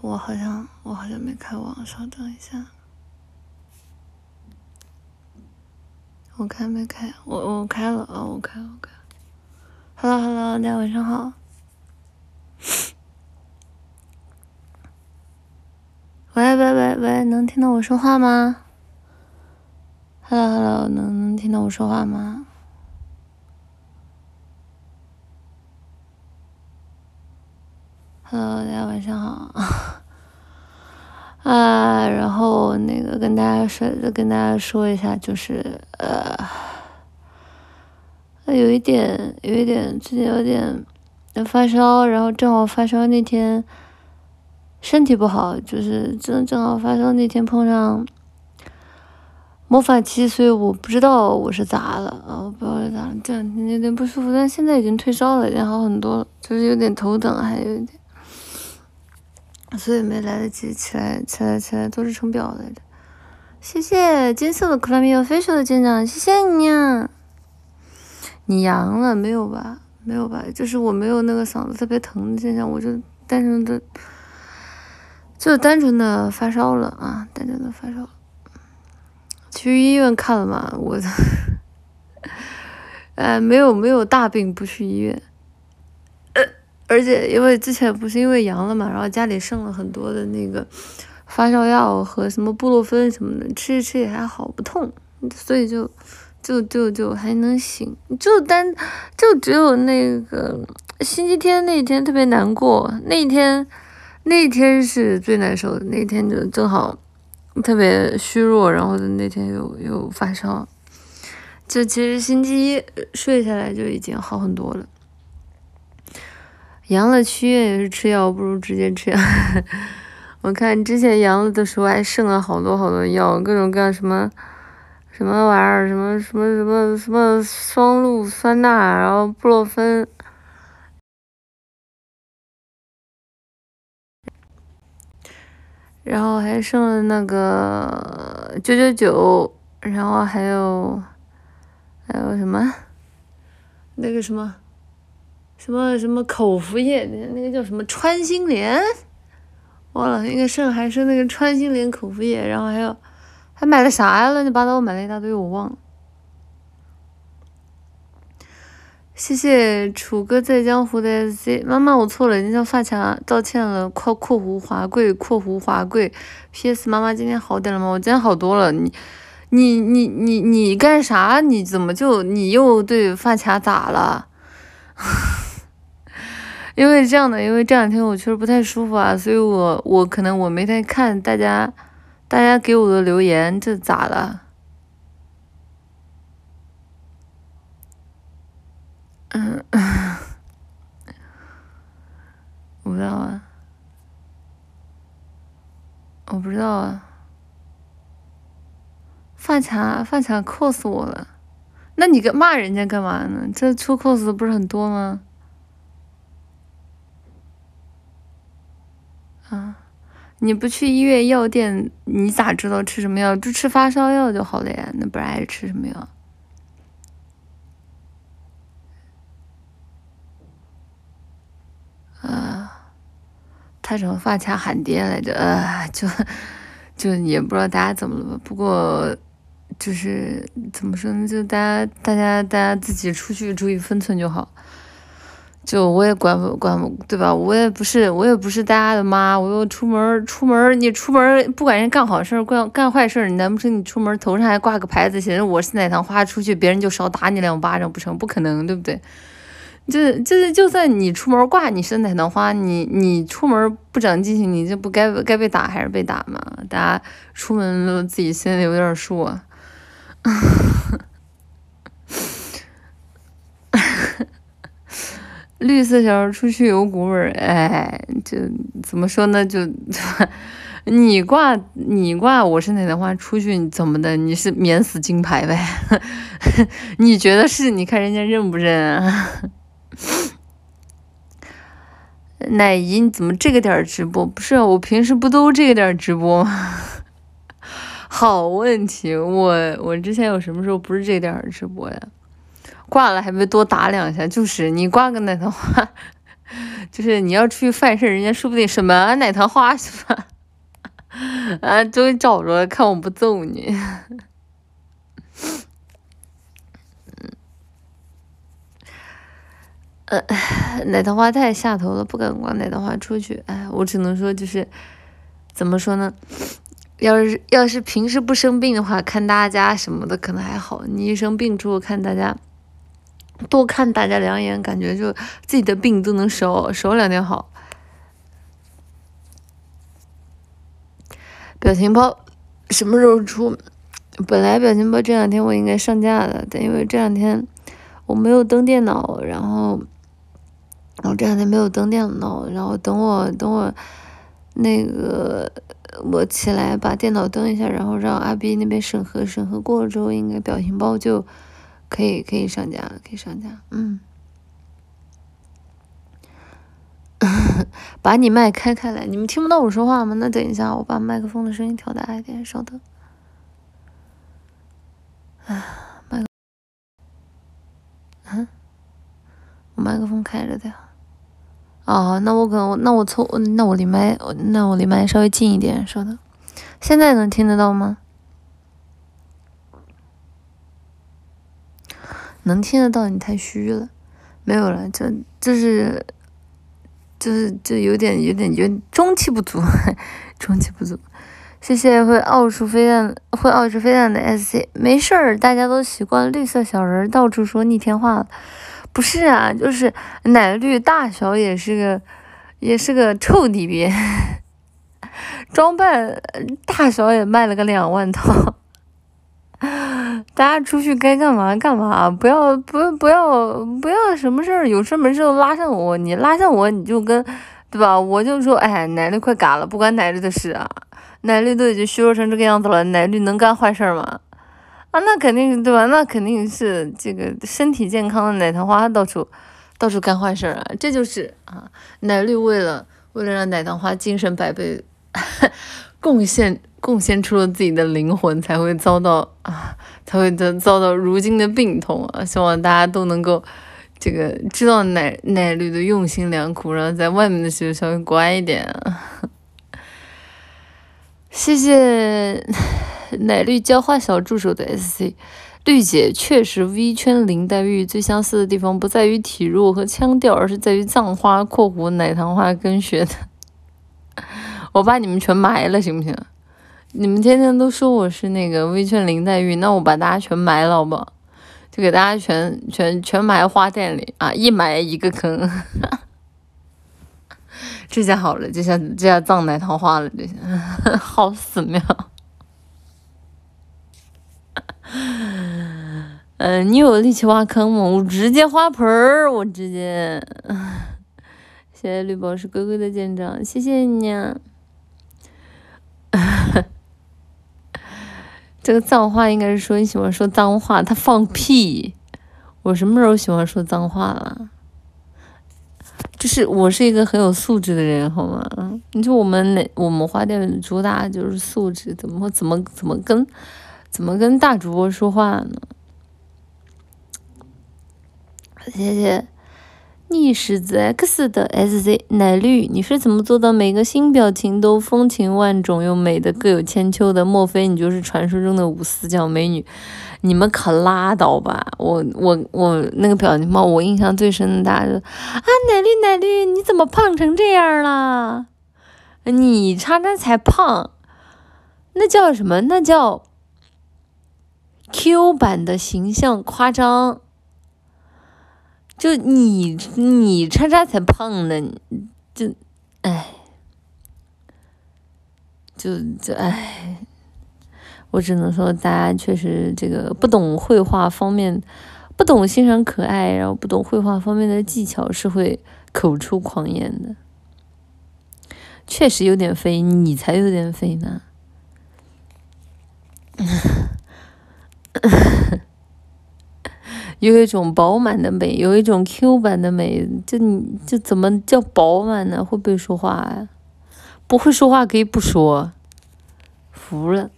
我好像我好像没开网，稍等一下。我开没开？我我开了啊！我开，我开了。Hello Hello，大家晚上好。喂喂喂喂，能听到我说话吗？Hello Hello，能听到我说话吗嗯大家晚上好。啊，然后那个跟大家说，跟大家说一下，就是呃，有一点，有一点，最近有点发烧，然后正好发烧那天身体不好，就是正正好发烧那天碰上魔法期，所以我不知道我是咋了啊，我不知道是咋了，这两天有点不舒服，但现在已经退烧了，已经好很多了，就是有点头疼，还有一点。所以没来得及起来，起来，起来，都是成表来着。谢谢金色的克拉米奥飞手的舰长，谢谢你啊！你阳了没有吧？没有吧？就是我没有那个嗓子特别疼的现象，我就单纯的，就单纯的发烧了啊，单纯的发烧。去医院看了嘛？我，呃，没有没有大病不去医院。而且因为之前不是因为阳了嘛，然后家里剩了很多的那个发烧药和什么布洛芬什么的，吃一吃也还好不痛，所以就就就就还能行，就单就只有那个星期天那天特别难过，那一天那一天是最难受的，那天就正好特别虚弱，然后那天又又发烧，就其实星期一睡下来就已经好很多了。阳了去医院也是吃药，不如直接吃药。我看之前阳了的时候还剩了好多好多药，各种各样什么什么玩意儿，什么什么什么什么双氯酸钠，然后布洛芬，然后还剩了那个九九九，然后还有还有什么那个什么。什么什么口服液？那那个叫什么穿心莲？忘了，那个剩还是那个穿心莲口服液，然后还有还买了啥呀？乱七八糟我买了一大堆，我忘了。谢谢楚哥在江湖的 S，妈妈我错了，你向发卡道歉了。括括弧华贵括弧华贵。P.S. 妈妈今天好点了吗？我今天好多了。你你你你你干啥？你怎么就你又对发卡咋了？因为这样的，因为这两天我确实不太舒服啊，所以我我可能我没太看大家大家给我的留言，这咋了？嗯，我不知道啊，我不知道啊，发卡发卡 cos 我了，那你个骂人家干嘛呢？这出 cos 的不是很多吗？啊，你不去医院药店，你咋知道吃什么药？就吃发烧药就好了呀。那不然还吃什么药？啊，他什么发卡喊爹来着？呃，就就也不知道大家怎么了。不过就是怎么说呢？就大家大家大家自己出去注意分寸就好。就我也管不管不，对吧？我也不是，我也不是大家的妈。我又出门出门，你出门不管人干好事干干坏事你难不成你出门头上还挂个牌子，写着我是奶糖花，出去别人就少打你两巴掌不成？不可能，对不对？就就是就算你出门挂你是奶糖花，你你出门不长记性，你这不该该被打还是被打吗？大家出门都自己心里有点数啊。绿色小孩出去有股味儿，哎，就怎么说呢？就 你挂你挂我是奶奶花出去怎么的？你是免死金牌呗？你觉得是？你看人家认不认啊？奶姨，你怎么这个点儿直播？不是我平时不都这个点儿直播吗？好问题，我我之前有什么时候不是这个点儿直播呀？挂了还没多打两下，就是你挂个奶糖花，就是你要出去犯事，人家说不定什么奶糖花是吧？啊，终于找着了，看我不揍你。呃，奶糖花太下头了，不敢挂奶糖花出去。哎，我只能说就是，怎么说呢？要是要是平时不生病的话，看大家什么的可能还好。你一生病之后，看大家多看大家两眼，感觉就自己的病都能少少两点好。表情包什么时候出？本来表情包这两天我应该上架的，但因为这两天我没有登电脑，然后。然后这两天没有登电脑，然后等我等我那个我起来把电脑登一下，然后让阿 B 那边审核审核过了之后，应该表情包就可以可以上架了，可以上架。嗯，把你麦开开来，你们听不到我说话吗？那等一下，我把麦克风的声音调大一点，稍等。啊，麦克，嗯，我麦克风开着的。哦，那我可能，那我从，那我离麦，那我离麦稍微近一点稍等，现在能听得到吗？能听得到，你太虚了，没有了，就就是，就是就有点有点有中气不足，中气不足。谢谢会奥数飞弹会奥数飞弹的 SC，没事儿，大家都习惯绿色小人到处说逆天话了。不是啊，就是奶绿大小也是个，也是个臭底边，装扮大小也卖了个两万套，大家出去该干嘛干嘛，不要不不要不要什么事儿，有事没事都拉上我，你拉上我你就跟，对吧？我就说，哎，奶绿快嘎了，不关奶绿的事啊，奶绿都已经虚弱成这个样子了，奶绿能干坏事吗？啊，那肯定对吧？那肯定是这个身体健康的奶糖花到处到处干坏事啊！这就是啊，奶绿为了为了让奶糖花精神百倍，贡献贡献出了自己的灵魂，才会遭到啊，才会遭遭到如今的病痛啊！希望大家都能够这个知道奶奶绿的用心良苦，然后在外面的时候稍微乖一点。啊谢谢。奶绿浇花小助手的 SC，绿姐确实 V 圈林黛玉最相似的地方不在于体弱和腔调，而是在于葬花（括弧奶糖花）跟学的。我把你们全埋了，行不行？你们天天都说我是那个微圈林黛玉，那我把大家全埋了，好不？就给大家全全全埋花店里啊，一埋一个坑。这下好了，这下这下葬奶糖花了，这下 好死妙。嗯，你有力气挖坑吗？我直接花盆儿，我直接。谢谢绿宝石哥哥的舰长，谢谢你啊。这个脏话应该是说你喜欢说脏话，他放屁。我什么时候喜欢说脏话了？就是我是一个很有素质的人，好吗？你说我们那我们花店主打就是素质，怎么怎么怎么跟？怎么跟大主播说话呢？谢谢逆时子 X 的 SZ 奶绿，你是怎么做到每个新表情都风情万种又美的各有千秋的？莫非你就是传说中的五四角美女？你们可拉倒吧！我我我那个表情包，我印象最深的，大家说啊，奶绿奶绿，你怎么胖成这样了？你叉叉才胖，那叫什么？那叫。Q 版的形象夸张，就你你叉叉才胖呢，就，哎，就就哎，我只能说大家确实这个不懂绘画方面，不懂欣赏可爱，然后不懂绘画方面的技巧是会口出狂言的，确实有点肥，你才有点肥呢。有一种饱满的美，有一种 Q 版的美，就你就怎么叫饱满呢？会不会说话呀？不会说话可以不说，服了。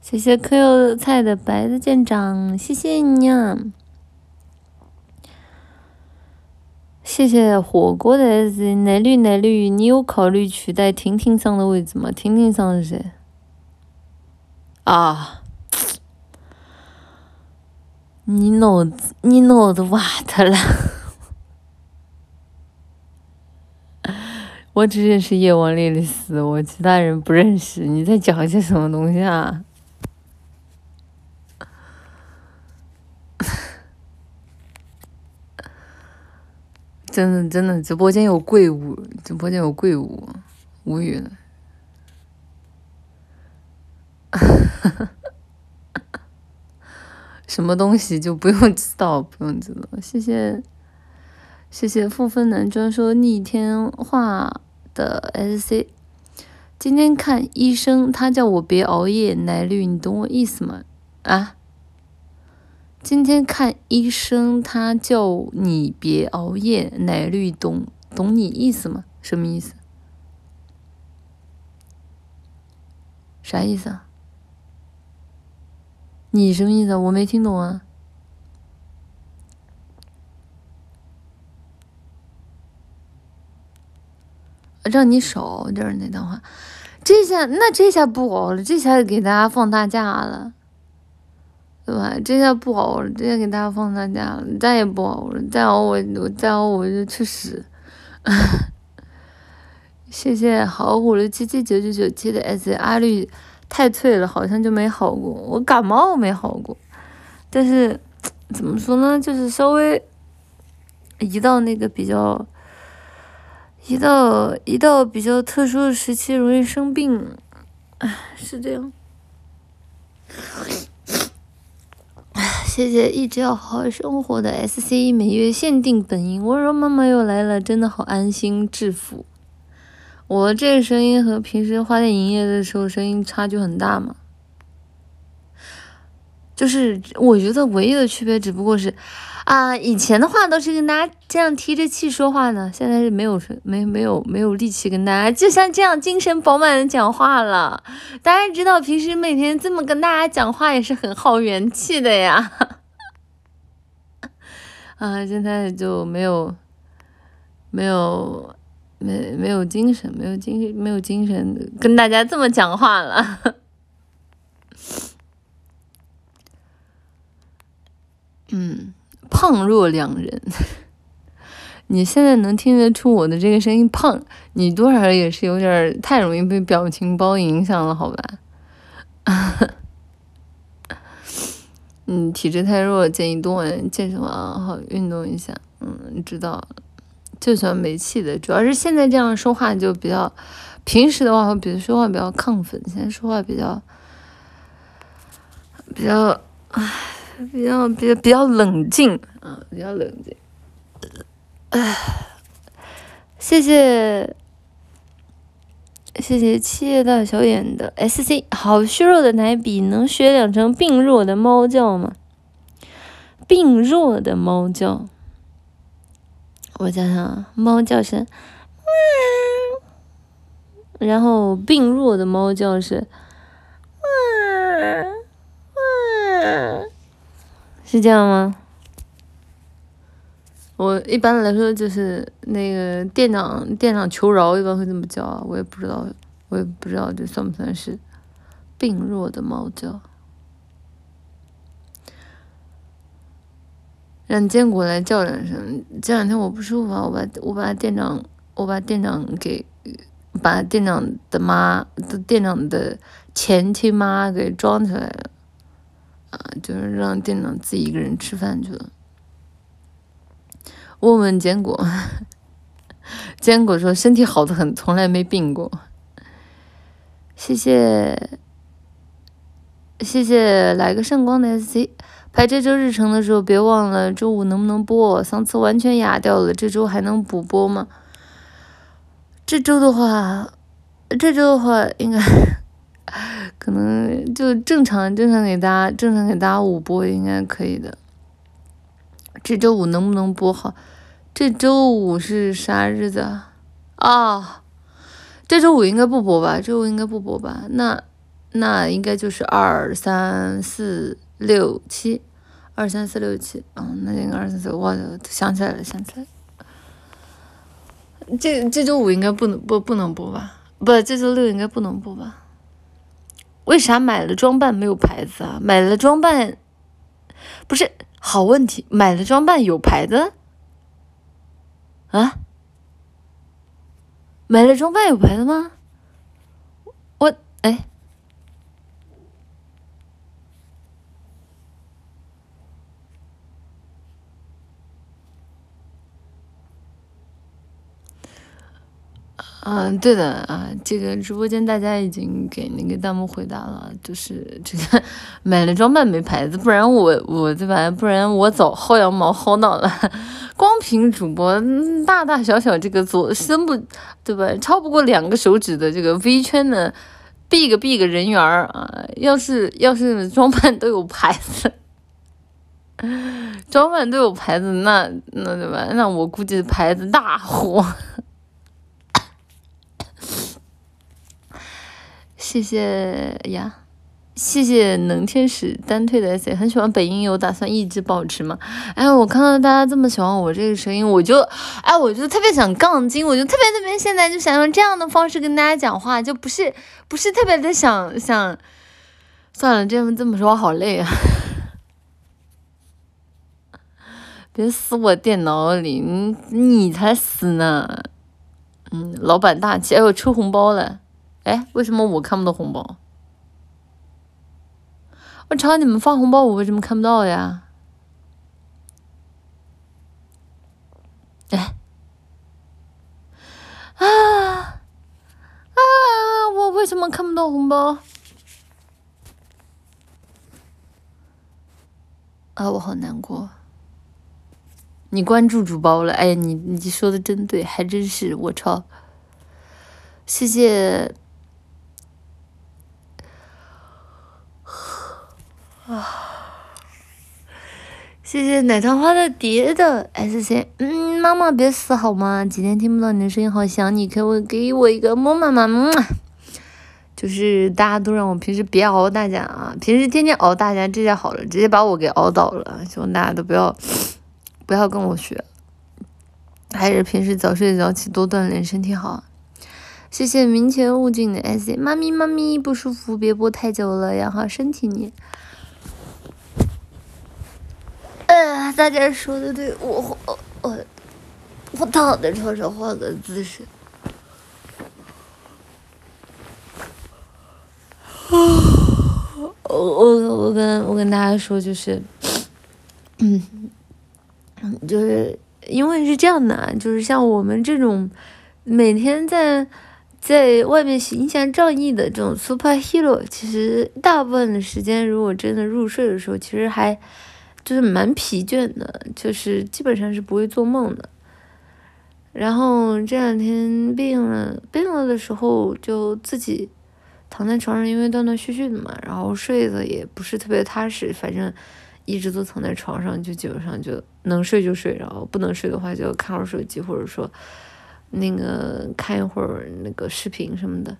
谢谢 Q 菜的白的舰长，谢谢你啊！谢谢火锅的奶绿奶绿，你有考虑取代婷婷桑的位置吗？婷婷桑是谁？啊！你脑子，你脑子瓦特了！我只认识叶王丽丽丝，我其他人不认识。你在讲些什么东西啊？真的真的，直播间有贵物，直播间有贵物，无语了。什么东西就不用知道，不用知道。谢谢，谢谢负分男专说逆天话的 SC。今天看医生，他叫我别熬夜，奶绿，你懂我意思吗？啊？今天看医生，他叫你别熬夜，奶绿懂懂你意思吗？什么意思？啥意思啊？你什么意思？我没听懂啊！让你少点儿那段话，这下那这下不熬了，这下给大家放大假了。对吧？这下不熬了，这下给大家放大假了，再也不熬了，再熬我我再熬我就去死。谢谢好虎的七七九九九七的 S 阿绿，太脆了，好像就没好过。我感冒没好过，但是怎么说呢？就是稍微一到那个比较一到一到比较特殊的时期，容易生病。唉，是这样。谢谢一直要好好生活的 S C 每月限定本音，温柔妈妈又来了，真的好安心致富。我这个声音和平时花店营业的时候声音差距很大吗？就是我觉得唯一的区别只不过是。啊，以前的话都是跟大家这样提着气说话呢，现在是没有没没有没有力气跟大家就像这样精神饱满的讲话了。大家知道平时每天这么跟大家讲话也是很耗元气的呀。啊，现在就没有没有没没有精神，没有精没有精神跟大家这么讲话了。嗯。胖若两人，你现在能听得出我的这个声音胖，你多少也是有点太容易被表情包影响了，好吧？嗯，体质太弱，建议多玩健身房，好运动一下。嗯，知道了。就喜欢没气的，主要是现在这样说话就比较，平时的话会比如说话比较亢奋，现在说话比较比较唉。比较比较比较冷静啊，比较冷静。唉，谢谢谢谢七叶大小眼的 S C，好虚弱的奶比，能学两声病弱的猫叫吗？病弱的猫叫，我想想，猫叫声，然后病弱的猫叫声，是这样吗？我一般来说就是那个店长，店长求饶一般会这么叫啊，我也不知道，我也不知道这算不算是病弱的猫叫。让坚果来叫两声，这两天我不舒服啊，我把我把店长，我把店长给把店长的妈，的店长的前妻妈给装起来了。啊，就是让店长自己一个人吃饭去了。问问坚果，坚果说身体好的很，从来没病过。谢谢，谢谢来个圣光的 SC。拍这周日程的时候，别忘了周五能不能播？上次完全哑掉了，这周还能补播吗？这周的话，这周的话应该。可能就正常正常给大家正常给大家五播应该可以的。这周五能不能播好？这周五是啥日子啊？啊，这周五应该不播吧？这周五应该不播吧？那那应该就是二三四六七，二三四六七。嗯，那应该二三四，我想起来了，想起来了。这这周五应该不能不不能播吧？不，这周六应该不能播吧？为啥买了装扮没有牌子啊？买了装扮不是好问题，买了装扮有牌子啊？买了装扮有牌子吗？我哎。嗯，对的啊，这个直播间大家已经给那个弹幕回答了，就是这个买了装扮没牌子，不然我我对吧？不然我早薅羊毛薅到了。光凭主播大大小小这个左身不对吧？超不过两个手指的这个 V 圈的 big big 人缘儿啊，要是要是装扮都有牌子，装扮都有牌子，那那对吧？那我估计牌子大火。谢谢呀，谢谢能天使单退的 C，很喜欢本音，有打算一直保持吗？哎，我看到大家这么喜欢我这个声音，我就哎，我就特别想杠精，我就特别特别现在就想用这样的方式跟大家讲话，就不是不是特别的想想，算了，这么这么说好累啊！别死我电脑里，你你才死呢！嗯，老板大气，哎呦，抽红包了。哎，为什么我看不到红包？我朝你们发红包，我为什么看不到呀？哎，啊啊！我为什么看不到红包？啊，我好难过。你关注主播了？哎，你你说的真对，还真是我操！谢谢。啊！谢谢奶糖花的蝶的 S C，嗯，妈妈别死好吗？几天听不到你的声音，好想你，可我给我一个么么么么。就是大家都让我平时别熬大家啊，平时天天熬大家，这下好了，直接把我给熬倒了。希望大家都不要不要跟我学，还是平时早睡早起，多锻炼，身体好。谢谢明前悟净的 S C，妈咪妈咪不舒服，别播太久了，养好身体你。哎，大家说的对，我我我我躺在床上换个姿势。我我我跟我跟大家说，就是，嗯，就是因为是这样的，啊就是像我们这种每天在在外面行侠仗义的这种 super hero，其实大部分的时间，如果真的入睡的时候，其实还。就是蛮疲倦的，就是基本上是不会做梦的。然后这两天病了，病了的时候就自己躺在床上，因为断断续续的嘛，然后睡的也不是特别踏实，反正一直都躺在床上，就基本上就能睡就睡，然后不能睡的话就看会儿手机，或者说那个看一会儿那个视频什么的。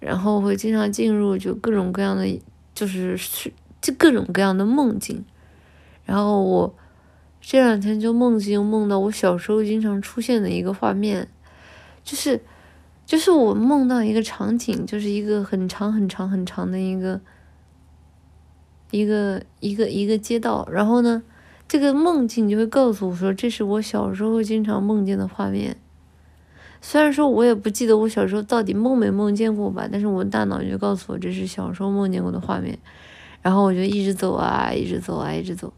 然后会经常进入就各种各样的，就是是就各种各样的梦境。然后我这两天就梦境梦到我小时候经常出现的一个画面，就是就是我梦到一个场景，就是一个很长很长很长的一个一个一个一个街道。然后呢，这个梦境就会告诉我说，这是我小时候经常梦见的画面。虽然说我也不记得我小时候到底梦没梦见过吧，但是我大脑就告诉我这是小时候梦见过的画面。然后我就一直走啊，一直走啊，一直走。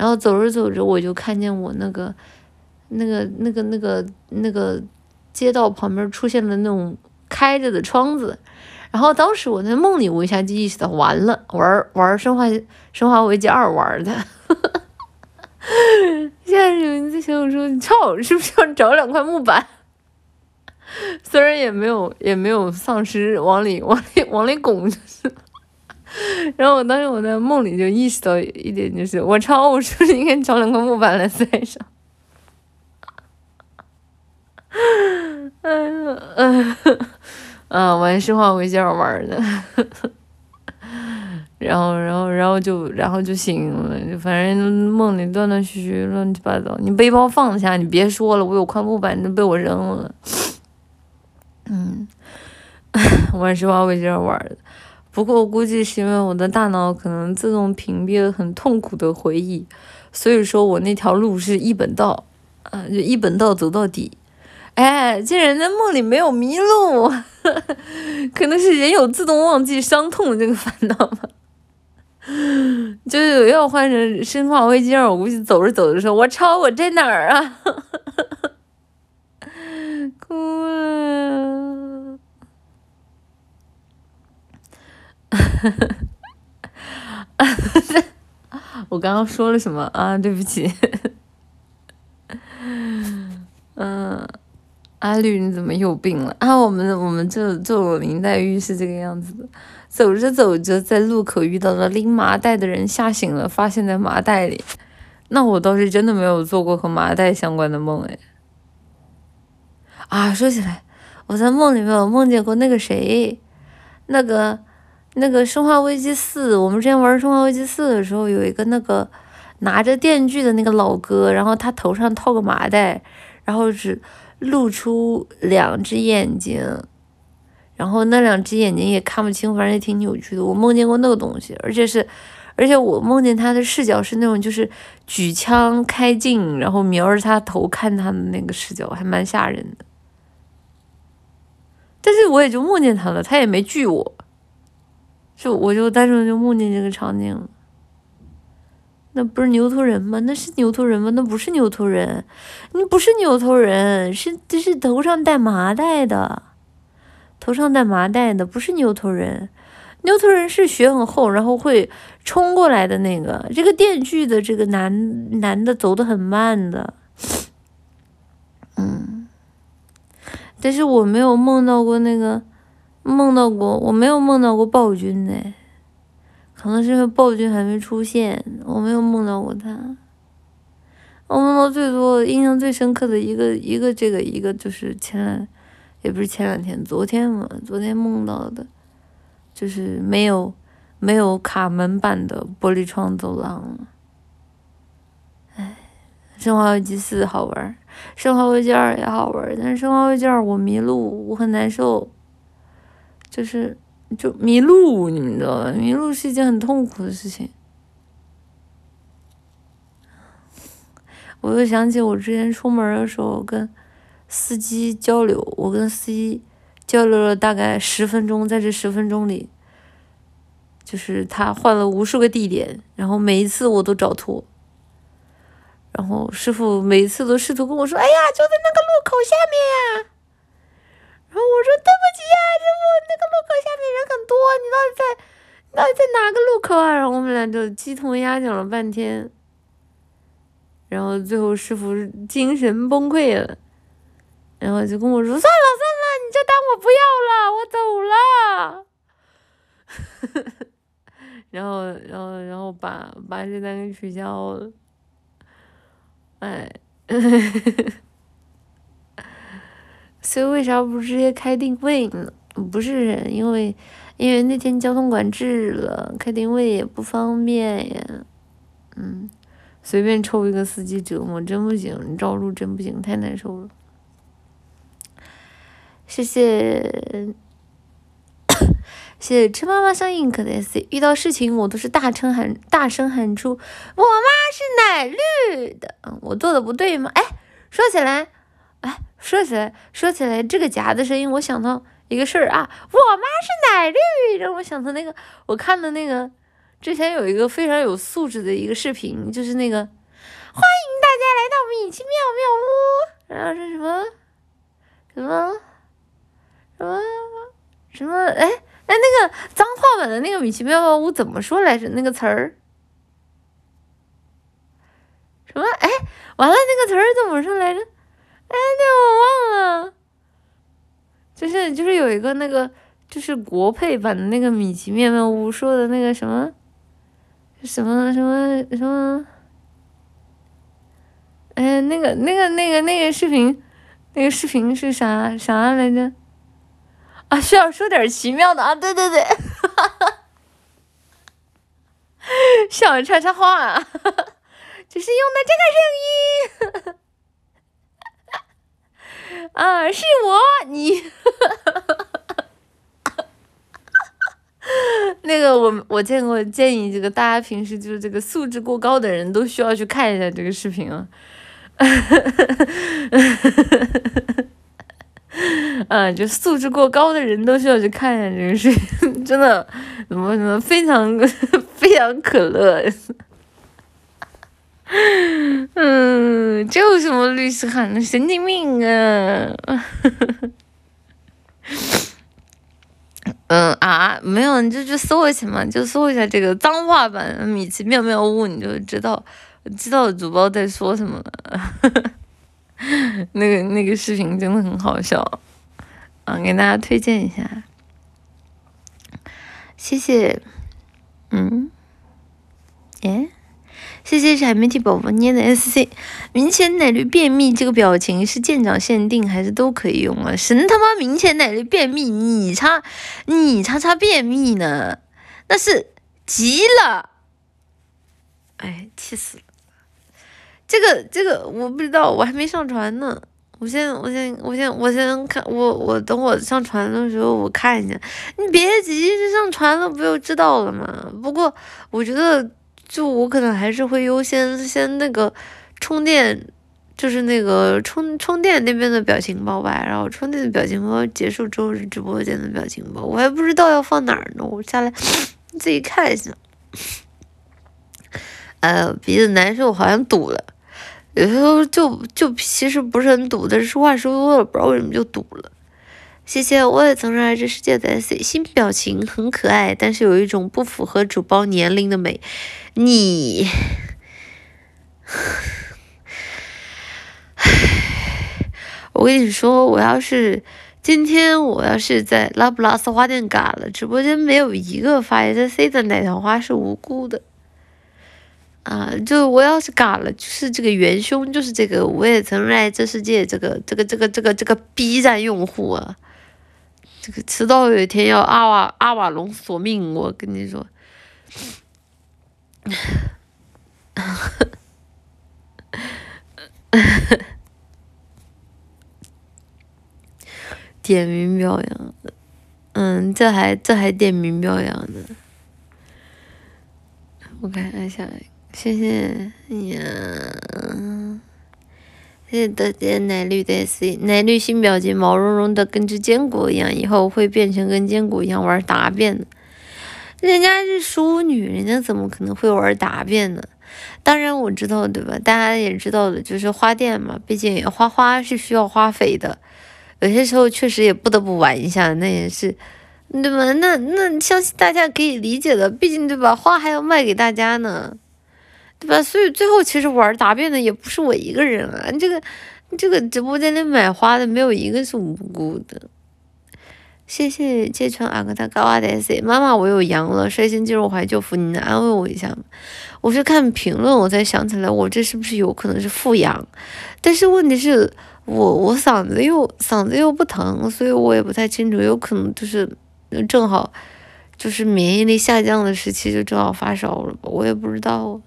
然后走着走着，我就看见我那个、那个、那个、那个、那个街道旁边出现了那种开着的窗子。然后当时我在梦里，我一下就意识到，完了，玩儿玩儿生化生化危机二玩的。现在有人在想我说：“你操，是不是要找两块木板？” 虽然也没有也没有丧尸往里往里往里拱，就是。然后我当时我在梦里就意识到一点，就是我操，我是不是应该找两块木板来塞上？哎呀，嗯，啊，玩生化危机二玩的，然后然后然后就然后就醒了，就反正梦里断断续续，乱七八糟。你背包放下，你别说了，我有块木板都被我扔了。嗯，玩生化危机玩的，不过我估计是因为我的大脑可能自动屏蔽了很痛苦的回忆，所以说我那条路是一本道，啊，就一本道走到底。哎，竟然在梦里没有迷路，可能是人有自动忘记伤痛的这个烦恼吧。就是要换成《生化危机二》，我估计走着走着说：“我操，我在哪儿啊？” 哭了。我刚刚说了什么啊？对不起。嗯。阿绿，你怎么有病了啊？我们我们这这种林黛玉是这个样子的，走着走着，在路口遇到了拎麻袋的人，吓醒了，发现在麻袋里。那我倒是真的没有做过和麻袋相关的梦哎。啊，说起来，我在梦里面我梦见过那个谁，那个那个《生化危机四》，我们之前玩《生化危机四》的时候，有一个那个拿着电锯的那个老哥，然后他头上套个麻袋，然后只。露出两只眼睛，然后那两只眼睛也看不清，反正也挺扭曲的。我梦见过那个东西，而且是，而且我梦见他的视角是那种就是举枪开镜，然后瞄着他头看他的那个视角，还蛮吓人的。但是我也就梦见他了，他也没拒我，就我就单纯就梦见这个场景了。那不是牛头人吗？那是牛头人吗？那不是牛头人，那不是牛头人，是这是头上戴麻袋的，头上戴麻袋的不是牛头人，牛头人是血很厚，然后会冲过来的那个。这个电锯的这个男男的走的很慢的，嗯，但是我没有梦到过那个，梦到过，我没有梦到过暴君呢。可能是因为暴君还没出现，我没有梦到过他。我梦到最多、印象最深刻的一个一个这个一个就是前，也不是前两天，昨天嘛，昨天梦到的，就是没有没有卡门版的玻璃窗走廊。唉，生化危机四好玩，生化危机二也好玩，但是生化危机二我迷路，我很难受，就是。就迷路，你们知道吧？迷路是一件很痛苦的事情。我又想起我之前出门的时候跟司机交流，我跟司机交流了大概十分钟，在这十分钟里，就是他换了无数个地点，然后每一次我都找错，然后师傅每次都试图跟我说：“哎呀，就在那个路口下面呀。”然后我说对不起啊，师傅，那个路口下面人很多，你到底在，你到底在哪个路口啊？然后我们俩就鸡同鸭讲了半天，然后最后师傅精神崩溃了，然后就跟我说算了算了，你就当我不要了，我走了，然后然后然后把把这单给取消了，哎。所以为啥不直接开定位呢？不是因为，因为那天交通管制了，开定位也不方便呀。嗯，随便抽一个司机折磨真不行，绕路真不行，太难受了。谢谢，谢谢吃妈妈上映可的遇到事情我都是大声喊，大声喊出，我妈是奶绿的。嗯，我做的不对吗？哎，说起来。哎说起来，说起来，这个夹的声音，我想到一个事儿啊，我妈是奶绿，让我想到那个我看的那个，之前有一个非常有素质的一个视频，就是那个欢迎大家来到米奇妙妙屋，然后是什么什么什么什么，哎哎，那个脏话版的那个米奇妙妙屋怎么说来着？那个词儿什么？哎，完了，那个词儿怎么说来着？哎，那我忘了，就是就是有一个那个就是国配版的那个米奇妙妙屋说的那个什么什么什么什么，哎，那个那个那个那个视频，那个视频是啥啥来着？啊，需要说点奇妙的啊！对对对，想插插话，就是用的这个声音。啊，是我你。那个我我见过，建议这个大家平时就是这个素质过高的人都需要去看一下这个视频啊。嗯，就素质过高的人都需要去看一下这个视频，真的怎么怎么非常 非常可乐。嗯，这有什么律师函的神经病啊！嗯啊，没有，你就去搜一下嘛，就搜一下这个脏话版米奇妙妙屋，你就知道知道主播在说什么了。那个那个视频真的很好笑，啊，给大家推荐一下，谢谢，嗯，耶。谢谢海绵体宝宝捏的 SC，明显奶绿便秘这个表情是舰长限定还是都可以用啊？神他妈明显奶绿便秘，你擦你擦擦便秘呢？那是急了，哎，气死了！这个这个我不知道，我还没上传呢。我先我先我先我先看我我等我上传的时候我看一下。你别急，这上传了不就知道了吗？不过我觉得。就我可能还是会优先先那个充电，就是那个充充电那边的表情包吧。然后充电的表情包结束之后是直播间的表情包，我还不知道要放哪儿呢。我下来自己看一下。呃，鼻子难受，好像堵了。有时候就就其实不是很堵，但是说话说多了，不知道为什么就堵了。谢谢，我也曾热爱这世界的 C 新表情很可爱，但是有一种不符合主播年龄的美。你，唉我跟你说，我要是今天我要是在拉布拉斯花店嘎了，直播间没有一个发 s c 的奶糖花是无辜的。啊，就我要是嘎了，就是这个元凶，就是这个我也曾热爱这世界这个这个这个这个这个 B 站用户啊。这个迟早有一天要阿瓦阿瓦隆索命，我跟你说。点名表扬，嗯，这还这还点名表扬呢，我看一下，谢谢呀。谢谢大家奶绿的 C，奶绿新表情，毛茸茸的，跟只坚果一样，以后会变成跟坚果一样玩答辩的。人家是淑女，人家怎么可能会玩答辩呢？当然我知道，对吧？大家也知道的，就是花店嘛，毕竟花花是需要花肥的，有些时候确实也不得不玩一下，那也是，对吧？那那相信大家可以理解的，毕竟对吧？花还要卖给大家呢。对吧？所以最后其实玩答辩的也不是我一个人啊！这个这个直播间里买花的没有一个是无辜的。谢谢芥川阿克他高瓦德 C 妈妈，我有阳了，率先进入怀旧服，你能安慰我一下吗？我是看评论我才想起来，我这是不是有可能是复阳？但是问题是我我嗓子又嗓子又不疼，所以我也不太清楚，有可能就是正好就是免疫力下降的时期，就正好发烧了吧？我也不知道。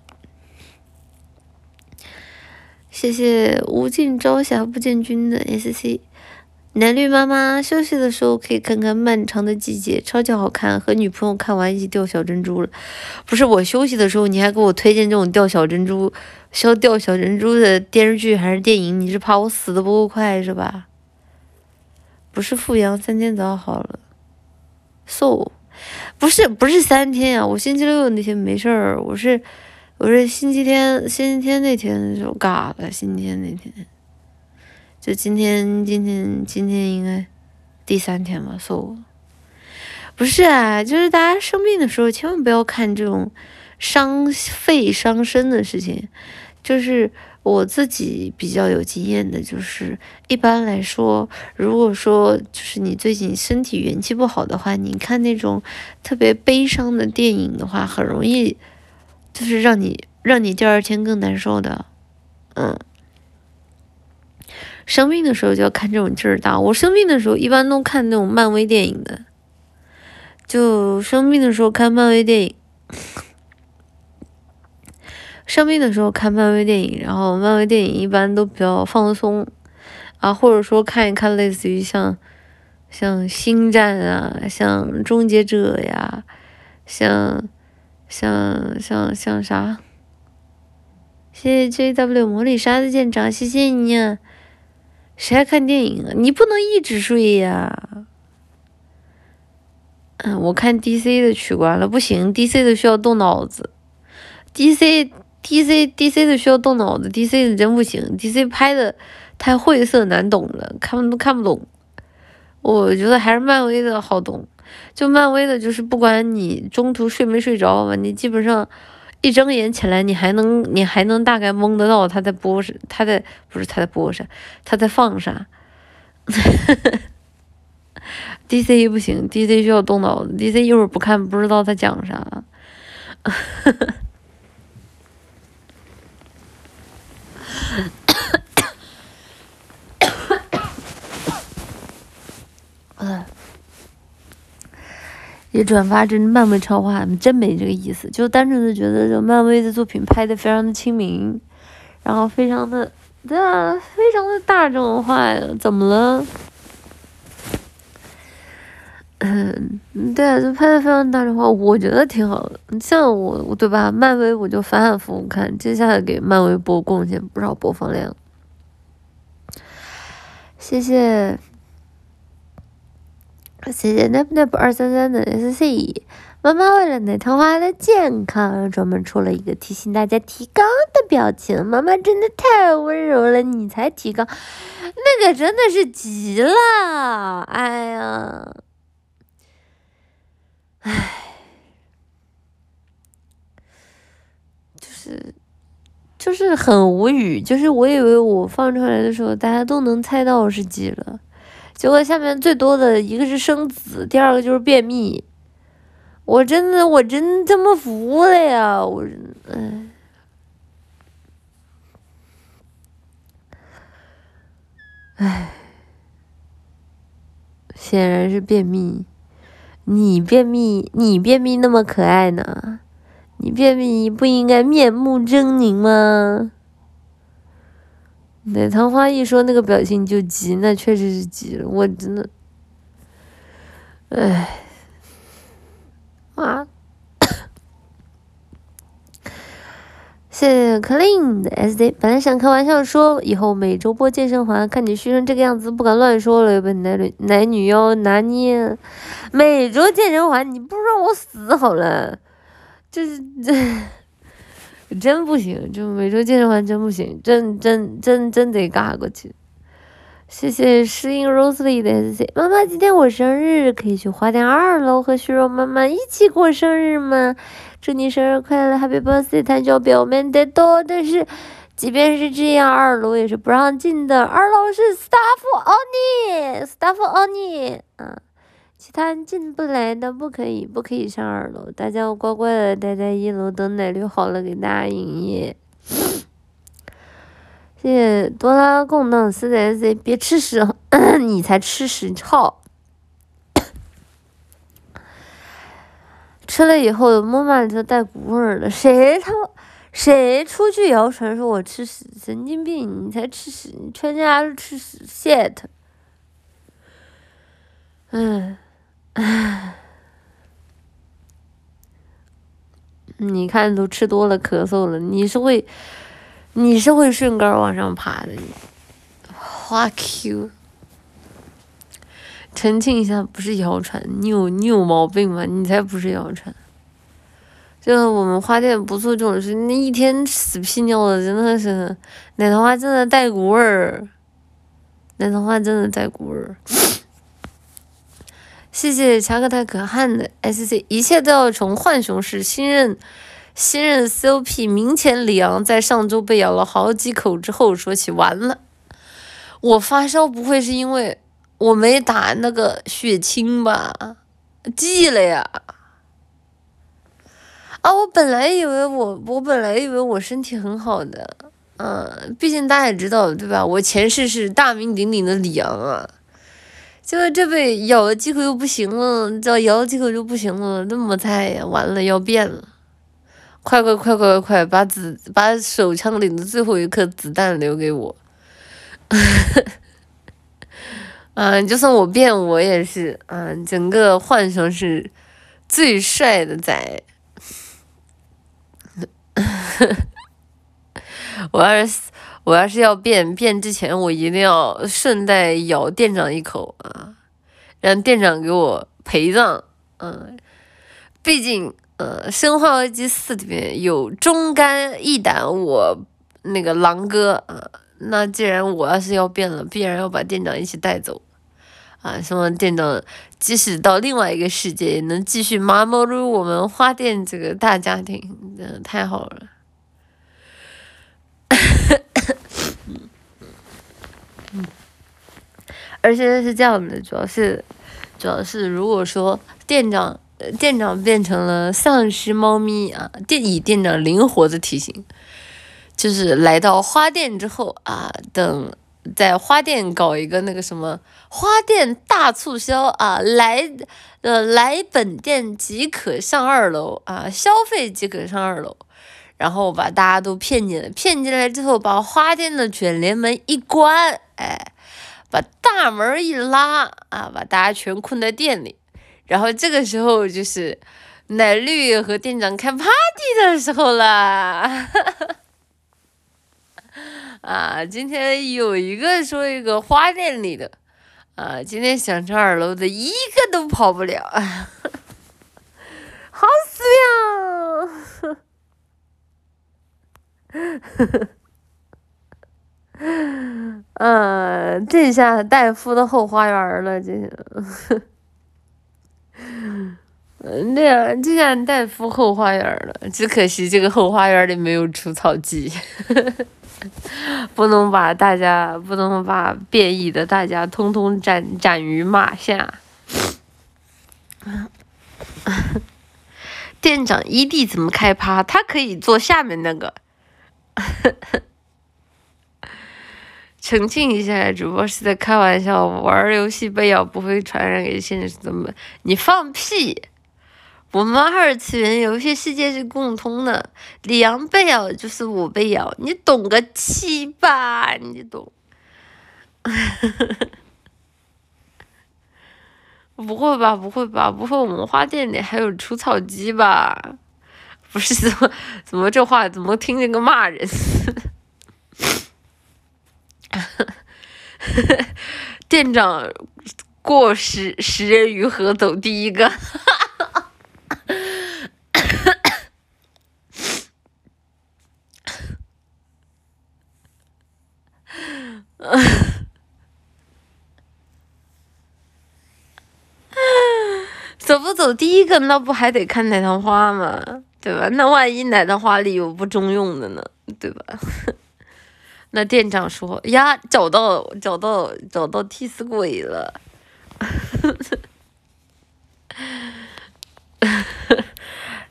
谢谢无尽朝霞不见君的 S C，蓝绿妈妈休息的时候可以看看《漫长的季节》，超级好看。和女朋友看完一起掉小珍珠了，不是我休息的时候，你还给我推荐这种掉小珍珠、消掉小珍珠的电视剧还是电影？你是怕我死的不够快是吧？不是阜阳三天早好了，so 不是不是三天呀，我星期六那天没事儿，我是。我是星期天，星期天那天就嘎了。星期天那天，就今天，今天，今天应该第三天吧？说，不是啊，就是大家生病的时候，千万不要看这种伤肺伤身的事情。就是我自己比较有经验的，就是一般来说，如果说就是你最近身体元气不好的话，你看那种特别悲伤的电影的话，很容易。就是让你让你第二天更难受的，嗯，生病的时候就要看这种劲儿大。我生病的时候一般都看那种漫威电影的，就生病的时候看漫威电影，生病的时候看漫威电影，然后漫威电影一般都比较放松啊，或者说看一看类似于像像星战啊，像终结者呀，像像像像啥？谢谢 JW 魔力沙的舰长，谢谢你。谁爱看电影啊？你不能一直睡呀。嗯，我看 DC 的取关了，不行，DC 的需要动脑子。DC DC DC 的需要动脑子，DC 的真不行，DC 拍的太晦涩难懂了，看都看不懂。我觉得还是漫威的好懂，就漫威的，就是不管你中途睡没睡着吧，你基本上一睁眼起来，你还能你还能大概蒙得到他在播啥，他在不是他在播啥，他在放啥。DC 不行，DC 需要动脑子，DC 一会儿不看不知道他讲啥。也转发这漫威超话，真没这个意思，就单纯的觉得这漫威的作品拍的非常的亲民，然后非常的对啊，非常的大众化呀，怎么了？嗯，对啊，就拍的非常大众化，我觉得挺好的。像我，对吧？漫威我就反反复复看，接下来给漫威播贡献不少播放量。谢谢。谢谢 nap nap 二三三的 S C，妈妈为了奶糖花的健康，专门出了一个提醒大家提纲的表情。妈妈真的太温柔了，你才提纲，那个真的是急了，哎呀，唉，就是就是很无语，就是我以为我放出来的时候，大家都能猜到我是急了。结果下面最多的一个是生子，第二个就是便秘。我真的，我真这么服了呀！我，唉，唉，显然是便秘。你便秘，你便秘那么可爱呢？你便秘不应该面目狰狞吗？奶糖花一说那个表情就急，那确实是急了，我真的，唉，啊，谢谢 clean 的 SD，本来想开玩笑说以后每周播健身环，看你虚成这个样子，不敢乱说了，又被奶女奶女妖拿捏。每周健身环，你不让我死好了，就是这。真不行，就每周健身环真不行，真真真真得尬过去。谢谢适应 Rosely 的 C，妈妈今天我生日，可以去花店二楼和虚荣妈妈一起过生日吗？祝你生日快乐，Happy Birthday！谈交表面的多，但是即便是这样，二楼也是不让进的。二楼是 Staff Only，Staff Only，嗯。其他人进不来的不可以，不可以上二楼，大家要乖乖的待在一楼等奶绿好了给大家营业。谢谢多拉贡党四的 C，别吃屎，你才吃屎，操！吃了以后摸妈里头带股味儿了，谁他妈谁出去谣传说我吃屎，神经病，你才吃屎，你全家都吃屎，shit。嗯。唉，你看都吃多了咳嗽了，你是会，你是会顺杆儿往上爬的，你花 Q，澄清一下，不是谣传，你有你有毛病吗？你才不是谣传，就我们花店不做这种事，那一天死屁尿的真的是，奶糖花真的带股味儿，奶糖花真的带股味儿。谢谢乔克泰可汗的 S C，一切都要从浣熊市新任新任 C O P 明前里昂在上周被咬了好几口之后说起。完了，我发烧不会是因为我没打那个血清吧？记了呀。啊，我本来以为我我本来以为我身体很好的，嗯，毕竟大家也知道对吧？我前世是大名鼎鼎的里昂啊。结果这被咬了几口又不行了，这咬了几口就不行了，那么菜呀！完了要变了，快快快快快，把子把手枪里的最后一颗子弹留给我。嗯，就算我变，我也是，嗯，整个幻想是最帅的仔。我要是我要是要变变之前，我一定要顺带咬店长一口啊，让店长给我陪葬。嗯，毕竟，呃，《生化危机四》里面有忠肝义胆我那个狼哥啊，那既然我要是要变了，必然要把店长一起带走啊！希望店长即使到另外一个世界，也能继续麻木入我们花店这个大家庭，真的太好了。嗯，而且是这样的，主要是，主要是如果说。店长，店长变成了丧尸猫咪啊！店以店长灵活的体型，就是来到花店之后啊，等在花店搞一个那个什么花店大促销啊，来呃来本店即可上二楼啊，消费即可上二楼，然后把大家都骗进来，骗进来之后把花店的卷帘门一关，哎，把大门一拉啊，把大家全困在店里。然后这个时候就是奶绿和店长开 party 的时候了，啊，今天有一个说一个花店里的，啊，今天想上二楼的一个都跑不了，好死呀！嗯，这下戴夫的后花园了，这。嗯，对呀，这下戴夫后花园了，只可惜这个后花园里没有除草剂，不能把大家，不能把变异的大家通通斩斩于马下。店长 ED 怎么开趴？他可以做下面那个。澄清一下，主播是在开玩笑，玩游戏被咬不会传染给现实怎么？你放屁！我们二次元游戏世界是共通的，李阳被咬就是我被咬，你懂个七吧？你懂？不会吧？不会吧？不会，我们花店里还有除草机吧？不是怎么怎么这话怎么听见个骂人？店长过十十人鱼河走第一个，走不走第一个，那不还得看奶糖花吗？对吧？那万一奶糖花里有不中用的呢？对吧？那店长说：“呀，找到找到找到替死鬼了！”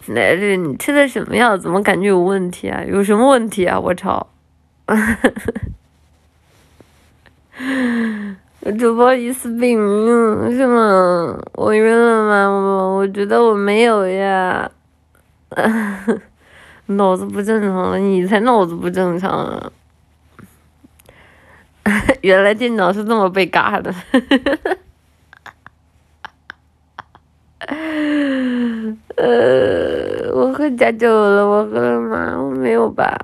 奶绿，你吃的什么药？怎么感觉有问题啊？有什么问题啊？我操！主播疑似病是吗？我晕了吗？我我觉得我没有呀。脑子不正常了，你才脑子不正常啊！原来店长是这么被嘎的，呃，我喝假酒了，我喝了吗？我没有吧。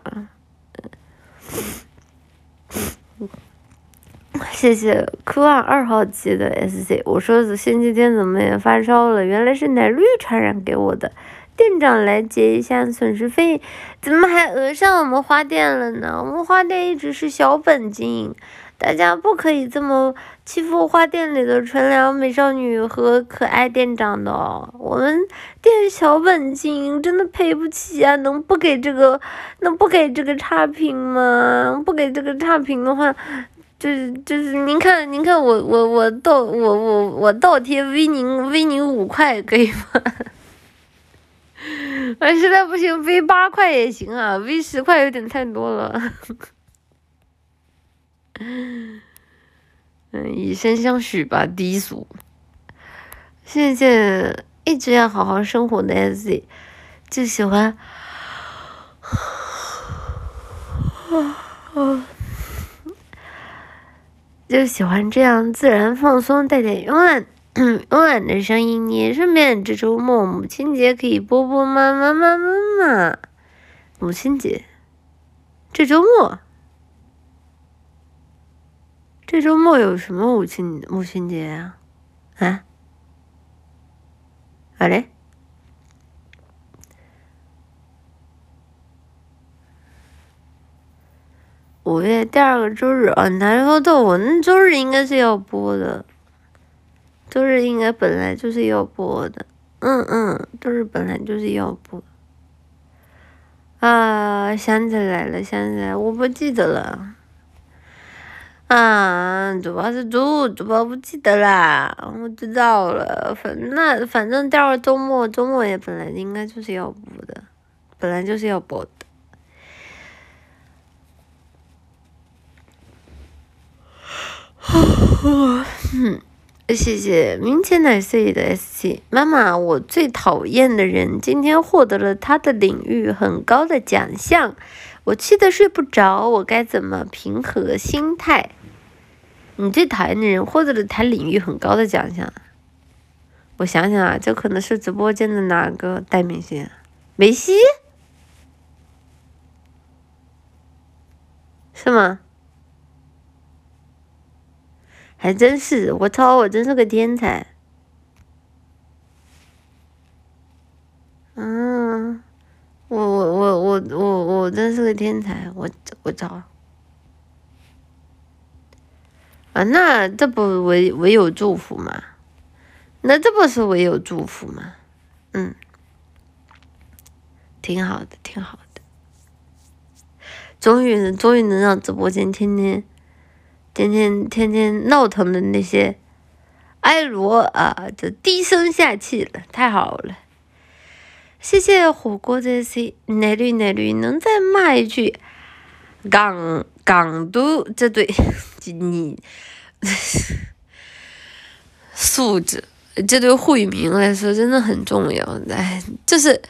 谢谢科二二号机的 SC，我说是星期天怎么也发烧了，原来是奶绿传染给我的。店长来结一下损失费，怎么还讹上我们花店了呢？我们花店一直是小本经营，大家不可以这么欺负花店里的纯良美少女和可爱店长的。我们店小本经营，真的赔不起啊！能不给这个，能不给这个差评吗？不给这个差评的话，就是就是您看您看我我我倒我我我倒贴 V 您 V 您五块可以吗？哎，实在不行，V 八块也行啊，V 十块有点太多了。嗯，以身相许吧，低俗。谢谢一直要好好生活的 S Z，就喜欢就喜欢这样自然放松、带点慵懒、慵懒的声音。你顺便这周末母亲节可以播播吗？妈妈妈妈，母亲节，这周末，这周末有什么母亲母亲节啊？啊？啊嘞？五月第二个周日啊，南方豆，我那周日应该是要播的，周日应该本来就是要播的，嗯嗯，周日本来就是要播。啊，想起来了，想起来，我不记得了。啊，主播是猪，主播不记得啦，我知道了，反那反正第二周末，周末也本来应该就是要播的，本来就是要播的。嗯，谢谢明天奶睡的 S 七妈妈，我最讨厌的人今天获得了他的领域很高的奖项，我气得睡不着，我该怎么平和心态？你最讨厌的人获得了他领域很高的奖项，我想想啊，这可能是直播间的哪个大明星？梅西？是吗？还真是，我操，我真是个天才。嗯，我我我我我我真是个天才，我我操。啊，那这不唯唯有祝福吗？那这不是唯有祝福吗？嗯，挺好的，挺好的。终于，终于能让直播间天天。天天天天闹腾的那些艾罗啊，就低声下气了，太好了！谢谢火锅这些奶绿奶绿，能再骂一句港港都这对你素质，这对惠民来说真的很重要。哎，就是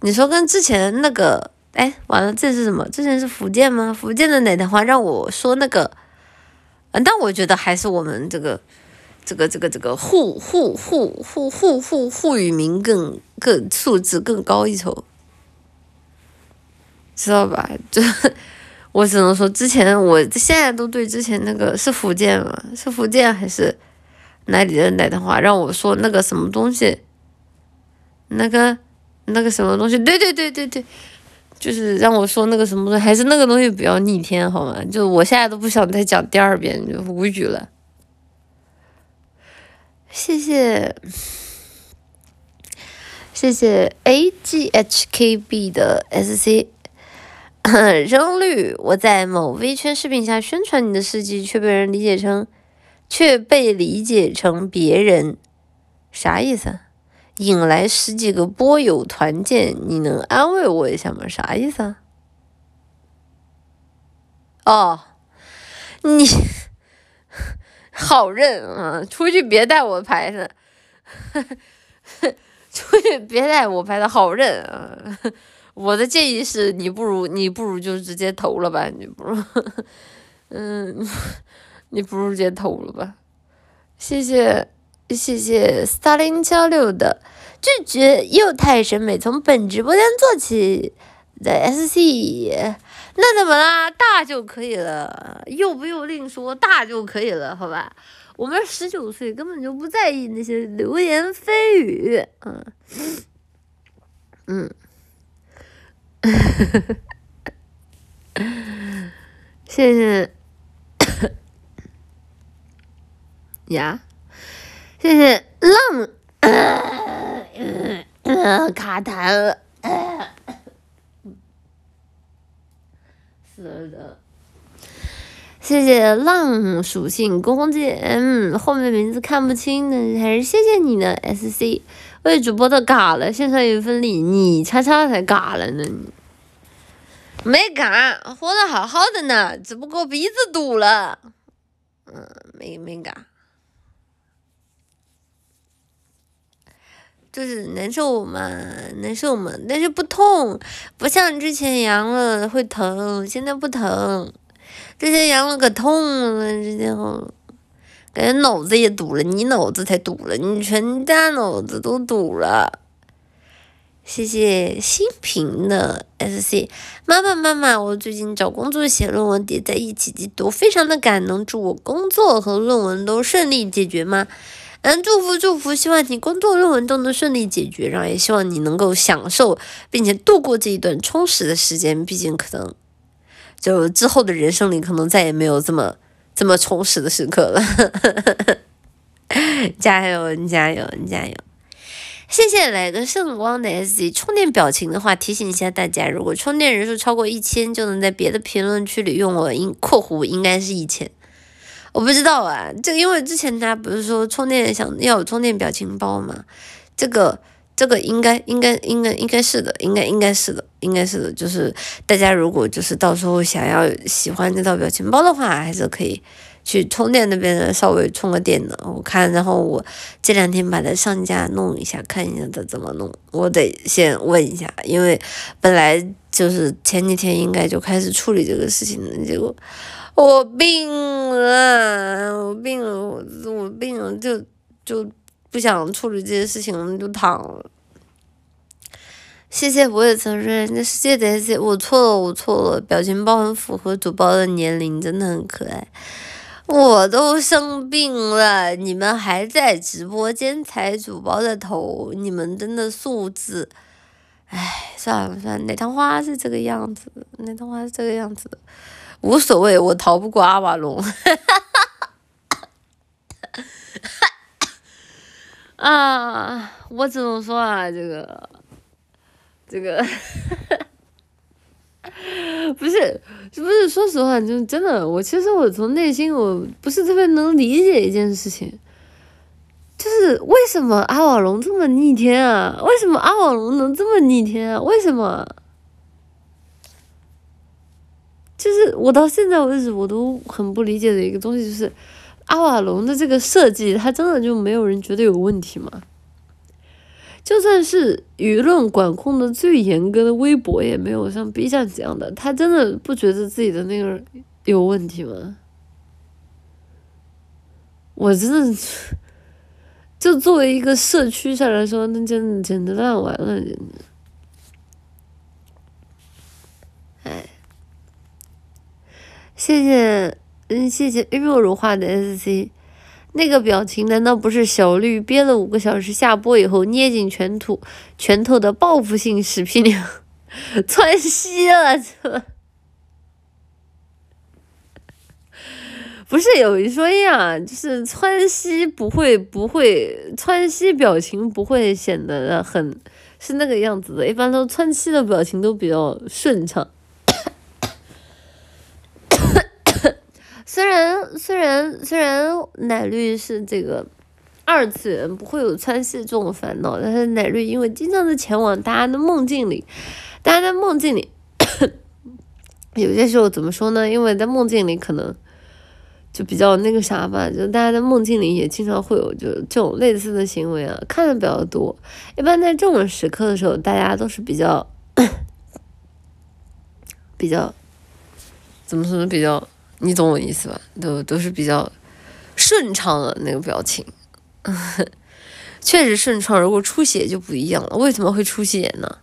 你说跟之前那个，哎，完了，这是什么？之前是福建吗？福建的哪的话让我说那个。嗯，但我觉得还是我们这个，这个这个这个沪沪沪沪沪沪沪语民更更素质更高一筹，知道吧？就我只能说，之前我现在都对之前那个是福建吗？是福建还是哪里的哪的话让我说那个什么东西，那个那个什么东西？对对对对对。就是让我说那个什么，还是那个东西比较逆天，好吗？就我现在都不想再讲第二遍，就无语了。谢谢，谢谢 A G H K B 的 S C 扔绿。我在某微圈视频下宣传你的事迹，却被人理解成，却被理解成别人，啥意思？引来十几个波友团建，你能安慰我一下吗？啥意思啊？哦，你好认啊！出去别带我牌子，出去别带我牌子，好认啊！我的建议是你不如你不如就直接投了吧，你不如，嗯，你不如直接投了吧。谢谢谢谢 star 零七六的。拒绝幼态审美，从本直播间做起。的 SC，那怎么啦？大就可以了，又不幼另说，大就可以了，好吧？我们十九岁根本就不在意那些流言蜚语，嗯，嗯，谢谢。呀，谢谢浪。卡痰了，死了。谢谢浪属性弓箭，嗯，后面名字看不清的，还是谢谢你的 S C 为主播的嘎了，献上一份力，你叉叉才嘎了呢，没嘎，活得好好的呢，只不过鼻子堵了，嗯，没没嘎。就是难受嘛，难受嘛，但是不痛，不像之前阳了会疼，现在不疼。之前阳了可痛了，之前好，感觉脑子也堵了，你脑子才堵了，你全家脑子都堵了。谢谢新平的 SC 妈妈妈妈，我最近找工作写论文叠在一起记读，非常的赶，能祝我工作和论文都顺利解决吗？嗯，祝福祝福，希望你工作论文都能顺利解决，然后也希望你能够享受并且度过这一段充实的时间。毕竟可能就之后的人生里，可能再也没有这么这么充实的时刻了。加油，加油，加油！谢谢来个圣光的 S Z 充电表情的话，提醒一下大家，如果充电人数超过一千，就能在别的评论区里用我应括弧应该是一千。我不知道啊，这因为之前他不是说充电想要有充电表情包吗？这个这个应该应该应该应该是的，应该应该是的，应该是的。就是大家如果就是到时候想要喜欢这套表情包的话，还是可以去充电那边稍微充个电的。我看，然后我这两天把它上架弄一下，看一下它怎么弄。我得先问一下，因为本来就是前几天应该就开始处理这个事情的，结果。我病了，我病了，我我病了，就就不想处理这些事情，就躺了。谢谢我也承认，这世界的谢我错了，我错了。表情包很符合主播的年龄，真的很可爱。我都生病了，你们还在直播间踩主播的头，你们真的素质，唉，算了算了，哪趟花是这个样子，哪趟花是这个样子的。无所谓，我逃不过阿瓦隆。啊，我只能说啊，这个，这个，不是，不是，说实话，就是真的，我其实我从内心我不是特别能理解一件事情，就是为什么阿瓦隆这么逆天啊？为什么阿瓦隆能这么逆天啊？为什么？就是我到现在为止我都很不理解的一个东西，就是阿瓦隆的这个设计，它真的就没有人觉得有问题吗？就算是舆论管控的最严格的微博，也没有像 B 站这样的，他真的不觉得自己的那个有问题吗？我真的，就作为一个社区上来说，那真的简直烂完了，真的。谢谢，嗯，谢谢玉若如画的 S C，那个表情难道不是小绿憋了五个小时下播以后捏紧拳头拳头的报复性视频里 窜稀了？不是有一说一啊，就是窜稀不会不会窜稀表情不会显得很是那个样子的，一般都窜稀的表情都比较顺畅。虽然虽然虽然奶绿是这个二次元不会有穿戏这种烦恼，但是奶绿因为经常的前往大家的梦境里，大家在梦境里，有些时候怎么说呢？因为在梦境里可能就比较那个啥吧，就大家在梦境里也经常会有就这种类似的行为啊，看的比较多。一般在这种时刻的时候，大家都是比较 比较怎么说呢？比较。你懂我意思吧？都都是比较顺畅的那个表情，确实顺畅。如果出血就不一样了。为什么会出血呢？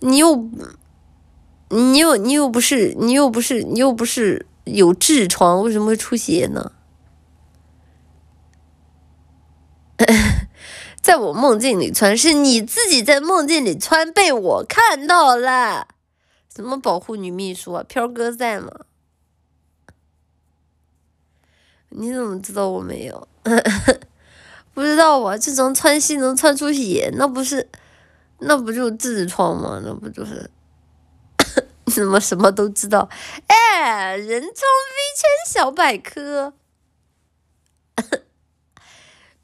你又你又你又不是你又不是你又不是有痔疮，为什么会出血呢？在我梦境里穿，是你自己在梦境里穿，被我看到了。怎么保护女秘书啊？飘哥在吗？你怎么知道我没有？不知道啊，这种窜稀能窜出血，那不是，那不就痔疮吗？那不就是？你怎么什么都知道？哎，人中 V 圈小百科。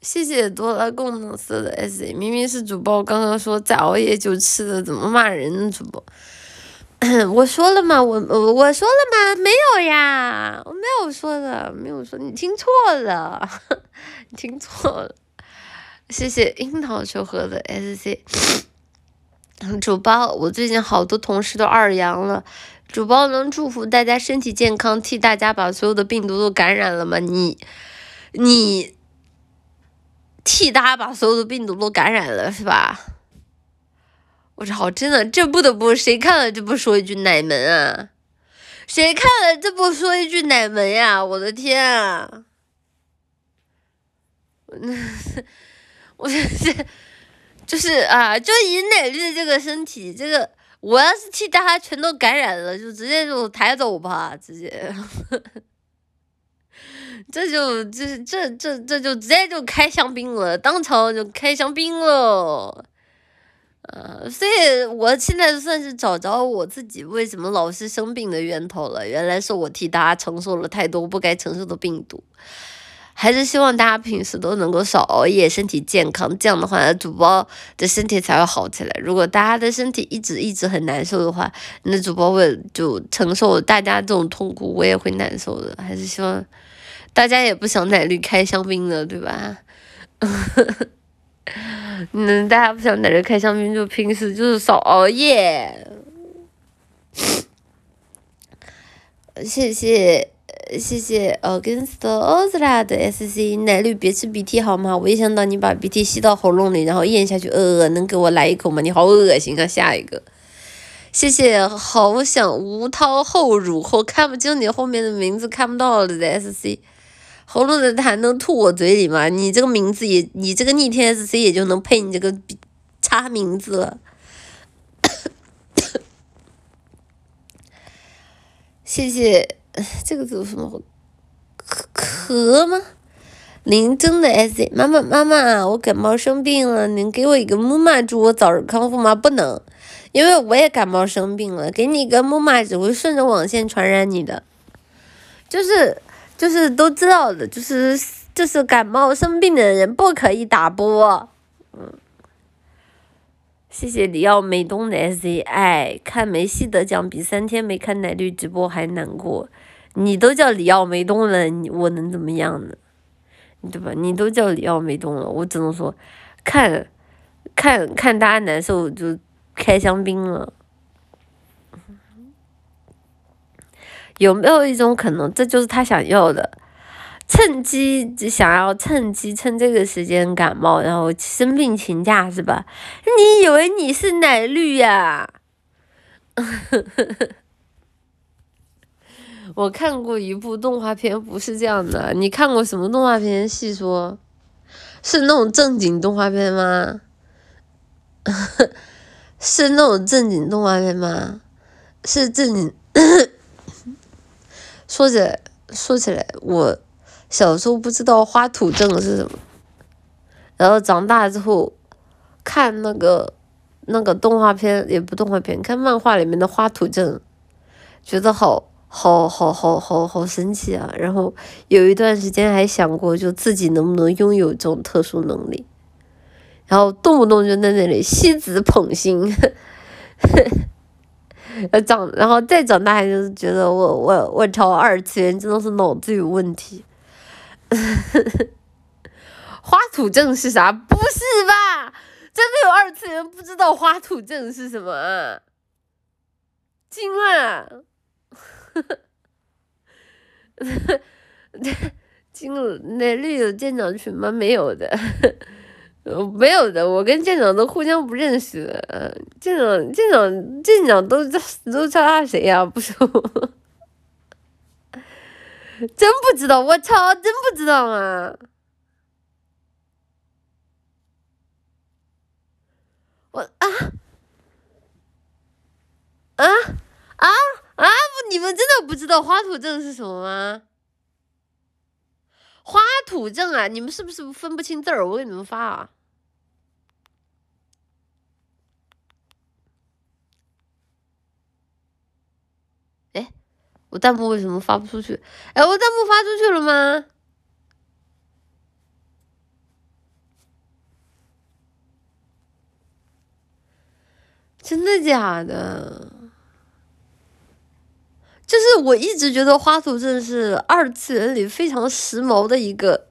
谢谢多拉功能色的 S，明明是主播刚刚说再熬夜就吃的，怎么骂人呢？主播。我说了吗？我我我说了吗？没有呀，我没有说的，没有说，你听错了，你 听错了。谢谢樱桃球盒的 SC。主播，我最近好多同事都二阳了，主播能祝福大家身体健康，替大家把所有的病毒都感染了吗？你，你，替大家把所有的病毒都感染了是吧？我操，真的，这不得不谁看了就不说一句奶门啊？谁看了这不说一句奶门呀？我的天啊！我 这这就是啊，就以奶绿这个身体，这个我要是替大家全都感染了，就直接就抬走吧，直接，这就这这这这就直接就开香槟了，当场就开香槟了。呃，所以我现在算是找着我自己为什么老是生病的源头了。原来是我替大家承受了太多不该承受的病毒。还是希望大家平时都能够少熬夜，身体健康。这样的话，主播的身体才会好起来。如果大家的身体一直一直很难受的话，那主播会就承受大家这种痛苦，我也会难受的。还是希望大家也不想奶绿开香槟了，对吧？嗯，大家不想在这开香槟，就平时就是少熬夜。谢谢。谢谢 Against Ozra 的 SC 奶绿别吃鼻涕好吗？我一想到你把鼻涕吸到喉咙里，然后咽下去，呃，能给我来一口吗？你好恶心啊！下一个，谢谢好想无涛后乳后看不清你后面的名字看不到了的 SC，喉咙的痰能吐我嘴里吗？你这个名字也，你这个逆天 SC 也就能配你这个差名字了。谢谢。这个字有什么？咳咳吗？林真的 S C？妈妈妈妈，我感冒生病了，能给我一个木马祝我早日康复吗？不能，因为我也感冒生病了。给你一个木马只会顺着网线传染你的，就是就是都知道的，就是就是感冒生病的人不可以打波。嗯，谢谢里奥美东的 S 哎，看梅西得奖比三天没看奶绿直播还难过。你都叫里奥梅东了，你我能怎么样呢？对吧？你都叫里奥梅东了，我只能说，看，看看大家难受就开香槟了。有没有一种可能，这就是他想要的？趁机想要趁机趁这个时间感冒，然后生病请假是吧？你以为你是奶绿呀？我看过一部动画片，不是这样的。你看过什么动画片？细说，是那种正经动画片吗？是那种正经动画片吗？是正经。说起来，说起来，我小时候不知道花土症是什么，然后长大之后看那个那个动画片，也不动画片，看漫画里面的花土症，觉得好。好好好好好神奇啊！然后有一段时间还想过，就自己能不能拥有这种特殊能力，然后动不动就在那里西子捧心，呃长，然后再长大就是觉得我我我超二次元真的是脑子有问题，花土症是啥？不是吧？真的有二次元不知道花土症是什么啊？惊了！惊了，那绿有舰长群吗？没有的，没有的。我跟舰长都互相不认识。舰长，舰长，舰长都 都叫他谁呀？不是我，真不知道。我操，真不知道啊！我啊啊啊！啊不，你们真的不知道花土症是什么吗？花土症啊，你们是不是分不清字儿？我给你们发啊。我弹幕为什么发不出去？哎，我弹幕发出去了吗？真的假的？就是我一直觉得花土症是二次元里非常时髦的一个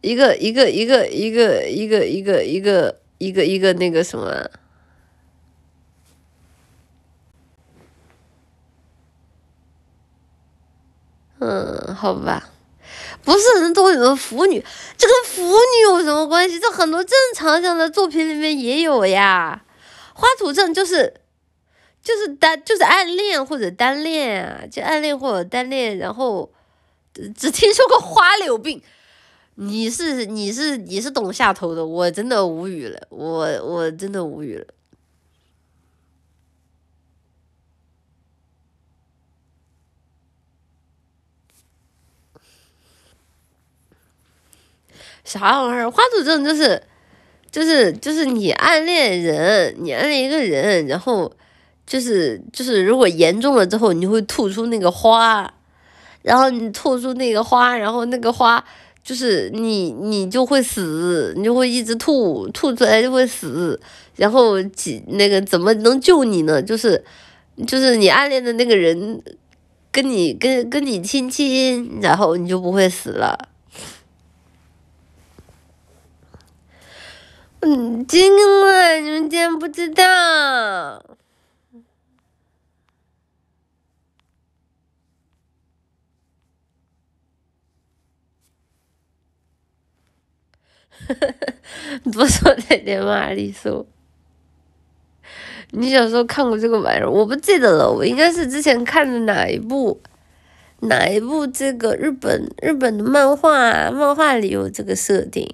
一个一个一个一个一个一个一个一个一个那个什么？嗯，好吧，不是人都有腐女，这跟腐女有什么关系？这很多正常向的作品里面也有呀。花土症就是就是单就是暗恋或者单恋啊，就暗恋或者单恋，然后只听说过花柳病。你是你是你是懂下头的，我真的无语了，我我真的无语了。啥玩意儿？花土症就是，就是就是你暗恋人，你暗恋一个人，然后就是就是如果严重了之后，你会吐出那个花，然后你吐出那个花，然后那个花就是你你就会死，你就会一直吐，吐出来就会死，然后几那个怎么能救你呢？就是就是你暗恋的那个人跟你跟跟你亲亲，然后你就不会死了。嗯，惊了！你们竟然不知道？多少点点玛丽苏？你小时候看过这个玩意儿？我不记得了，我应该是之前看的哪一部？哪一部？这个日本日本的漫画，漫画里有这个设定。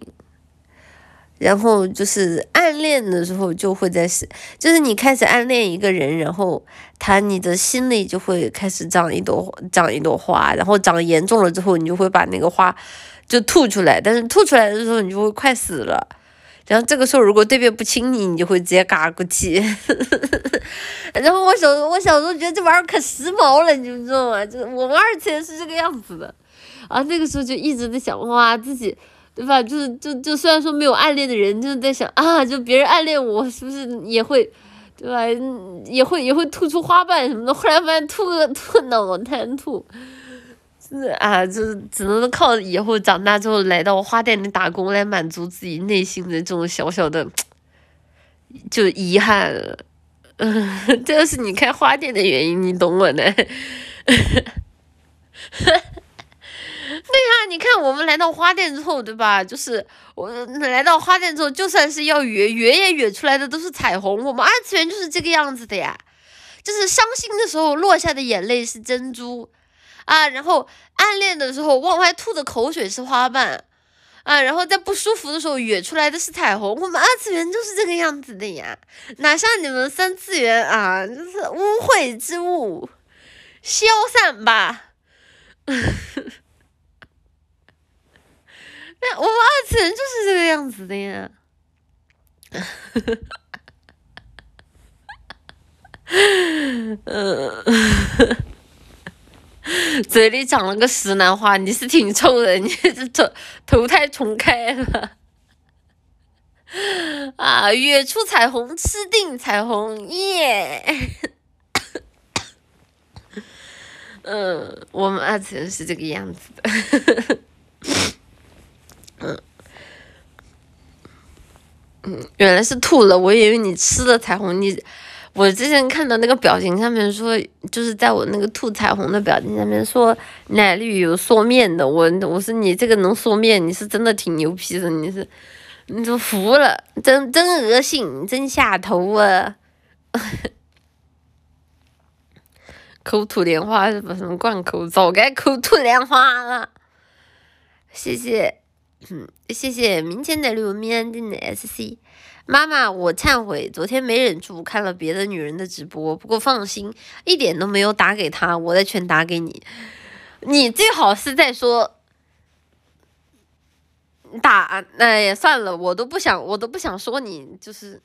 然后就是暗恋的时候就会在是，就是你开始暗恋一个人，然后他你的心里就会开始长一朵长一朵花，然后长严重了之后，你就会把那个花就吐出来，但是吐出来的时候你就会快死了，然后这个时候如果对面不亲你，你就会直接嘎过去。然后我小我小时候觉得这玩意儿可时髦了，你知道吗？就我们二次元是这个样子的，啊，那个时候就一直在想哇自己。对吧？就是就就虽然说没有暗恋的人，就是在想啊，就别人暗恋我是不是也会，对吧？也会也会吐出花瓣什么的。后来发现吐个吐脑瘫吐，是啊，就是只能靠以后长大之后来到花店里打工来满足自己内心的这种小小的就遗憾。嗯，这是你开花店的原因，你懂我的。对呀，你看我们来到花店之后，对吧？就是我来到花店之后，就算是要约约也约出来的都是彩虹。我们二次元就是这个样子的呀，就是伤心的时候落下的眼泪是珍珠啊，然后暗恋的时候往外吐的口水是花瓣啊，然后在不舒服的时候约出来的是彩虹。我们二次元就是这个样子的呀，哪像你们三次元啊，就是污秽之物，消散吧。我们二次元就是这个样子的呀，嗯，嘴里长了个石楠花，你是挺臭的，你是投投胎重开了，啊，远处彩虹，吃定彩虹，耶，嗯，我们二次元是这个样子的。嗯，嗯，原来是吐了，我以为你吃了彩虹。你，我之前看到那个表情上面说，就是在我那个吐彩虹的表情上面说奶绿有缩面的。我，我说你这个能缩面，你是真的挺牛皮的，你是，你就服了，真真恶心，真下头啊！口吐莲花是不？什么灌口？早该口吐莲花了。谢谢。嗯，谢谢明天的绿明安定的 SC 妈妈，我忏悔，昨天没忍住看了别的女人的直播。不过放心，一点都没有打给他，我的全打给你。你最好是在说打，那也算了，我都不想，我都不想说你，就是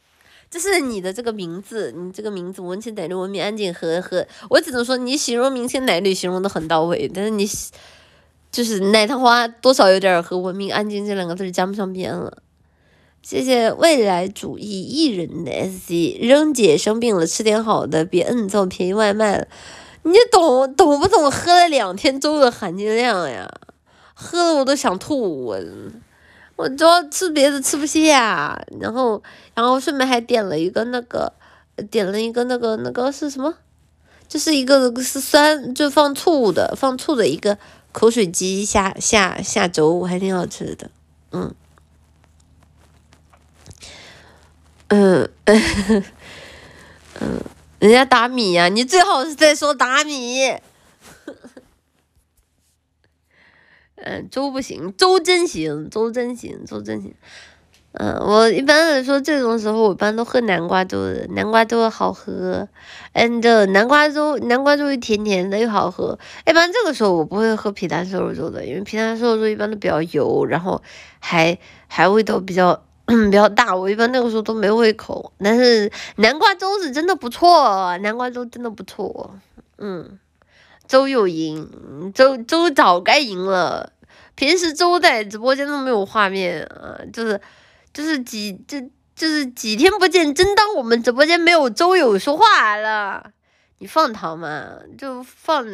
就是你的这个名字，你这个名字文清奶绿文明安静和和，我只能说你形容明清奶绿形容的很到位，但是你。就是奶糖花多少有点和文明安静这两个字沾不上边了。谢谢未来主义艺人的 S C，扔姐生病了，吃点好的，别摁造便宜外卖了。你懂懂不懂？喝了两天粥的含金量呀，喝的我都想吐。我我主要吃别的吃不下，然后然后顺便还点了一个那个，点了一个那个那个是什么？就是一个是酸就放醋的放醋的一个口水鸡下下下粥，还挺好吃的，嗯。嗯，嗯，人家打米呀，你最好是在说打米。嗯，粥不行，粥真行，粥真行，粥真行。嗯，我一般来说这种时候，我一般都喝南瓜粥的，南瓜粥好喝。嗯，这南瓜粥，南瓜粥又甜甜的又好喝。一般这个时候我不会喝皮蛋瘦肉粥的，因为皮蛋瘦肉粥一般都比较油，然后还还味道比较。比较大，我一般那个时候都没胃口。但是南瓜粥是真的不错，南瓜粥真的不错。嗯，粥又赢，粥粥早该赢了。平时粥在直播间都没有画面啊，就是就是几就就是几天不见，真当我们直播间没有粥友说话了。你放糖嘛，就放。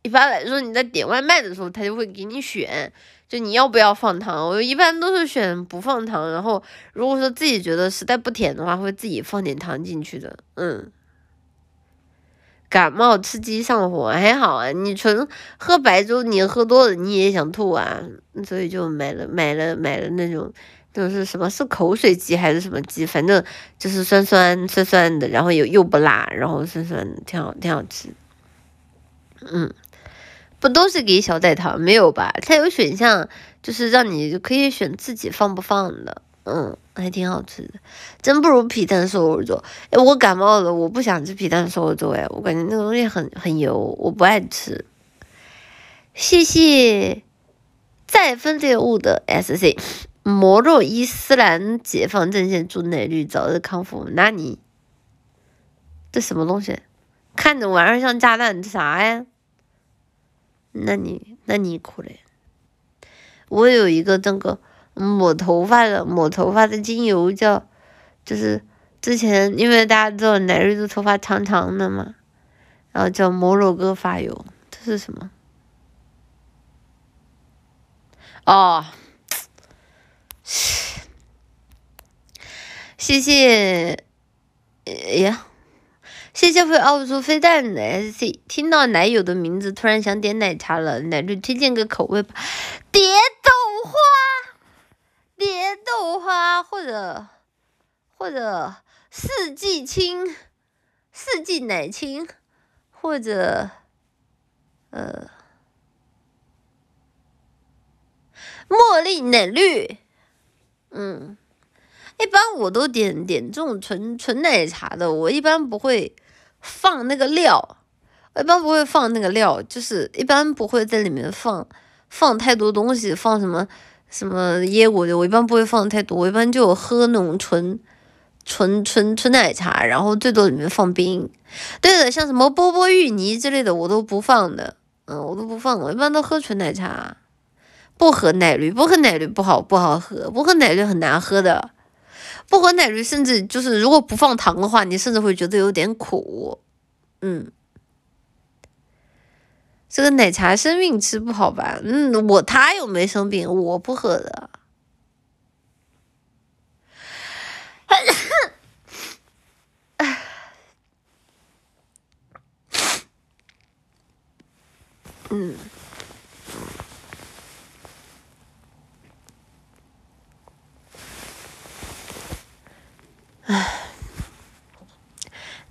一般来说，你在点外卖的时候，他就会给你选。就你要不要放糖？我一般都是选不放糖，然后如果说自己觉得实在不甜的话，会自己放点糖进去的。嗯，感冒吃鸡上火还好啊，你纯喝白粥，你喝多了你也想吐啊，所以就买了买了买了那种，就是什么是口水鸡还是什么鸡，反正就是酸酸酸酸的，然后又又不辣，然后酸酸的，挺好挺好吃。嗯。不都是给小仔糖没有吧？它有选项，就是让你可以选自己放不放的，嗯，还挺好吃的，真不如皮蛋瘦肉粥。哎，我感冒了，我不想吃皮蛋瘦肉粥，哎，我感觉那个东西很很油，我不爱吃。谢谢再分裂物的 SC，摩洛伊斯兰解放阵线祝奶绿早日康复。那你这什么东西？看着玩意儿像炸弹，这啥呀？那你那你可怜，我有一个那个抹头发的抹头发的精油叫，就是之前因为大家知道奶瑞的头发长长的嘛，然后叫摩洛哥发油，这是什么？哦，谢谢，哎呀。谢谢会凹出飞弹的 SC，听到奶友的名字，突然想点奶茶了。奶绿推荐个口味吧，蝶豆花，蝶豆花或者或者四季青，四季奶青，或者呃茉莉奶绿，嗯，一般我都点点这种纯纯奶茶的，我一般不会。放那个料，我一般不会放那个料，就是一般不会在里面放放太多东西，放什么什么椰果的，我一般不会放太多，我一般就喝那种纯纯纯纯奶茶，然后最多里面放冰。对的，像什么波波芋泥之类的我都不放的，嗯，我都不放，我一般都喝纯奶茶，不喝奶绿，不喝奶绿不好不好喝，不喝奶绿很难喝的。不喝奶绿，甚至就是如果不放糖的话，你甚至会觉得有点苦。嗯，这个奶茶生病吃不好吧？嗯，我他又没生病，我不喝的。嗯。唉，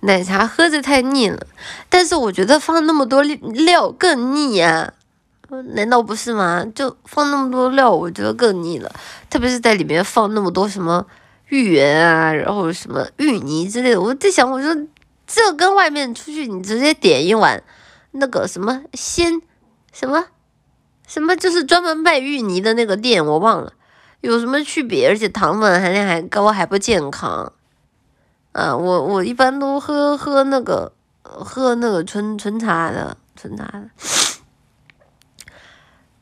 奶茶喝着太腻了，但是我觉得放那么多料更腻呀，难道不是吗？就放那么多料，我觉得更腻了，特别是在里面放那么多什么芋圆啊，然后什么芋泥之类的，我在想，我说这跟外面出去你直接点一碗那个什么鲜什么什么，就是专门卖芋泥的那个店，我忘了有什么区别，而且糖分含量还高，还不健康。啊，我我一般都喝喝那个，喝那个纯纯茶的，纯茶的。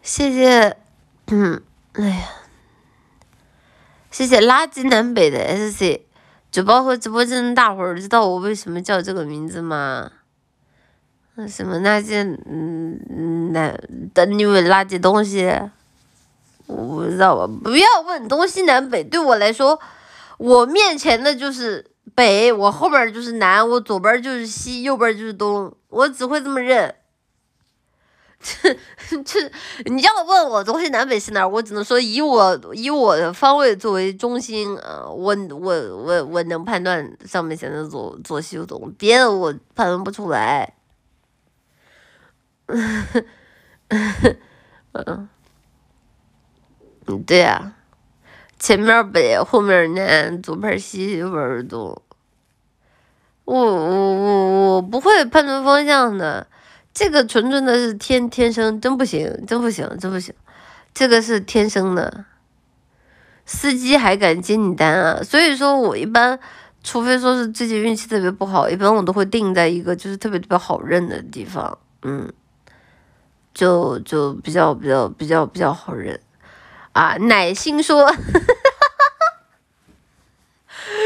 谢谢，嗯，哎呀，谢谢垃圾南北的 SC，就包括直播间的大伙儿，知道我为什么叫这个名字吗？什么那些嗯那等你们垃圾东西，我不知道吧？不要问东西南北，对我来说，我面前的就是北，我后边就是南，我左边就是西，右边就是东，我只会这么认。这 这，你要问我东西南北是哪儿，我只能说以我以我的方位作为中心啊，我我我我能判断上面现在左左西右东，别的我判断不出来。嗯，对呀，前面北，后面南，左边西，右边东。我我我我不会判断方向的，这个纯纯的是天天生，真不行，真不行，真不行，这个是天生的。司机还敢接你单啊？所以说我一般，除非说是自己运气特别不好，一般我都会定在一个就是特别特别好认的地方，嗯。就就比较比较比较比较好认啊！奶心说：“呵呵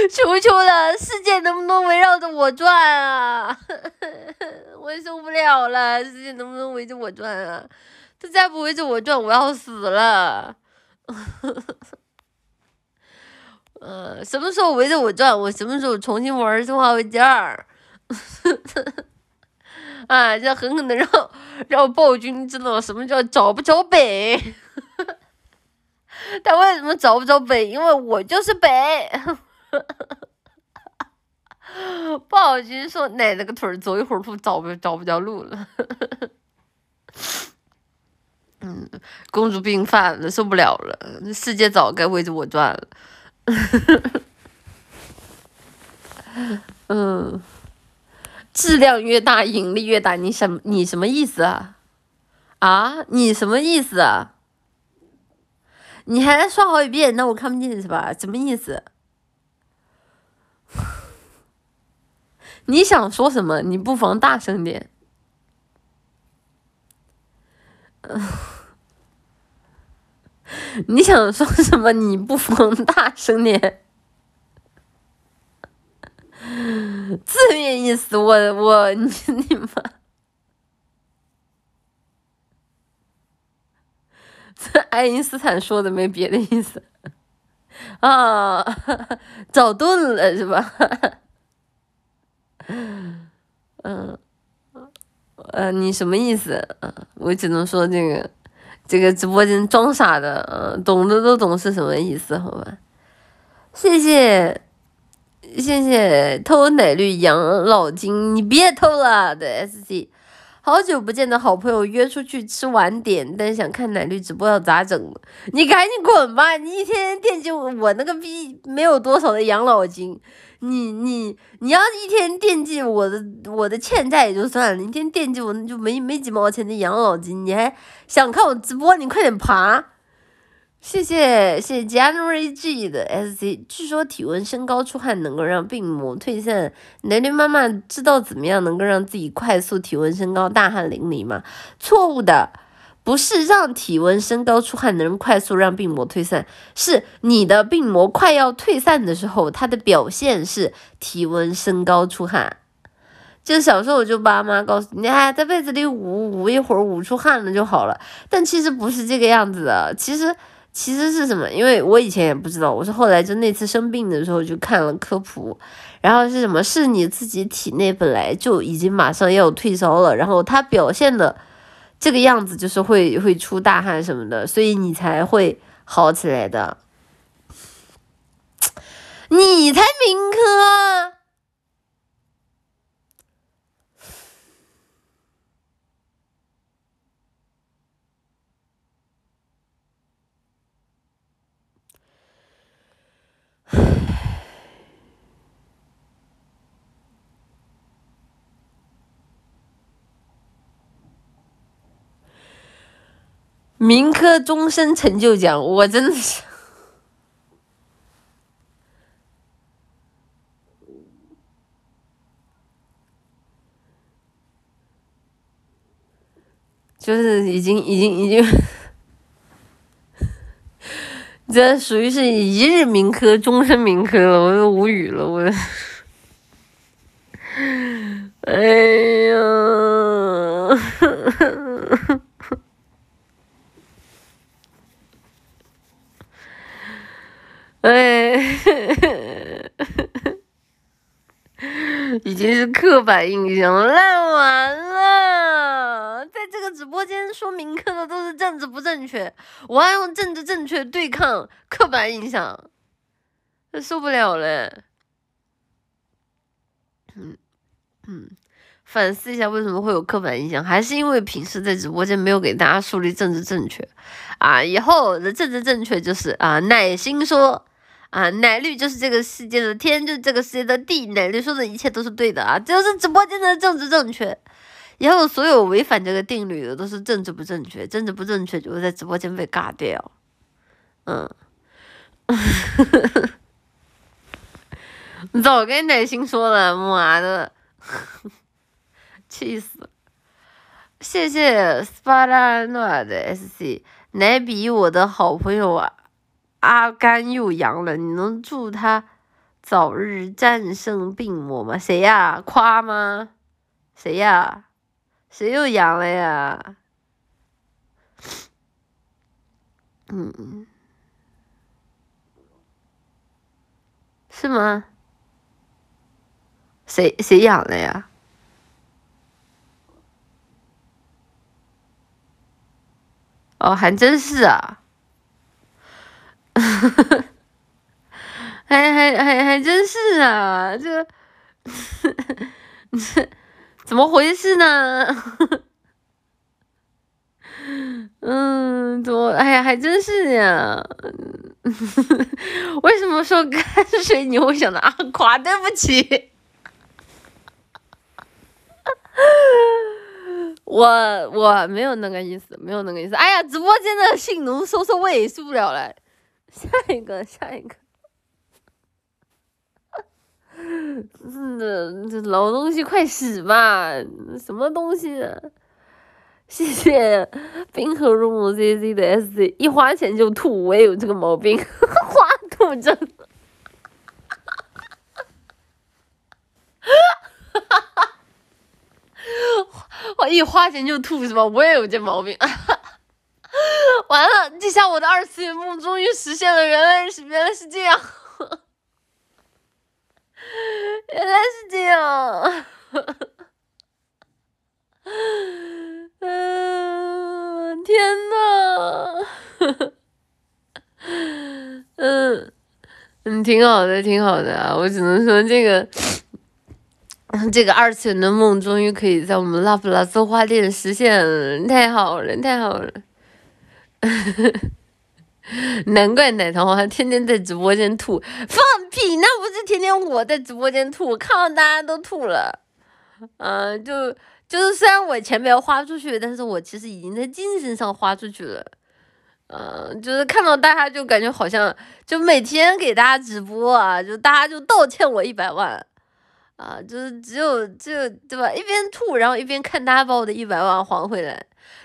求求了，世界能不能围绕着我转啊？我也受不了了，世界能不能围着我转啊？他再不围着我转，我要死了。嗯，什么时候围着我转，我什么时候重新玩生化危机二。”啊，这狠狠的让让暴君知道什么叫找不着北。他为什么找不着北？因为我就是北。暴君说：“奶奶个腿儿，走一会儿路找不找不着路了。”嗯，公主病犯了，受不了了，世界早该围着我转了。嗯。质量越大，引力越大。你什你什么意思啊？啊，你什么意思啊？你还说好几遍，那我看不见是吧？什么意思？你想说什么？你不妨大声点。你想说什么？你不妨大声点。字面意思，我我你你妈，这爱因斯坦说的没别的意思啊，找顿了是吧？嗯，呃，你什么意思？我只能说这个这个直播间装傻的，嗯，懂的都懂是什么意思，好吧？谢谢。谢谢偷奶绿养老金，你别偷了。对 S C，好久不见的好朋友约出去吃晚点，但想看奶绿直播要咋整？你赶紧滚吧！你一天天惦记我，我那个逼没有多少的养老金。你你你要一天惦记我的我的欠债也就算了，你一天惦记我就没没几毛钱的养老金，你还想看我直播？你快点爬！谢谢谢谢 January G 的 SC，据说体温升高出汗能够让病魔退散。雷雷妈妈知道怎么样能够让自己快速体温升高、大汗淋漓吗？错误的，不是让体温升高出汗能快速让病魔退散，是你的病魔快要退散的时候，它的表现是体温升高出汗。就小时候我就爸妈告诉你，哎，在被子里捂捂一会儿，捂出汗了就好了。但其实不是这个样子的，其实。其实是什么？因为我以前也不知道，我是后来就那次生病的时候就看了科普，然后是什么？是你自己体内本来就已经马上要退烧了，然后它表现的这个样子就是会会出大汗什么的，所以你才会好起来的。你才民科。民科终身成就奖，我真的是，就是已经已经已经，这属于是一日民科，终身民科了，我都无语了，我，哎呀。哎，已经是刻板印象，烂完了！在这个直播间说名课的都是政治不正确，我要用政治正确对抗刻板印象，受不了了。嗯嗯。反思一下，为什么会有刻板印象？还是因为平时在直播间没有给大家树立政治正确啊？以后的政治正确就是啊，耐心说啊，奶绿就是这个世界的天，就是这个世界的地，奶绿说的一切都是对的啊，就是直播间的政治正确。以后所有违反这个定律的都是政治不正确，政治不正确就会在直播间被尬掉。嗯，早跟奶心说了，妈的。气死！谢谢斯巴达诺的 SC，奶比我的好朋友啊，阿甘又阳了，你能祝他早日战胜病魔吗？谁呀？夸吗？谁呀？谁又阳了呀？嗯，是吗？谁谁阳了呀？哦，还真是啊，还还还还真是啊，这这怎么回事呢？嗯，怎么？哎呀，还真是呀。为什么说干水你会想到阿夸？对不起。我我没有那个意思，没有那个意思。哎呀，直播间的性奴收收尾，受不了了。下一个，下一个。这这老东西快死吧！什么东西？谢谢冰河入梦 Z Z 的 S Z，一花钱就吐，我也有这个毛病，花吐症。我一花钱就吐是吧？我也有这毛病。完了，这下我的二次元梦终于实现了，原来是原来是这样，原来是这样。嗯，天呐！嗯嗯，挺好的，挺好的！我只能说这个。这个二次元的梦终于可以在我们拉普拉斯花店实现了，太好了，太好了！难怪奶糖花天天在直播间吐，放屁！那不是天天我在直播间吐，看到大家都吐了。嗯，就就是虽然我钱没有花出去，但是我其实已经在精神上花出去了。嗯，就是看到大家就感觉好像就每天给大家直播啊，就大家就倒欠我一百万。啊，就是只有只有对吧？一边吐，然后一边看大家把我的一百万还回来。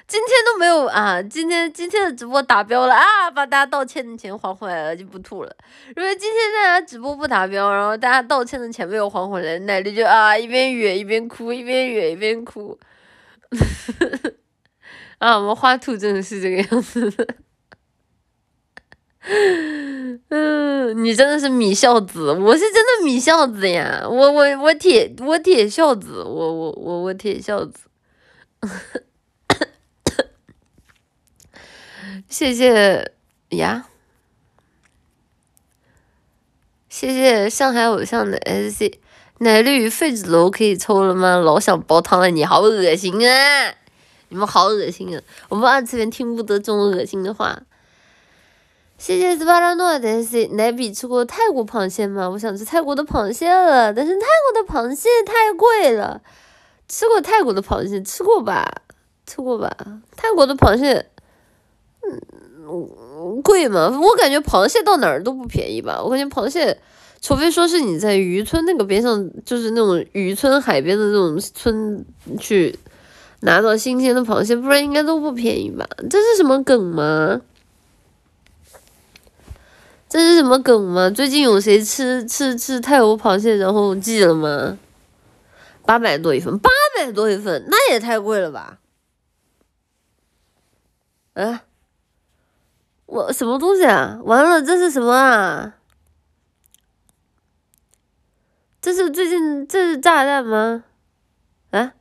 今天都没有啊，今天今天的直播达标了啊，把大家道歉的钱还回来了，就不吐了。如果今天大家直播不达标，然后大家道歉的钱没有还回来，奶绿就啊一边哕一边哭，一边哕一边哭。啊，我们花兔真的是这个样子。嗯，你真的是米孝子，我是真的米孝子呀！我我我铁我铁孝子，我我我我铁孝子。谢谢呀，谢谢上海偶像的 S C 奶绿废纸篓可以抽了吗？老想煲汤了，你好恶心啊！你们好恶心啊！我们二次元听不得这种恶心的话。谢谢斯巴达诺的 SC 奶比吃过泰国螃蟹吗？我想吃泰国的螃蟹了，但是泰国的螃蟹太贵了。吃过泰国的螃蟹，吃过吧？吃过吧？泰国的螃蟹，贵吗？我感觉螃蟹到哪儿都不便宜吧。我感觉螃蟹，除非说是你在渔村那个边上，就是那种渔村海边的那种村去拿到新鲜的螃蟹，不然应该都不便宜吧？这是什么梗吗？这是什么梗吗？最近有谁吃吃吃泰国螃蟹然后寄了吗？八百多一份，八百多一份，那也太贵了吧！啊，我什么东西啊？完了，这是什么啊？这是最近这是炸弹吗？啊？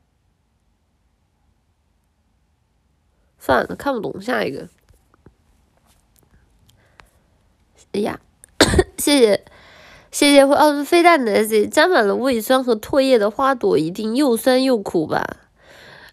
算了，看不懂，下一个。哎呀，谢谢谢谢会奥飞弹的 S，沾满了胃酸和唾液的花朵，一定又酸又苦吧？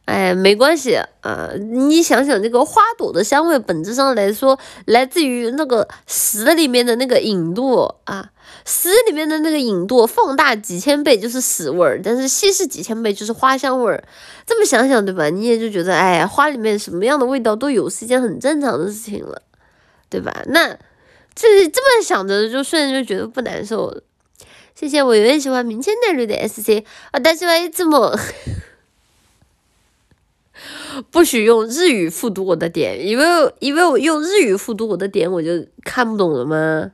哎，没关系啊！你想想，这个花朵的香味本质上来说，来自于那个屎里面的那个引度啊，屎里面的那个引度放大几千倍就是屎味儿，但是稀释几千倍就是花香味儿。这么想想，对吧？你也就觉得，哎，花里面什么样的味道都有，是一件很正常的事情了，对吧？那这这么想着，就瞬间就觉得不难受了。谢谢我永远喜欢明天带绿的 SC 啊，但是我这么。不许用日语复读我的点，因为因为我用日语复读我的点，我就看不懂了吗？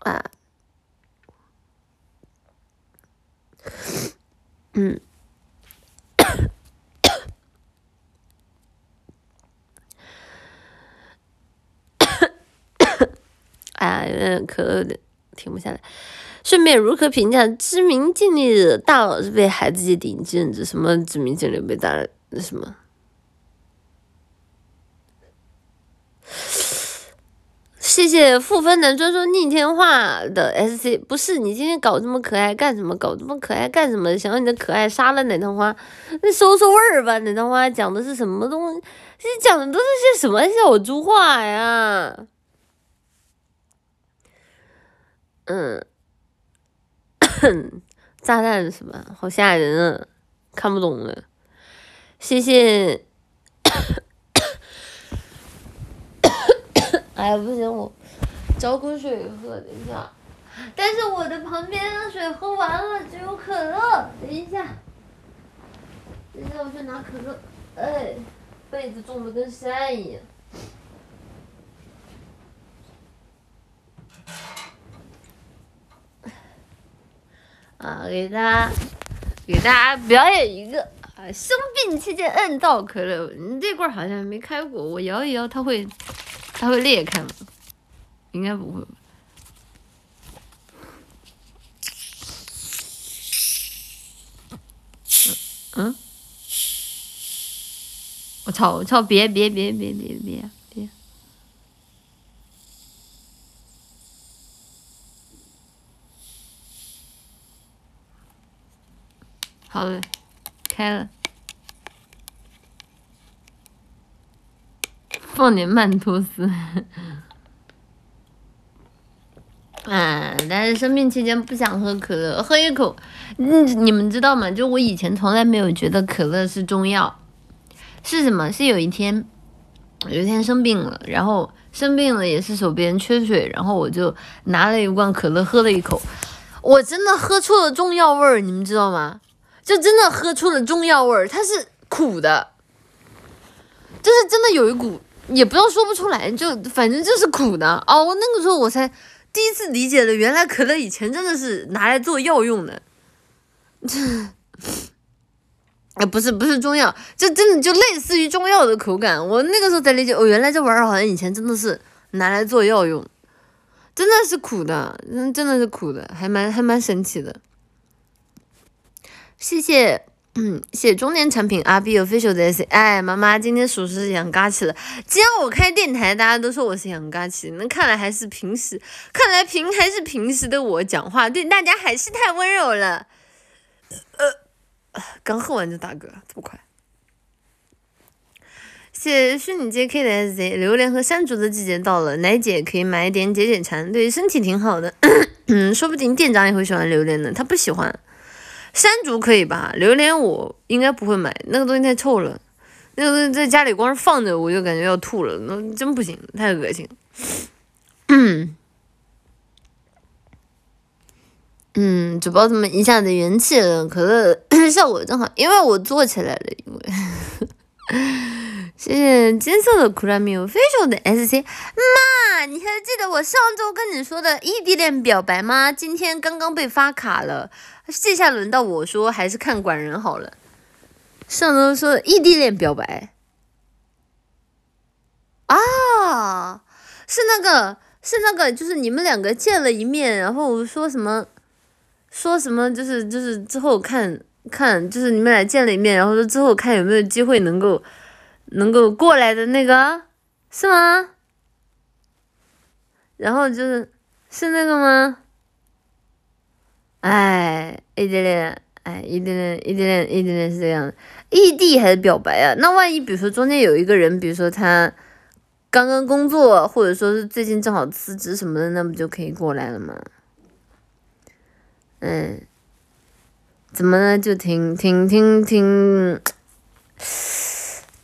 啊，嗯，哎，有点可乐的。停不下来。顺便如何评价知名经理大佬是被孩子界顶尖子？什么知名经理被大那什么？谢谢负分男专说逆天话的 S C，不是你今天搞这么可爱干什么？搞这么可爱干什么？想要你的可爱杀了奶糖花，那收收味儿吧！奶糖花讲的是什么东西？这讲的都是些什么小猪话呀？嗯，炸弹是吧？好吓人啊，看不懂了。谢谢。哎呀，不行，我找口水喝，等一下。但是我的旁边的水喝完了，只有可乐。等一下，等一下，我去拿可乐。哎，被子重的跟山一样。啊，给大家给大家表演一个啊，生病期间摁到可乐。你这罐好像没开过，我摇一摇，它会它会裂开吗？应该不会吧？嗯？我操！我操！别别别别别别！好了，开了，放点曼托斯。啊，但是生病期间不想喝可乐，喝一口。嗯，你们知道吗？就我以前从来没有觉得可乐是中药，是什么？是有一天，有一天生病了，然后生病了也是手边缺水，然后我就拿了一罐可乐喝了一口，我真的喝出了中药味儿，你们知道吗？就真的喝出了中药味儿，它是苦的，就是真的有一股，也不知道说不出来，就反正就是苦的哦。我那个时候我才第一次理解了，原来可乐以前真的是拿来做药用的，这 啊不是不是中药，就真的就类似于中药的口感。我那个时候才理解，哦原来这玩意儿好像以前真的是拿来做药用，真的是苦的，嗯真的是苦的，还蛮还蛮神奇的。谢谢，嗯，谢谢中年产品 R B official 的 S，哎，妈妈今天属实是养嘎起了。既然我开电台，大家都说我是养嘎起，那看来还是平时，看来平还是平时的我讲话对大家还是太温柔了。呃，刚喝完就打嗝，这么快。谢谢虚拟 J K 的 S Z，榴莲和山竹的季节到了，奶姐可以买一点解解馋，对身体挺好的。嗯，说不定店长也会喜欢榴莲呢，他不喜欢。山竹可以吧？榴莲我应该不会买，那个东西太臭了。那个东西在家里光是放着，我就感觉要吐了，那真不行，太恶心。嗯，嗯，主播怎么一下子元气了？可乐 效果真好，因为我做起来了，因为。谢谢金色的苦拉米非手的 SC 妈，你还记得我上周跟你说的异地恋表白吗？今天刚刚被发卡了。这下轮到我说，还是看管人好了。上周说异地恋表白，啊，是那个，是那个，就是你们两个见了一面，然后说什么，说什么，就是就是之后看看，就是你们俩见了一面，然后说之后看有没有机会能够能够过来的那个，是吗？然后就是是那个吗？哎，异地恋，哎，异地恋，异地恋，异地恋是这样的，异地还是表白啊？那万一比如说中间有一个人，比如说他刚刚工作，或者说是最近正好辞职什么的，那不就可以过来了吗？嗯，怎么呢？就听听听听。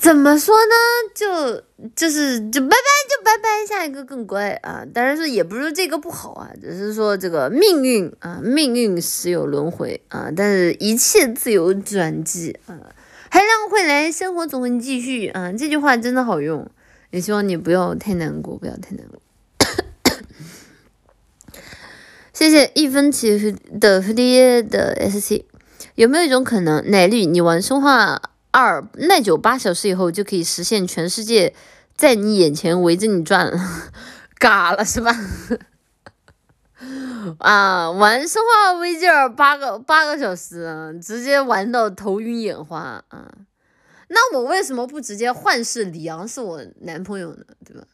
怎么说呢？就就是就拜拜就拜拜，下一个更乖啊！当然是也不是这个不好啊，只是说这个命运啊，命运时有轮回啊，但是一切自有转机啊，海浪会来，生活总会继续啊！这句话真的好用，也希望你不要太难过，不要太难过。谢谢一分起的蝴蝶的 S C，有没有一种可能，奶绿你玩生化？二耐久八小时以后就可以实现全世界在你眼前围着你转，嘎了是吧？啊，玩生化危机二八个八个小时，直接玩到头晕眼花啊！那我为什么不直接幻视李昂是我男朋友呢？对吧？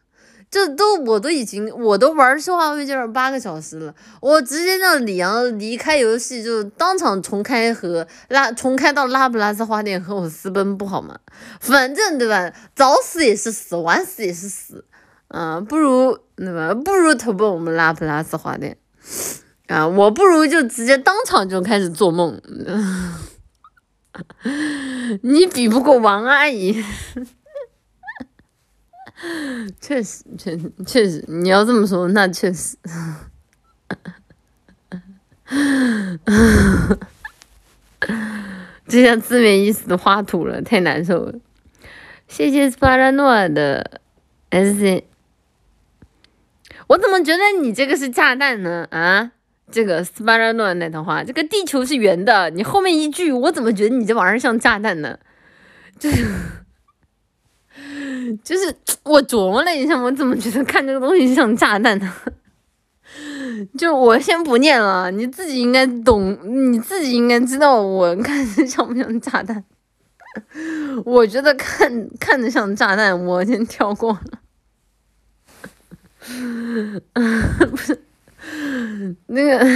这都我都已经我都玩生化危机二八个小时了，我直接让李阳离开游戏，就当场重开和拉重开到拉普拉斯花店和我私奔不好吗？反正对吧，早死也是死，晚死也是死，啊，不如对吧？不如投奔我们拉普拉斯花店，啊，我不如就直接当场就开始做梦，你比不过王阿姨。确实，确确实，你要这么说，那确实，就像字面意思的画图了，太难受了。谢谢斯巴拉诺的 S C，我怎么觉得你这个是炸弹呢？啊，这个斯巴拉诺那套话，这个地球是圆的，你后面一句，我怎么觉得你这玩意儿像炸弹呢？就。就是我琢磨了一下，我怎么觉得看这个东西像炸弹呢？就我先不念了，你自己应该懂，你自己应该知道我看着像不像炸弹。我觉得看看着像炸弹，我先跳过了。不是那个，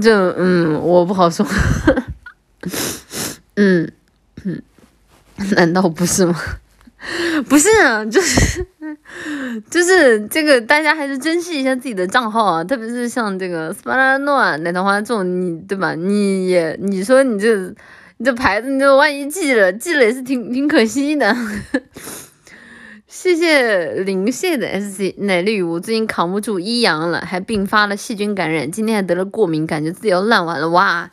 这嗯，我不好说。嗯。难道不是吗？不是啊，就是 就是这个，大家还是珍惜一下自己的账号啊，特别是像这个斯巴达诺啊、奶糖花这种，你对吧？你也你说你这你这牌子，你这万一记了，记了也是挺挺可惜的。谢谢零谢的 S C 奶绿，我最近扛不住一阳了，还并发了细菌感染，今天还得了过敏，感觉自己要烂完了哇！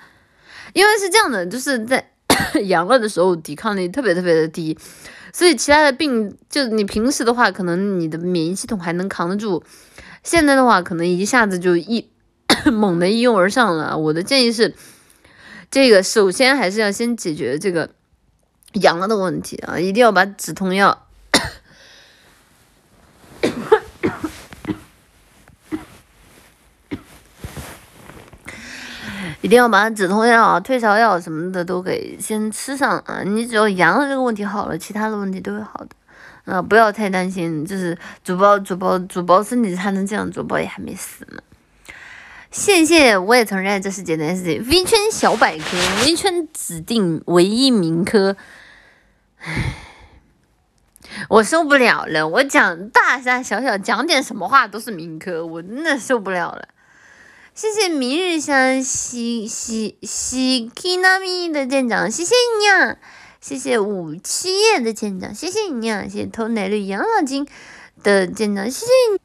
因为是这样的，就是在。阳了的时候抵抗力特别特别的低，所以其他的病就你平时的话，可能你的免疫系统还能扛得住，现在的话可能一下子就一 猛的一拥而上了。我的建议是，这个首先还是要先解决这个阳了的问题啊，一定要把止痛药。一定要把止痛药啊、退烧药什么的都给先吃上啊！你只要阳了这个问题好了，其他的问题都会好的。啊，不要太担心，就是主播、主播、主播身体差成这样，主播也还没死呢。谢谢，我也承认这是简单事情微圈小百科，微圈指定唯一名科。唉，我受不了了，我讲大大小小讲点什么话都是名科，我真的受不了了。谢谢明日香西西西 kinami 的舰长，谢谢你啊！谢谢五七叶的舰长，谢谢你啊！谢谢偷奶绿养老金的舰长，谢谢你。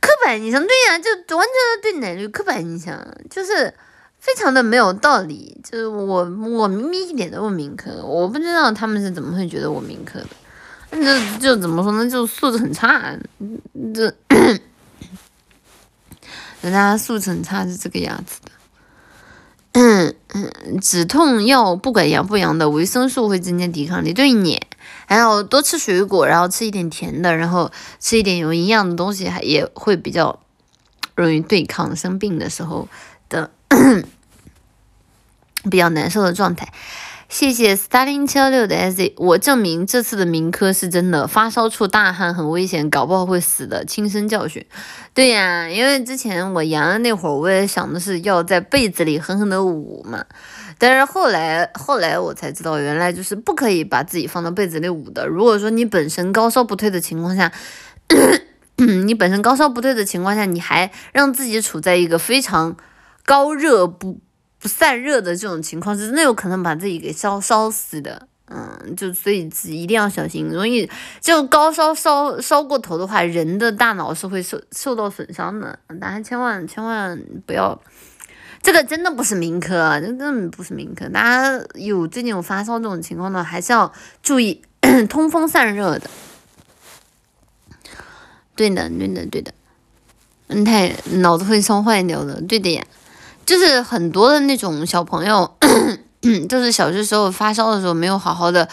刻板印象对呀，就完全的对奶绿刻板印象，就是非常的没有道理。就是我我明明一点都不明科，我不知道他们是怎么会觉得我明科的。那就怎么说呢？就素质很差，这。人家素质很差是这个样子的，嗯嗯，止痛药不管阳不阳的维生素会增加抵抗力，对你还要多吃水果，然后吃一点甜的，然后吃一点有营养的东西，还也会比较容易对抗生病的时候的 比较难受的状态。谢谢 Starling 七幺六的 S，我证明这次的民科是真的，发烧出大汗很危险，搞不好会死的，亲身教训。对呀，因为之前我阳的那会儿，我也想的是要在被子里狠狠的捂嘛，但是后来后来我才知道，原来就是不可以把自己放到被子里捂的。如果说你本身高烧不退的情况下，你本身高烧不退的情况下，你还让自己处在一个非常高热不。不散热的这种情况是真的有可能把自己给烧烧死的，嗯，就所以自己一定要小心，容易就高烧烧烧过头的话，人的大脑是会受受到损伤的，大家千万千万不要，这个真的不是民科，真的不是民科，大家有最近有发烧这种情况的，还是要注意 通风散热的。对的，对的，对的，嗯，太脑子会烧坏掉的，对的呀。就是很多的那种小朋友，就是小学时候发烧的时候没有好好的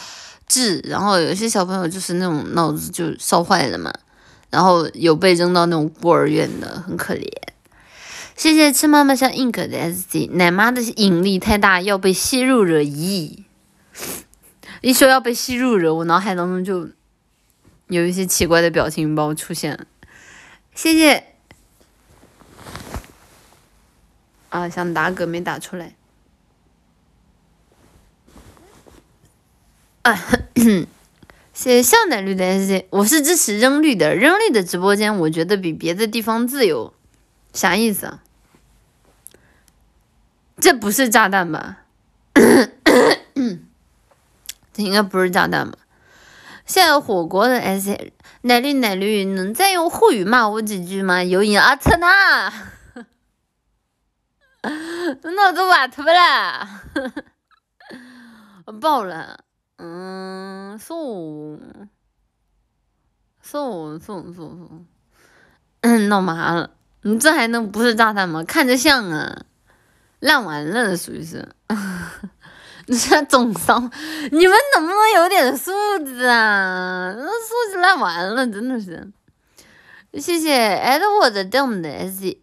治，然后有些小朋友就是那种脑子就烧坏了嘛，然后有被扔到那种孤儿院的，很可怜。谢谢吃妈妈像 ink 的 sc，奶妈的引力太大要被吸入惹咦。一说要被吸入惹，我脑海当中就有一些奇怪的表情包出现。谢谢。啊，想打嗝没打出来。啊，谢谢笑奶绿的 S J，我是支持扔绿的，扔绿的直播间，我觉得比别的地方自由，啥意思啊？这不是炸弹吧？这应该不是炸弹吧？现在火锅的 S J，奶绿奶绿，能再用沪语骂我几句吗？有瘾阿特纳。脑子瓦特不啦？爆了！嗯，送送送送送，嗯，闹 麻了。你这还能不是炸弹吗？看着像啊，烂完了属于是。你 这总伤，你们能不能有点素质啊？那素质烂完了，真的是。谢谢 Edward 的 S。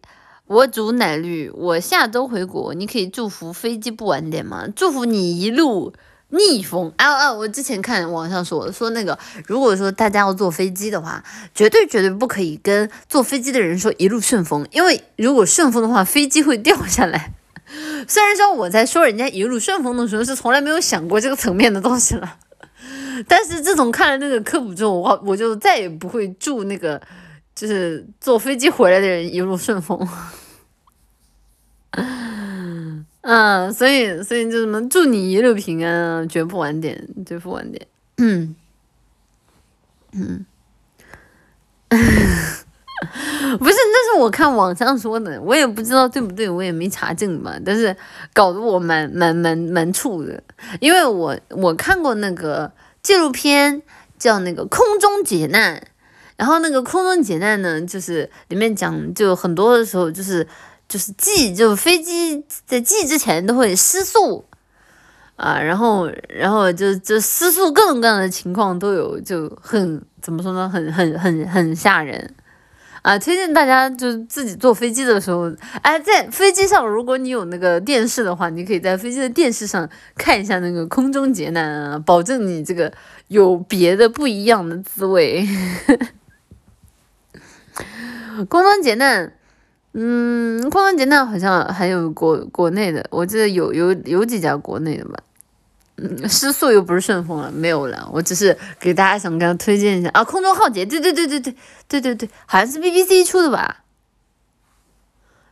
我煮奶绿，我下周回国，你可以祝福飞机不晚点吗？祝福你一路逆风。啊啊！我之前看网上说说那个，如果说大家要坐飞机的话，绝对绝对不可以跟坐飞机的人说一路顺风，因为如果顺风的话，飞机会掉下来。虽然说我在说人家一路顺风的时候是从来没有想过这个层面的东西了，但是自从看了那个科普之后，我我就再也不会祝那个。就是坐飞机回来的人一路顺风，嗯，所以所以就什么祝你一路平安啊，绝不晚点，绝不晚点，嗯，嗯，不是，那是我看网上说的，我也不知道对不对，我也没查证嘛，但是搞得我蛮蛮蛮蛮怵的，因为我我看过那个纪录片，叫那个空中劫难。然后那个空中劫难呢，就是里面讲，就很多的时候就是就是记，就飞机在记之前都会失速啊，然后然后就就失速各种各样的情况都有，就很怎么说呢，很很很很吓人啊！推荐大家就自己坐飞机的时候，哎，在飞机上如果你有那个电视的话，你可以在飞机的电视上看一下那个空中劫难啊，保证你这个有别的不一样的滋味。空中劫难，嗯，空中劫难好像还有国国内的，我记得有有有几家国内的吧。嗯，失速又不是顺丰了，没有了。我只是给大家想给他推荐一下啊，空中浩劫，对对对对对对对对，好像是 BBC 出的吧。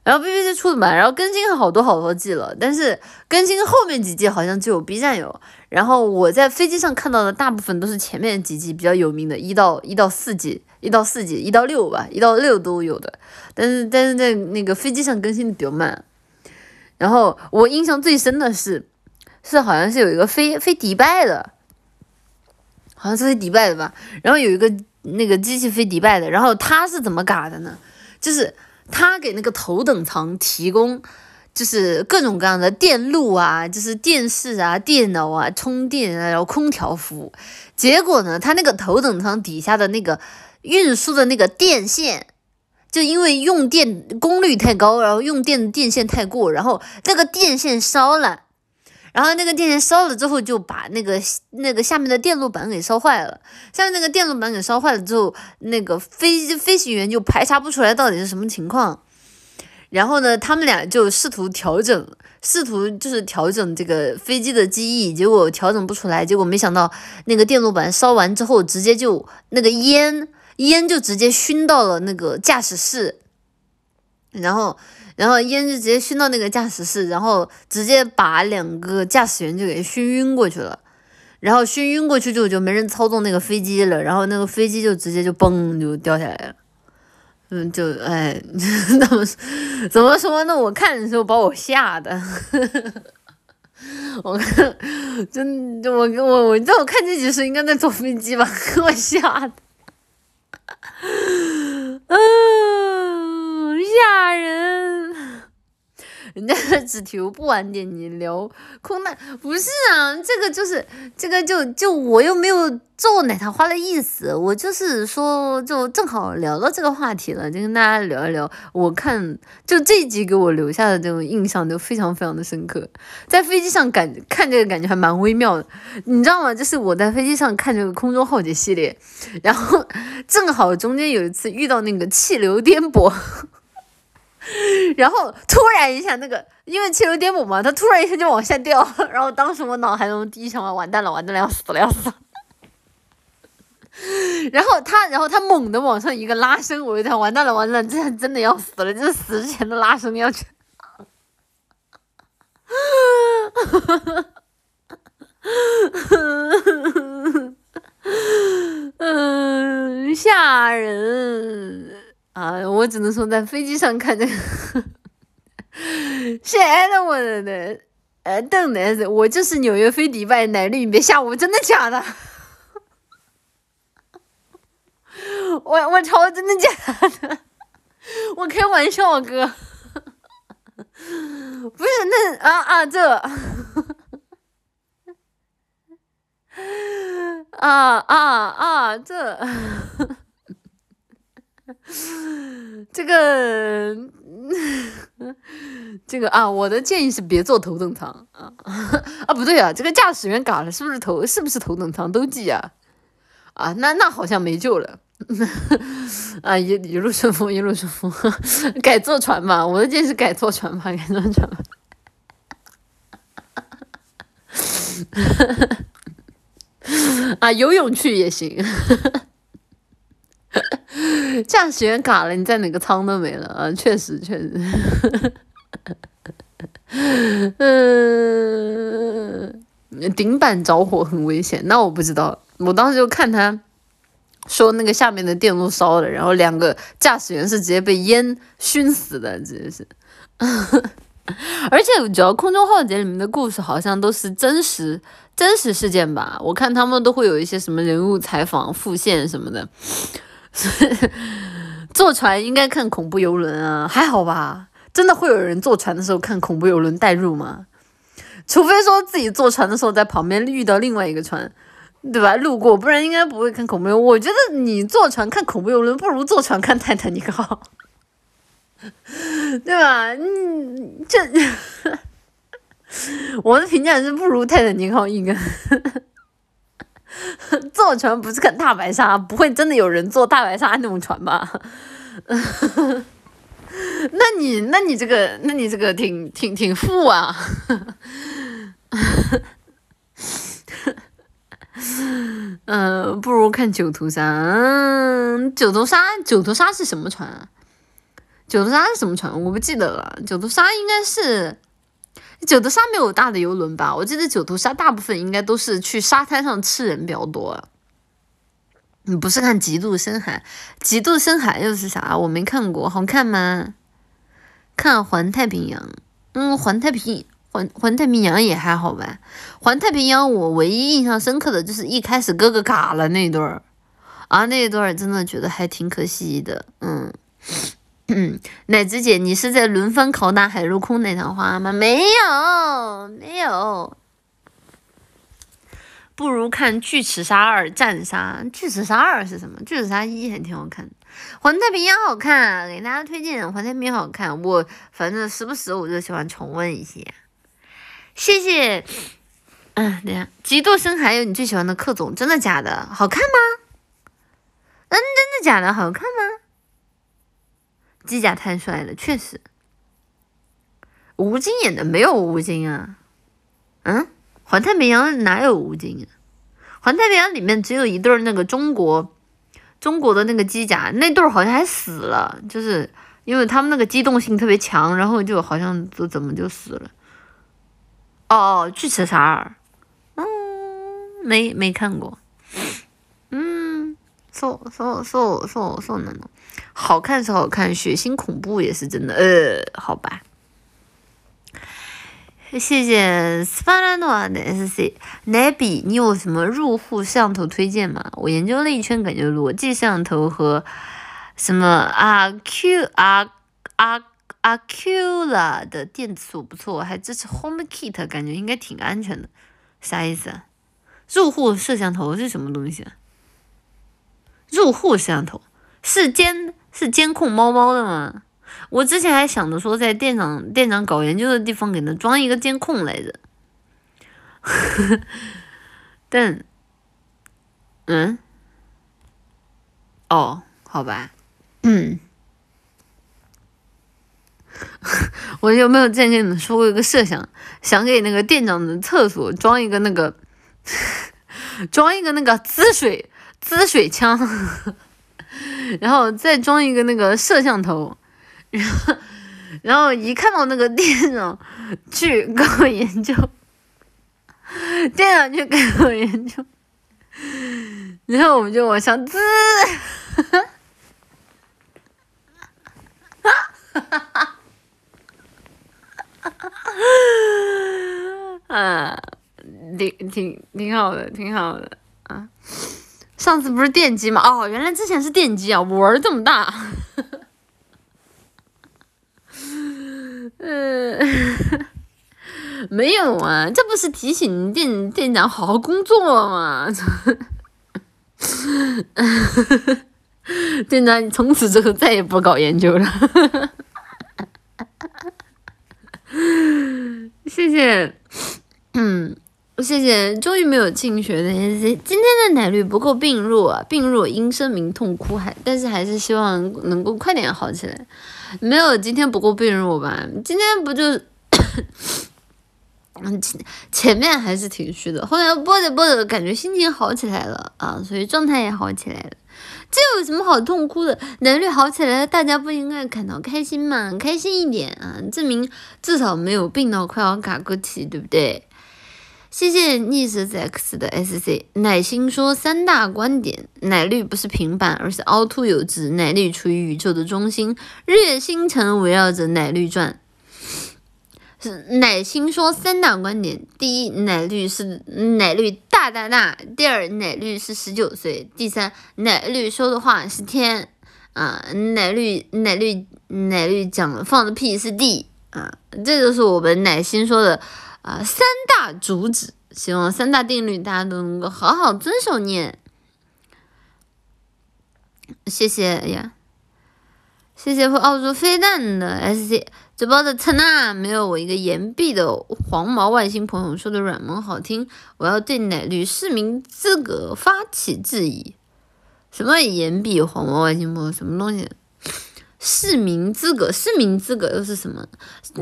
然后 BBC 出的嘛，然后更新好多好多季了，但是更新后面几季好像只有 B 站有。然后我在飞机上看到的大部分都是前面几季比较有名的，一到一到四季，一到四级，一到六吧，一到六都有的。但是但是在那个飞机上更新的比较慢。然后我印象最深的是，是好像是有一个飞飞迪拜的，好像是飞迪拜的吧。然后有一个那个机器飞迪拜的，然后他是怎么嘎的呢？就是。他给那个头等舱提供就是各种各样的电路啊，就是电视啊、电脑啊、充电啊，然后空调服务。结果呢，他那个头等舱底下的那个运输的那个电线，就因为用电功率太高，然后用电的电线太过，然后那个电线烧了。然后那个电线烧了之后，就把那个那个下面的电路板给烧坏了。下面那个电路板给烧坏了之后，那个飞机飞行员就排查不出来到底是什么情况。然后呢，他们俩就试图调整，试图就是调整这个飞机的机翼，结果调整不出来。结果没想到那个电路板烧完之后，直接就那个烟烟就直接熏到了那个驾驶室，然后。然后烟就直接熏到那个驾驶室，然后直接把两个驾驶员就给熏晕过去了。然后熏晕过去之后就没人操纵那个飞机了，然后那个飞机就直接就嘣就掉下来了。嗯，就哎，怎么怎么说呢？我看的时候把我吓的，我看真我我我在我看这集时应该在坐飞机吧，给 我吓的，嗯，吓人。人家的纸条不晚点，你聊空难不是啊？这个就是这个就就我又没有做奶茶花的意思，我就是说就正好聊到这个话题了，就跟大家聊一聊。我看就这一集给我留下的这种印象就非常非常的深刻，在飞机上感看这个感觉还蛮微妙的，你知道吗？就是我在飞机上看这个空中浩劫系列，然后正好中间有一次遇到那个气流颠簸。然后突然一下，那个因为气流颠簸嘛，它突然一下就往下掉。然后当时我脑海中第一想法，完蛋了，完蛋了，要死了，要死了。然后他，然后他猛地往上一个拉伸，我就想，完蛋了，完蛋了，这真的要死了，这是死之前的拉伸要去。嗯，吓人。啊，我只能说在飞机上看这个，吓得我的，呃，等的，我就是纽约飞迪拜，奶绿，你别吓我，真的假的？我我操，真的假的？我开玩笑，哥，不是那啊啊这，啊啊啊这。这个，这个啊，我的建议是别坐头等舱啊 啊，不对啊，这个驾驶员嘎了，是不是头是不是头等舱都记啊？啊，那那好像没救了 啊，一一路顺风，一路顺风，改坐船吧，我的建议是改坐船吧，改坐船吧，啊，游泳去也行。驾驶员嘎了，你在哪个舱都没了啊！确实，确实，嗯，顶板着火很危险。那我不知道，我当时就看他说那个下面的电路烧了，然后两个驾驶员是直接被烟熏死的，直接是。而且主要《空中浩劫》里面的故事好像都是真实真实事件吧？我看他们都会有一些什么人物采访、复现什么的。坐船应该看恐怖游轮啊，还好吧？真的会有人坐船的时候看恐怖游轮代入吗？除非说自己坐船的时候在旁边遇到另外一个船，对吧？路过，不然应该不会看恐怖游。我觉得你坐船看恐怖游轮，不如坐船看泰坦尼克号，对吧？嗯，这 我的评价是不如泰坦尼克号硬。坐船不是看大白鲨，不会真的有人坐大白鲨那种船吧？那你那你这个那你这个挺挺挺富啊！嗯，不如看九头鲨。九头鲨九头鲨是什么船啊？九头鲨是什么船？我不记得了。九头鲨应该是。九头鲨没有大的游轮吧？我记得九头鲨大部分应该都是去沙滩上吃人比较多。你不是看《极度深海》？《极度深海》又是啥？我没看过，好看吗？看《环太平洋》。嗯，《环太平环环太平洋》也还好吧。《环太平洋》我唯一印象深刻的就是一开始哥哥嘎了那段儿，啊，那一段儿真的觉得还挺可惜的。嗯。嗯，奶子姐，你是在轮番拷打海陆空那场花吗？没有，没有。不如看《巨齿鲨二战鲨》。《巨齿鲨二》是什么？《巨齿鲨一》还挺好看的，《环太平洋》好看，给大家推荐《环太平洋》好看。我反正时不时我就喜欢重温一些。谢谢。嗯，等下，极度深海有你最喜欢的克总，真的假的？好看吗？嗯，真的假的？好看吗？机甲太帅了，确实。吴京演的没有吴京啊？嗯？环太平洋哪有吴京啊？环太平洋里面只有一对那个中国中国的那个机甲，那对儿好像还死了，就是因为他们那个机动性特别强，然后就好像就怎么就死了。哦哦，巨齿鲨，嗯，没没看过，嗯，so so so so so 难懂，好看是好看，血腥恐怖也是真的，呃，好吧。谢谢斯巴拉诺的 SC，奶比，你有什么入户摄像头推荐吗？我研究了一圈，感觉罗技摄像头和什么阿 Q 阿阿阿 Q 了的电子锁不错，还支持 Home Kit，感觉应该挺安全的。啥意思啊？入户摄像头是什么东西啊？入户摄像头是监是监控猫猫的吗？我之前还想着说，在店长店长搞研究的地方给他装一个监控来着，但，嗯，哦，好吧，嗯，我有没有之前跟你们说过一个设想，想给那个店长的厕所装一个那个，装一个那个滋水滋水枪，然后再装一个那个摄像头。然后，然后一看到那个店长去跟我研究，店长去跟我研究，然后我们就往上滋，哈哈哈哈哈哈，啊，挺挺挺好的，挺好的啊！上次不是电击吗？哦，原来之前是电击啊！我玩这么大。嗯 没有啊，这不是提醒店店长好好工作吗？店长从此之后再也不搞研究了。谢谢，嗯，谢谢，终于没有进学的今天的奶绿不够病弱，病弱因声鸣痛哭还，但是还是希望能够快点好起来。没有，今天不够病弱吧？今天不就，嗯，前前面还是挺虚的，后来播着播着，感觉心情好起来了啊，所以状态也好起来了。这有什么好痛哭的？奶绿好起来了，大家不应该感到开心吗？开心一点啊，证明至少没有病到快要嘎过气，对不对？谢谢逆时 x 的 sc 奶心说三大观点：奶绿不是平板，而是凹凸有致。奶绿处于宇宙的中心，日月星辰围绕着奶绿转。是奶心说三大观点：第一，奶绿是奶绿大大大；第二，奶绿是十九岁；第三，奶绿说的话是天啊，奶绿奶绿奶绿讲放的屁是地啊，这就是我们奶心说的。啊，三大主旨，希望三大定律大家都能够好好遵守念。谢谢呀，谢谢会澳洲飞弹的 S C 这包的特纳，没有我一个岩壁的黄毛外星朋友说的软萌好听。我要对奶绿市民资格发起质疑。什么岩壁黄毛外星朋友？什么东西？市民资格，市民资格又是什么？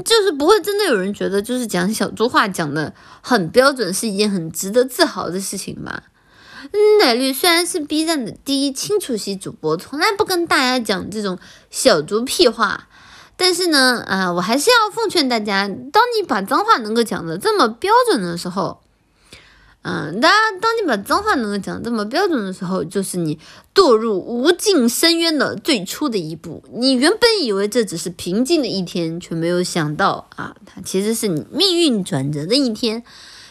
就是不会真的有人觉得，就是讲小猪话讲的很标准，是一件很值得自豪的事情吧？奶绿虽然是 B 站的第一清楚系主播，从来不跟大家讲这种小猪屁话，但是呢，啊，我还是要奉劝大家，当你把脏话能够讲的这么标准的时候。嗯，大家，当你把脏话能够讲这么标准的时候，就是你堕入无尽深渊的最初的一步。你原本以为这只是平静的一天，却没有想到啊，它其实是你命运转折的一天。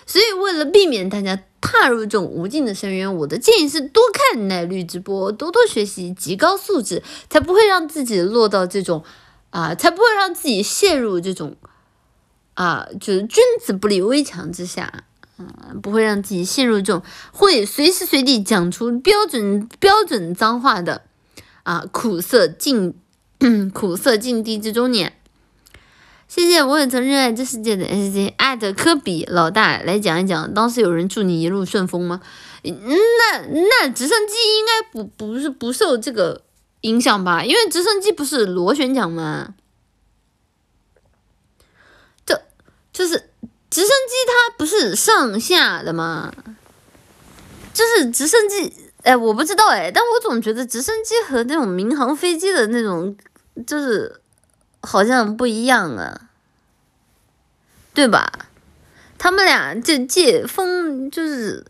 所以，为了避免大家踏入这种无尽的深渊，我的建议是多看奶绿直播，多多学习，极高素质，才不会让自己落到这种啊，才不会让自己陷入这种啊，就是君子不立危墙之下，嗯，不会让自己陷入这种会随时随地讲出标准标准脏话的啊苦涩境 苦涩境地之中呢。谢谢我也曾热爱这世界的 S J 艾特科比老大来讲一讲，当时有人祝你一路顺风吗？那那直升机应该不不是不受这个影响吧？因为直升机不是螺旋桨吗？这就是直升机它不是上下的吗？就是直升机，哎，我不知道哎，但我总觉得直升机和那种民航飞机的那种就是。好像不一样啊，对吧？他们俩这借风就是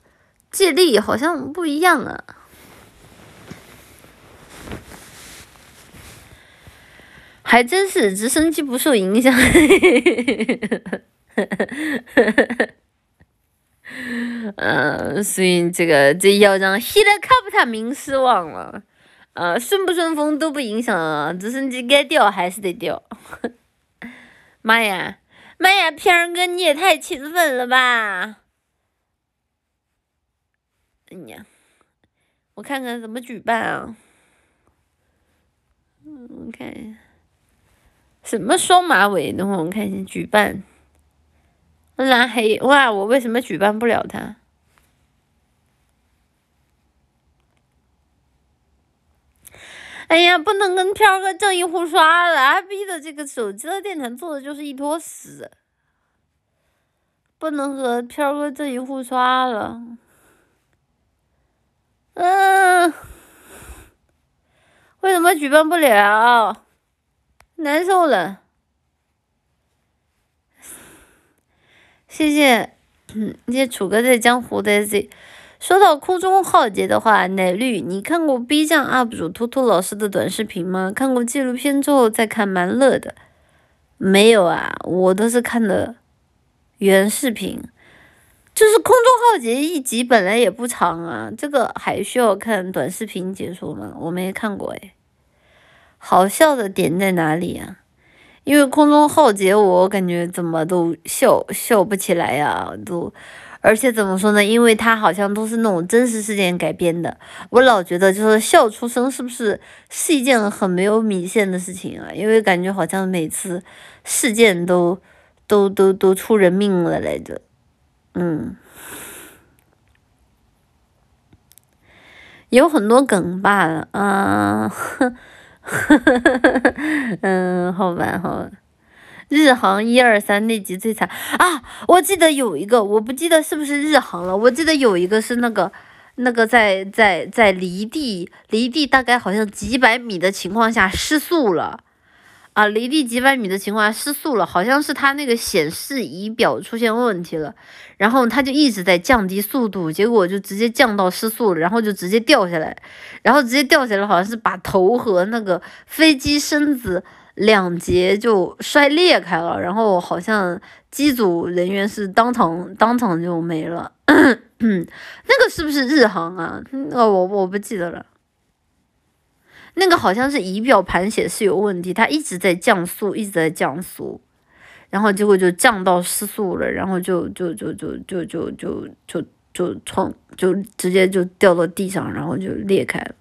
借力，好像不一样啊。还真是直升机不受影响。嗯，所以这个这要让希特卡普塔明失望了。呃，顺不顺风都不影响啊，直升机该掉还是得掉。妈呀，妈呀，片儿哥你也太勤奋了吧！哎呀，我看看怎么举办啊？嗯，我看一下，什么双马尾？等会我看一下举办。拉黑哇！我为什么举办不了它？哎呀，不能跟飘哥正义互刷了，阿逼的这个手机的电台做的就是一坨屎，不能和飘哥正义互刷了。嗯，为什么举办不了？难受了。谢谢，嗯，谢谢楚哥在江湖的这。说到空中浩劫的话，奶绿，你看过 B 站 UP 主图图老师的短视频吗？看过纪录片之后再看，蛮乐的。没有啊，我都是看的原视频。就是空中浩劫一集本来也不长啊，这个还需要看短视频解说吗？我没看过哎。好笑的点在哪里呀？因为空中浩劫，我感觉怎么都笑笑不起来呀，都。而且怎么说呢？因为它好像都是那种真实事件改编的，我老觉得就是笑出声，是不是是一件很没有米线的事情啊？因为感觉好像每次事件都都都都出人命了来着，嗯，有很多梗吧啊，嗯，好吧，好吧。日航一二三那集最惨啊！我记得有一个，我不记得是不是日航了。我记得有一个是那个，那个在在在离地离地大概好像几百米的情况下失速了啊！离地几百米的情况下失速了，好像是他那个显示仪表出现问题了，然后他就一直在降低速度，结果就直接降到失速了，然后就直接掉下来，然后直接掉下来，好像是把头和那个飞机身子。两节就摔裂开了，然后好像机组人员是当场当场就没了。那个是不是日航啊？哦，我我不记得了。那个好像是仪表盘显示有问题，它一直在降速，一直在降速，然后结果就降到失速了，然后就就就就就就就就就从就直接就掉到地上，然后就裂开了。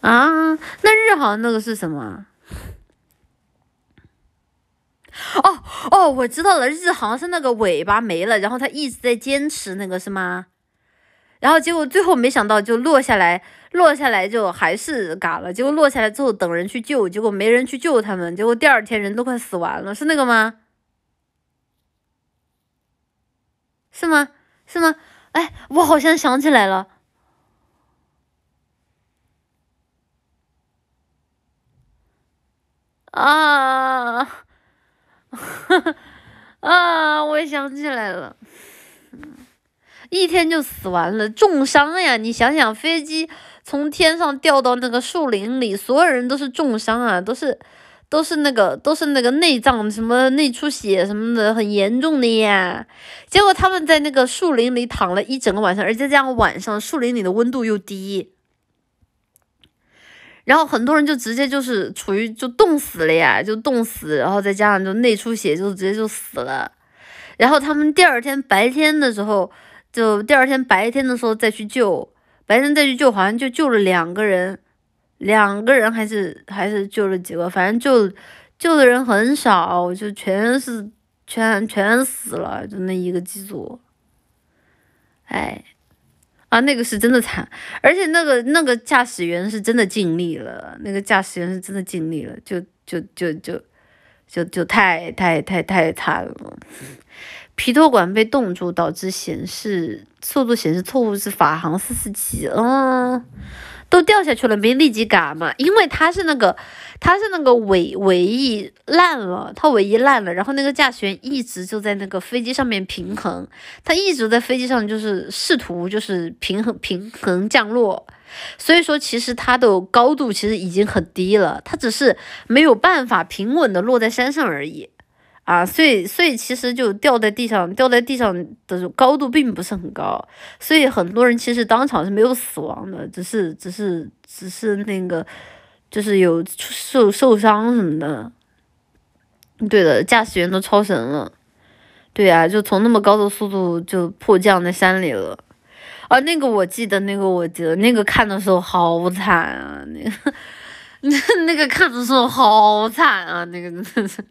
啊，那日航那个是什么？哦哦，我知道了，日航是那个尾巴没了，然后他一直在坚持那个是吗？然后结果最后没想到就落下来，落下来就还是嘎了。结果落下来之后等人去救，结果没人去救他们，结果第二天人都快死完了，是那个吗？是吗？是吗？哎，我好像想起来了。啊，啊！我也想起来了，一天就死完了，重伤呀！你想想，飞机从天上掉到那个树林里，所有人都是重伤啊，都是都是那个都是那个内脏什么内出血什么的很严重的呀。结果他们在那个树林里躺了一整个晚上，而且这样晚上树林里的温度又低，然后很多人就直接就是处于就冻死了呀，就冻死，然后再加上就内出血，就直接就死了。然后他们第二天白天的时候，就第二天白天的时候再去救，白天再去救，好像就救了两个人。两个人还是还是救了几个，反正救救的人很少，就全是全全死了，就那一个机组。哎，啊，那个是真的惨，而且那个那个驾驶员是真的尽力了，那个驾驶员是真的尽力了，就就就就就就太太太太惨了。皮托管被冻住，导致显示速度显示错误是法航四四七，嗯。都掉下去了，没立即赶嘛，因为它是那个，它是那个尾尾翼烂了，它尾翼烂了，然后那个驾驶员一直就在那个飞机上面平衡，他一直在飞机上就是试图就是平衡平衡降落，所以说其实它的高度其实已经很低了，它只是没有办法平稳的落在山上而已。啊，所以所以其实就掉在地上，掉在地上的高度并不是很高，所以很多人其实当场是没有死亡的，只是只是只是那个就是有受受伤什么的。对的，驾驶员都超神了，对呀，就从那么高的速度就迫降在山里了。啊，那个我记得，那个我记得，那个看的时候好惨啊，那个那 那个看的时候好惨啊，那个真的是。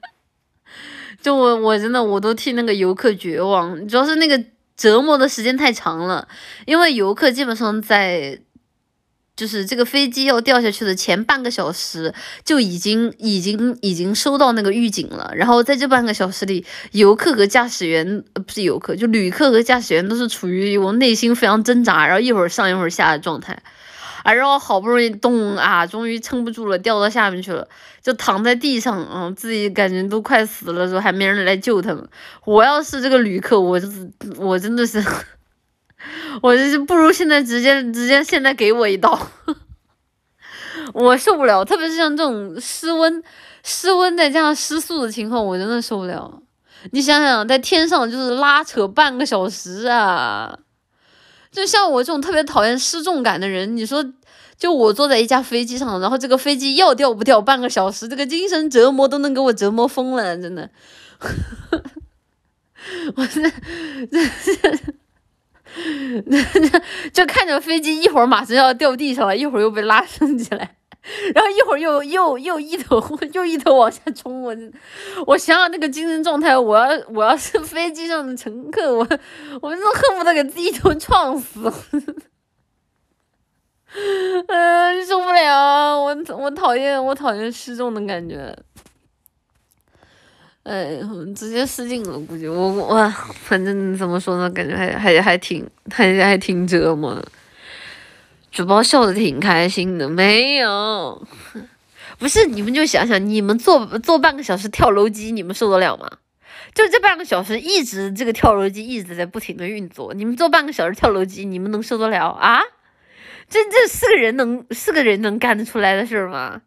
就我我真的我都替那个游客绝望，主要是那个折磨的时间太长了，因为游客基本上在，就是这个飞机要掉下去的前半个小时就已经已经已经收到那个预警了，然后在这半个小时里，游客和驾驶员呃不是游客，就旅客和驾驶员都是处于我内心非常挣扎，然后一会儿上一会儿下的状态。啊，然后好不容易动啊，终于撑不住了，掉到下面去了，就躺在地上，嗯，自己感觉都快死了，时候还没人来救他们。我要是这个旅客，我就是我真的是，我就是不如现在直接直接现在给我一刀，我受不了，特别是像这种失温、失温再加上失速的情况，我真的受不了。你想想，在天上就是拉扯半个小时啊。就像我这种特别讨厌失重感的人，你说，就我坐在一架飞机上，然后这个飞机要掉不掉半个小时，这个精神折磨都能给我折磨疯了，真的。我这这这这这就看着飞机一会儿马上要掉地上了，一会儿又被拉升起来。然后一会儿又又又一头 又一头往下冲，我我想想那个精神状态，我要我要是飞机上的乘客，我我真的恨不得给自己一头撞死，嗯，受不了，我我讨厌我讨厌失重的感觉，哎，直接失禁了，估计我我反正怎么说呢，感觉还还还挺还还挺折磨的。主播笑的挺开心的，没有，不是你们就想想，你们坐坐半个小时跳楼机，你们受得了吗？就这半个小时一直这个跳楼机一直在不停的运作，你们坐半个小时跳楼机，你们能受得了啊？这这是个人能是个人能干得出来的事吗？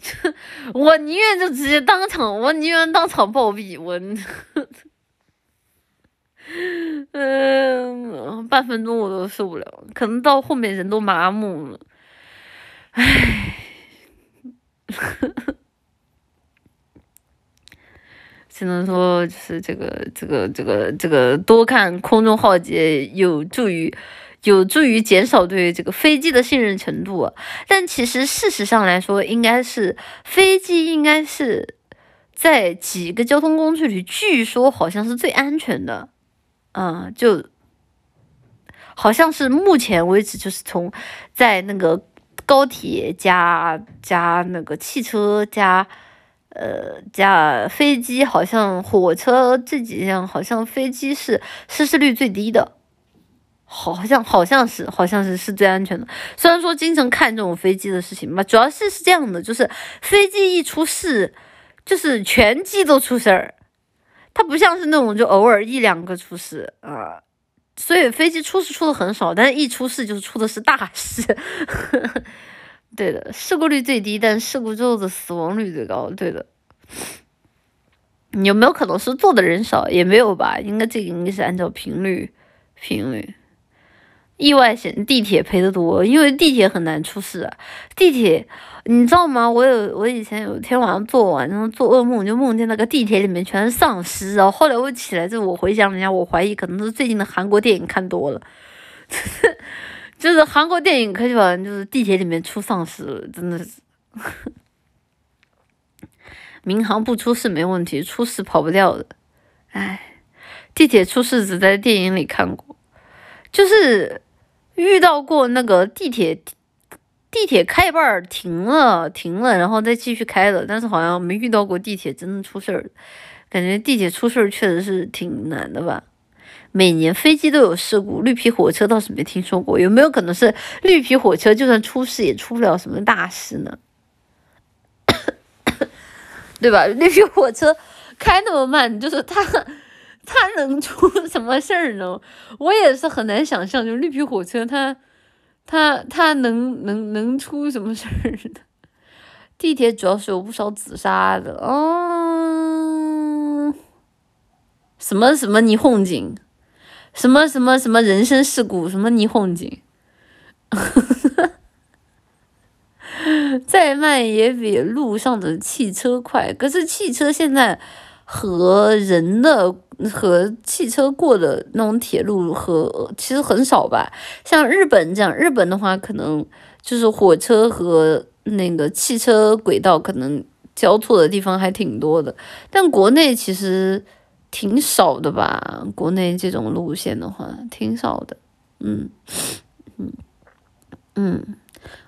我宁愿就直接当场，我宁愿当场暴毙，我。嗯，半分钟我都受不了，可能到后面人都麻木了。唉，只能说就是这个这个这个这个多看空中浩劫有助于有助于减少对这个飞机的信任程度，但其实事实上来说，应该是飞机应该是在几个交通工具里，据说好像是最安全的。嗯，就好像是目前为止，就是从在那个高铁加加那个汽车加呃加飞机，好像火车这几样，好像飞机是失事率最低的，好像好像是好像是是最安全的。虽然说经常看这种飞机的事情吧，主要是是这样的，就是飞机一出事，就是全机都出事儿。它不像是那种就偶尔一两个出事啊，所以飞机出事出的很少，但是一出事就是出的是大事，对的，事故率最低，但事故之后的死亡率最高。对的，有没有可能是坐的人少？也没有吧，应该这个应该是按照频率频率。意外险地铁赔的多，因为地铁很难出事。地铁，你知道吗？我有我以前有一天晚上做晚上做噩梦，就梦见那个地铁里面全是丧尸。然后后来我起来之后，我回想了一下，我怀疑可能是最近的韩国电影看多了。就是韩国电影可喜欢，就是地铁里面出丧尸，真的是。民航不出事没问题，出事跑不掉的。唉，地铁出事只在电影里看过，就是遇到过那个地铁地铁开一半停了停了，然后再继续开了，但是好像没遇到过地铁真的出事儿。感觉地铁出事儿确实是挺难的吧。每年飞机都有事故，绿皮火车倒是没听说过。有没有可能是绿皮火车就算出事也出不了什么大事呢？对吧？绿皮火车开那么慢，就是它它能出什么事儿呢？我也是很难想象，就绿皮火车它它它能能能出什么事儿的？地铁主要是有不少自杀的，嗯，什么什么霓虹景。什么什么什么人身事故，什么霓虹景，再慢也比路上的汽车快。可是汽车现在和人的和汽车过的那种铁路和其实很少吧。像日本这样，日本的话可能就是火车和那个汽车轨道可能交错的地方还挺多的，但国内其实。挺少的吧，国内这种路线的话，挺少的。嗯嗯嗯，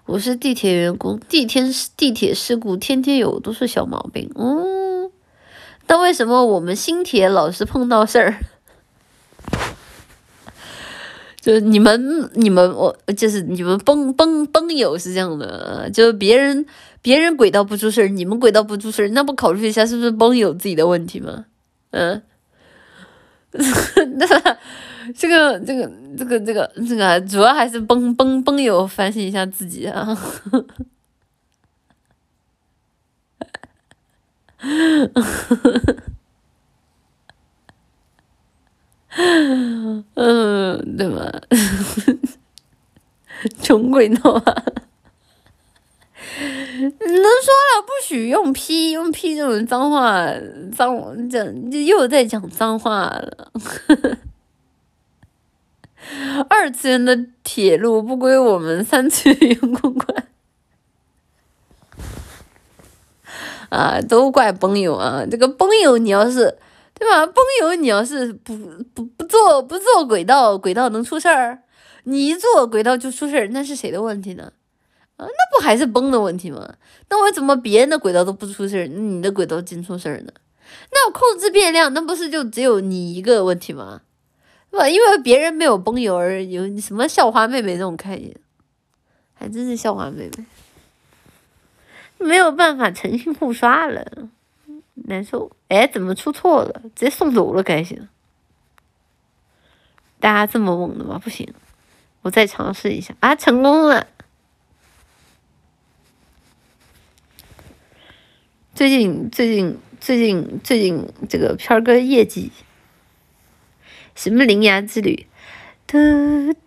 我是地铁员工，地铁地铁事故天天有，都是小毛病。嗯，但为什么我们新铁老是碰到事儿？就是你们你们我就是你们崩崩崩友是这样的，就是别人别人轨道不出事儿，你们轨道不出事儿，那不考虑一下是不是崩友自己的问题吗？嗯。那这个这个这个这个这个主要还是崩崩崩友反省一下自己啊，嗯，对吧？穷鬼闹啊！能说了不许用“批”用“批”这种脏话，脏讲又在讲脏话了。二次元的铁路不归我们三次元员工管，啊，都怪崩友啊！这个崩友，你要是对吧？崩友，你要是不不不坐不坐轨道，轨道能出事儿？你一坐轨道就出事儿，那是谁的问题呢？啊，那不还是崩的问题吗？那为什么别人的轨道都不出事儿，你的轨道净出事儿呢？那我控制变量，那不是就只有你一个问题吗？对吧？因为别人没有崩油而有什么校花妹妹这种概念，还真是校花妹妹，没有办法诚信互刷了，难受。哎，怎么出错了？直接送走了，该行。大家这么猛的吗？不行，我再尝试一下啊，成功了。最近最近最近最近这个片儿哥业绩，什么铃芽之旅？哒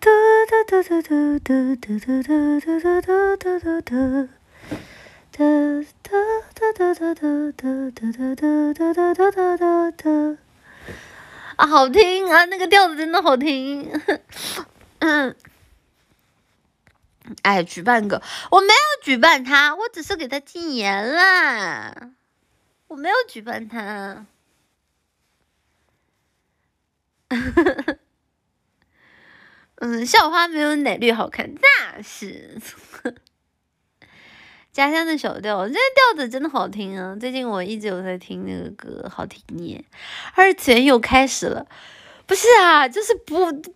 哒哒哒哒哒哒哒哒哒哒哒哒哒哒哒哒哒哒哒哒哒哒哒哒哒哒哒哒啊，好听啊，那个调子真的好听。嗯。哎，举办个，我没有举办他，我只是给他禁言啦，我没有举办他。嗯，校花没有奶绿好看，那是。家乡的小调，这调子真的好听啊！最近我一直有在听那个歌，好听耶。二次元又开始了，不是啊，就是不不。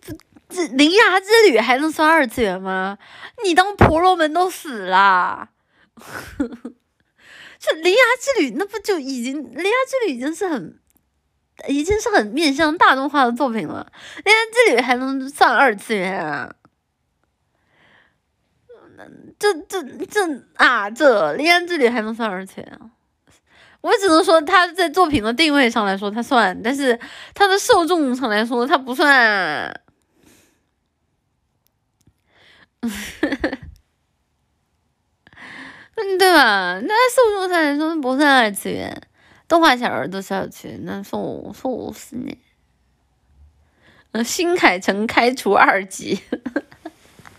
这铃芽之旅还能算二次元吗？你当婆罗门都死了，这铃芽之旅那不就已经铃芽之旅已经是很，已经是很面向大众化的作品了。铃芽之旅还能算二次元啊？这这这啊，这《恋爱之旅》还能算二次元啊？我只能说他在作品的定位上来说他算，但是他的受众上来说他不算。嗯，对吧？那受众上来说不算二次元，动画小儿都是二次元，那说说死你。嗯，新凯城开除二级。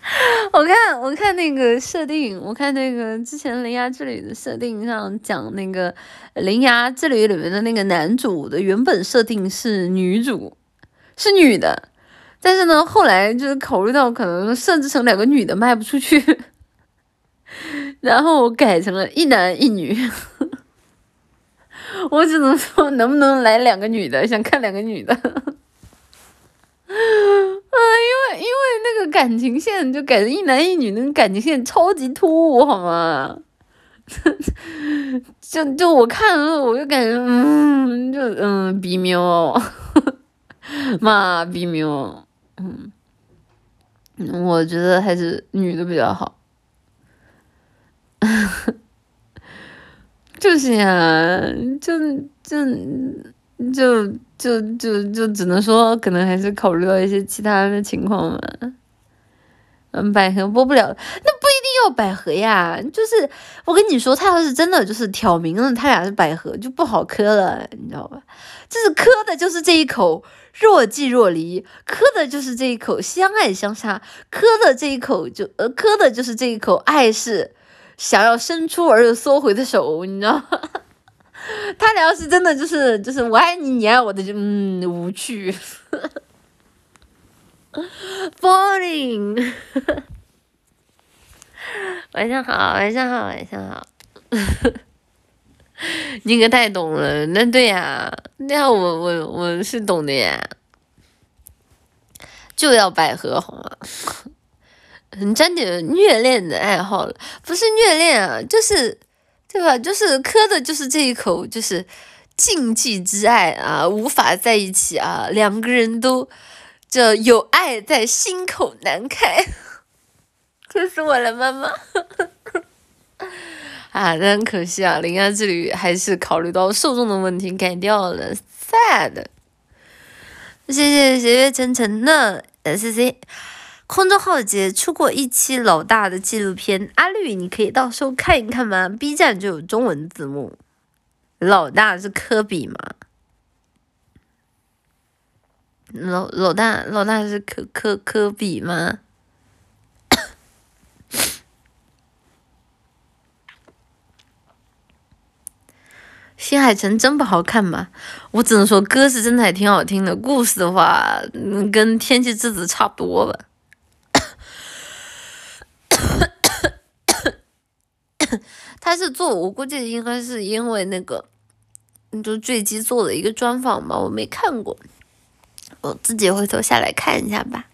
我看我看那个设定，我看那个之前《铃芽之旅》的设定上讲那个《铃芽之旅》里面的那个男主的原本设定是女主，是女的，但是呢后来就是考虑到可能设置成两个女的卖不出去，然后改成了一男一女。我只能说能不能来两个女的，想看两个女的。啊，因为因为那个感情线就感觉一男一女，那个感情线超级突兀，好吗？就就我看了，我就感觉，嗯，就嗯，比喵，妈比喵，嗯，我觉得还是女的比较好。就是呀，就就。就就就就只能说，可能还是考虑到一些其他的情况嘛。嗯，百合播不了，那不一定要百合呀。就是我跟你说，他要是真的就是挑明了他俩是百合，就不好磕了，你知道吧？就是磕的就是这一口若即若离，磕的就是这一口相爱相杀，磕的这一口就呃磕的就是这一口爱是想要伸出而又缩回的手，你知道吗？他俩要是真的就是就是我爱你你爱我的就嗯无趣，boring。晚上好，晚上好，晚上好。你可太懂了，那对呀，那我我我是懂的呀，就要百合好吗？沾点虐恋的爱好了，不是虐恋啊，就是。对吧？就是磕的，就是这一口，就是禁忌之爱啊，无法在一起啊，两个人都这有爱在心口难开，磕死我了，妈妈！啊，但可惜啊，《灵安之旅》还是考虑到受众的问题改掉了，sad。谢谢斜月沉沉的 S C。空中浩劫出过一期老大的纪录片，阿绿，你可以到时候看一看吗？B 站就有中文字幕。老大是科比吗？老老大老大是科科科比吗？新海诚真不好看吗？我只能说歌是真的还挺好听的，故事的话，跟天气之子差不多吧。他是做，我估计应该是因为那个，就坠机做了一个专访吧，我没看过，我自己回头下来看一下吧。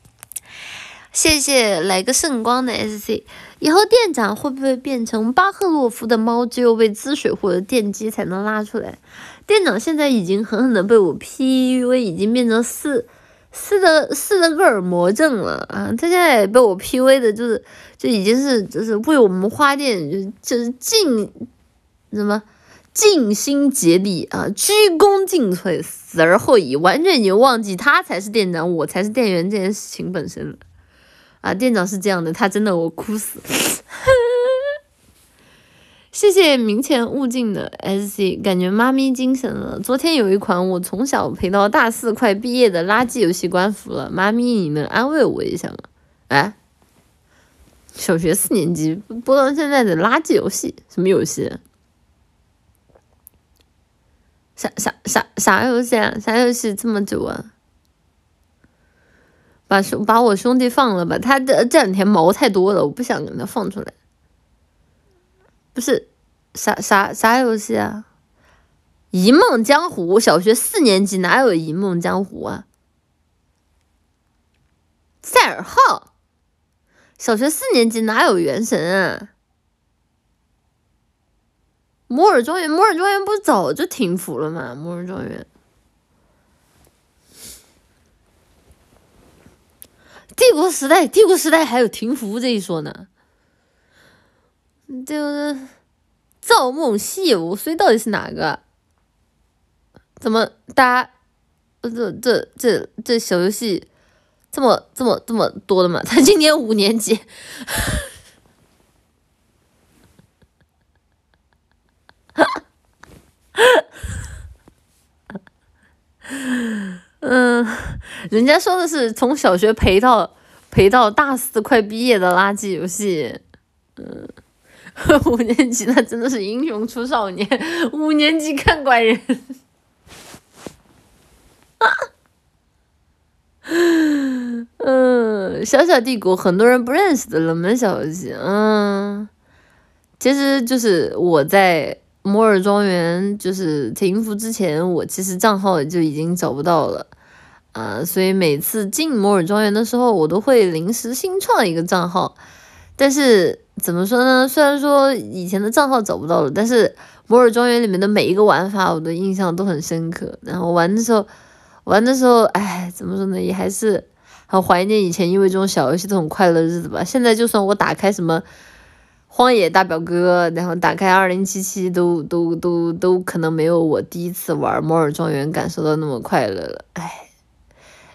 谢谢来个圣光的 SC，以后店长会不会变成巴赫洛夫的猫，只有被滋水或者电击才能拉出来？店长现在已经狠狠的被我 PUA，已经变成四。斯德斯德哥尔摩症了啊！他现在也被我 P V 的，就是就已经是就是为我们花店就就是尽什么尽心竭力啊，鞠躬尽瘁，死而后已，完全已经忘记他才是店长，我才是店员这件事情本身了啊！店长是这样的，他真的我哭死。谢谢明前勿近的 S C，感觉妈咪精神了。昨天有一款我从小陪到大四快毕业的垃圾游戏关服了，妈咪你能安慰我一下吗？哎，小学四年级播到现在的垃圾游戏，什么游戏？啥啥啥啥游戏啊？啥游戏这么久啊？把兄把我兄弟放了吧，他这这两天毛太多了，我不想给他放出来。不是，啥啥啥游戏啊？一梦江湖，小学四年级哪有一梦江湖啊？赛尔号，小学四年级哪有原神啊？摩尔庄园，摩尔庄园不是早就停服了吗？摩尔庄园，帝国时代，帝国时代还有停服这一说呢？就是造梦西游，所以到底是哪个？怎么大家这这这这小游戏这么这么这么多的嘛？他今年五年级。嗯，人家说的是从小学陪到陪到大四快毕业的垃圾游戏。嗯，五年级那真的是英雄出少年，五年级看怪人。啊，嗯，小小帝国很多人不认识的冷门小游戏。嗯，其实就是我在。摩尔庄园就是停服之前，我其实账号就已经找不到了，啊，所以每次进摩尔庄园的时候，我都会临时新创一个账号。但是怎么说呢？虽然说以前的账号找不到了，但是摩尔庄园里面的每一个玩法，我的印象都很深刻。然后玩的时候，玩的时候，哎，怎么说呢？也还是很怀念以前，因为这种小游戏的很快乐日子吧。现在就算我打开什么。荒野大表哥，然后打开二零七七，都都都都可能没有我第一次玩摩尔庄园感受到那么快乐了。哎，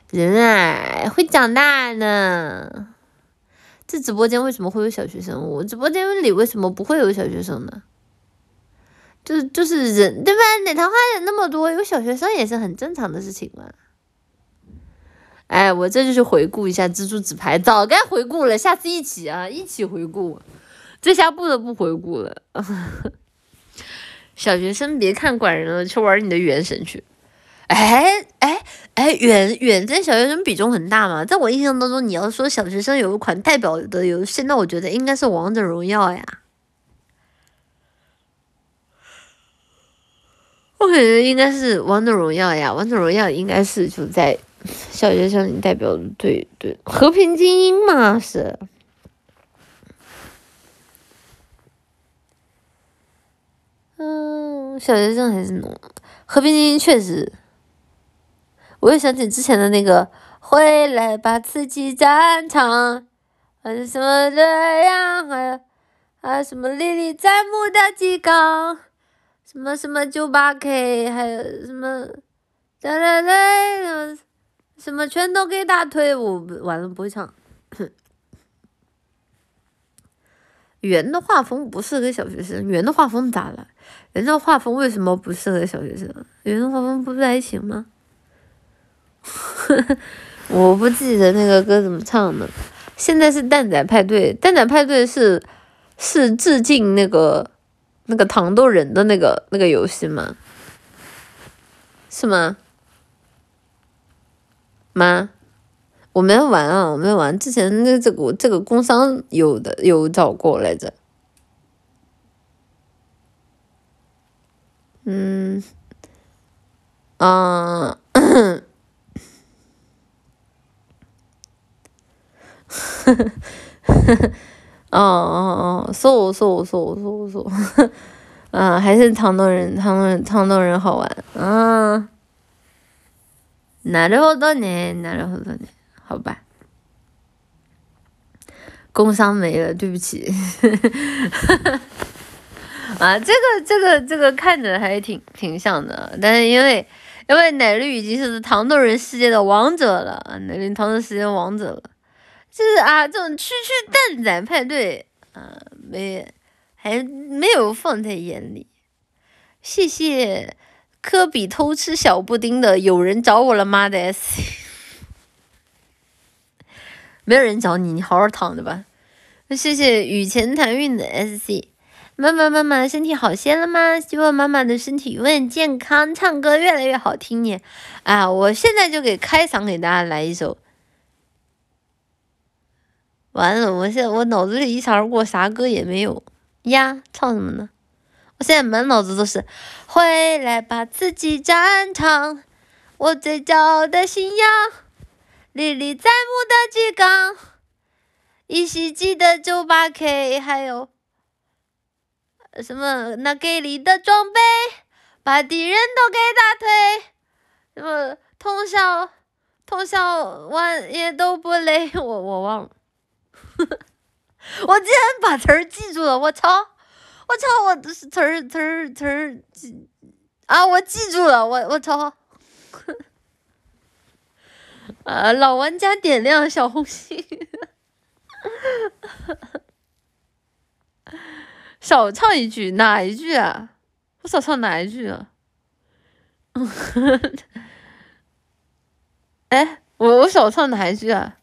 人啊，会长大呢。这直播间为什么会有小学生？我直播间里为什么不会有小学生呢？就是就是人对吧？哪桃花人那么多，有小学生也是很正常的事情嘛。哎，我这就去回顾一下蜘蛛纸牌，早该回顾了，下次一起啊，一起回顾。这下不得不回顾了，小学生别看管人了，去玩你的原神去。哎哎哎，远远在小学生比重很大嘛？在我印象当中，你要说小学生有一款代表的游戏，那我觉得应该是王者荣耀呀。我感觉应该是王者荣耀呀，王者荣耀应该是就在小学生里代表的，对对，和平精英嘛是。嗯，小学生还是浓。和平精英确实，我又想起之前的那个，回来吧，刺激战场，还是什么这样，还有还有什么历历在目的几杠，什么什么九八 K，还有什么哒哒哒，什么全都给打退，我完了不会唱。圆的画风不适合小学生，圆的画风咋了？圆的画风为什么不适合小学生？圆的画风不是还行吗？我不记得那个歌怎么唱的。现在是蛋仔派对，蛋仔派对是是致敬那个那个糖豆人的那个那个游戏吗？是吗？吗？我没玩啊，我没玩。之前那这个这个工商有的有找过来着。嗯，啊，哦哦哦，搜搜搜搜搜，啊，还是糖豆人，糖豆人，糖豆人好玩啊。なるほどね、なるほどね。好吧，工伤没了，对不起。啊，这个这个这个看着还挺挺像的，但是因为因为奶绿已经是糖豆人世界的王者了，奶绿糖豆世界王者了， 就是啊，这种区区蛋仔派对啊，没还没有放在眼里。谢谢科比偷吃小布丁的，有人找我了吗的 S。没有人找你，你好好躺着吧。谢谢雨前谈运的 SC，妈妈妈妈身体好些了吗？希望妈妈的身体永远健康，唱歌越来越好听呢。啊，我现在就给开嗓给大家来一首。完了，我现在我脑子里一闪而过，啥歌也没有呀，唱什么呢？我现在满脑子都是回来吧，刺激战场，我最骄傲的信仰。历历在目的几杠，依稀记得九八 K，还有什么那给力的装备，把敌人都给打退，什么通宵通宵玩也都不累，我我忘了，我竟然把词儿记住了，我操，我操，我词儿词儿词儿记啊，我记住了，我我操。啊，老玩家点亮小红心，少唱一句，哪一句啊？我少唱哪一句啊？哎，我我少唱哪一句啊？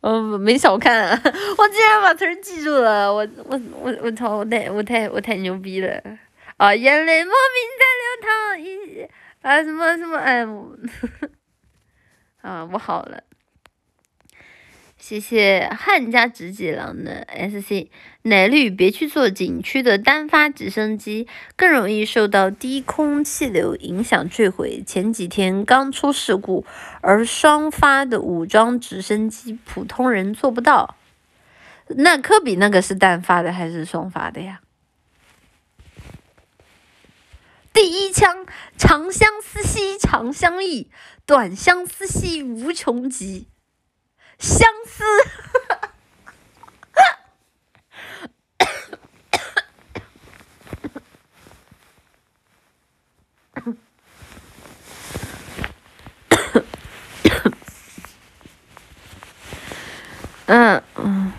嗯，没少看，我竟然把词儿记住了，我我我我操，我太我太我太牛逼了啊！眼泪莫名在流淌，一啊什么什么哎。啊，我好了，谢谢汉家直己郎的 S C 奶绿，别去坐景区的单发直升机，更容易受到低空气流影响坠毁。前几天刚出事故，而双发的武装直升机，普通人做不到。那科比那个是单发的还是双发的呀？第一枪，长相思兮长相忆。短相思兮无穷极，相思。嗯嗯，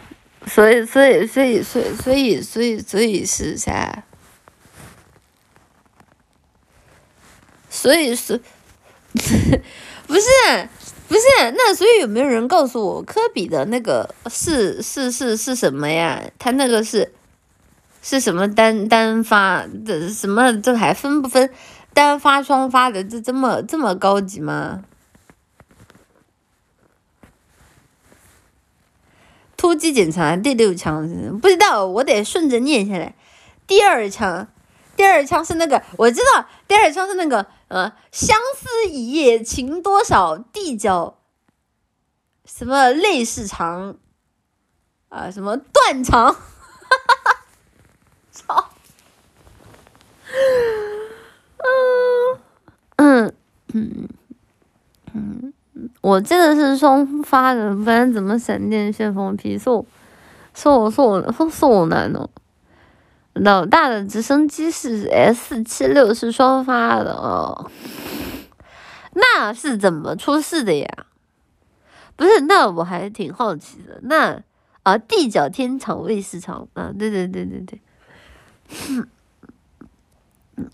所以所以所以所以所以所以所以是啥？所以是。不是，不是，那所以有没有人告诉我科比的那个是是是是什么呀？他那个是是什么单单发的？什么这还分不分单发双发的？这这么这么高级吗？突击检查第六枪不知道，我得顺着念下来。第二枪，第二枪是那个我知道，第二枪是那个。呃，相思一夜情多少，地角什么泪是长啊？什么断肠？操！嗯嗯嗯，我这个是双发的，不然怎么闪电旋风劈？是我是我是我是我难哦。老大的直升机是 S 七六，是双发的哦。那是怎么出事的呀？不是，那我还挺好奇的。那啊，地角天长，卫士长啊，对对对对对。嗯，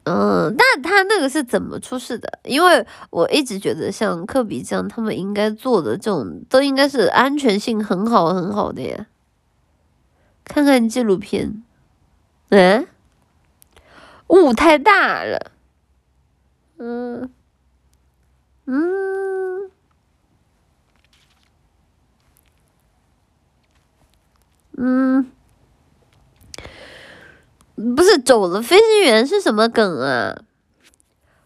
嗯那他那个是怎么出事的？因为我一直觉得像科比这样，他们应该做的这种都应该是安全性很好很好的呀。看看纪录片。嗯，雾太大了。嗯，嗯，嗯，不是走了飞行员是什么梗啊？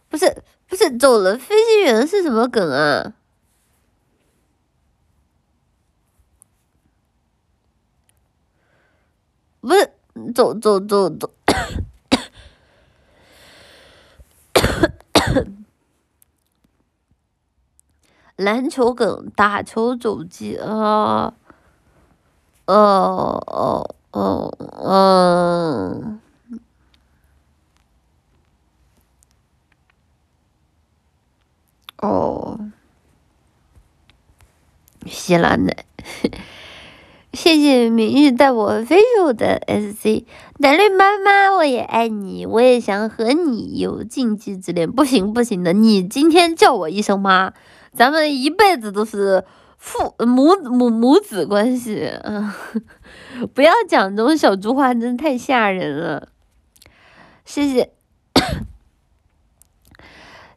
不是，不是走了飞行员是什么梗啊？不是。走走走走，篮球梗，打球走机啊，哦哦哦哦，哦，西兰的。谢谢明日带我飞入的 SC 奶绿妈妈，我也爱你，我也想和你有禁忌之恋，不行不行的，你今天叫我一声妈，咱们一辈子都是父母母母子关系，嗯，不要讲这种小猪话，真的太吓人了，谢谢。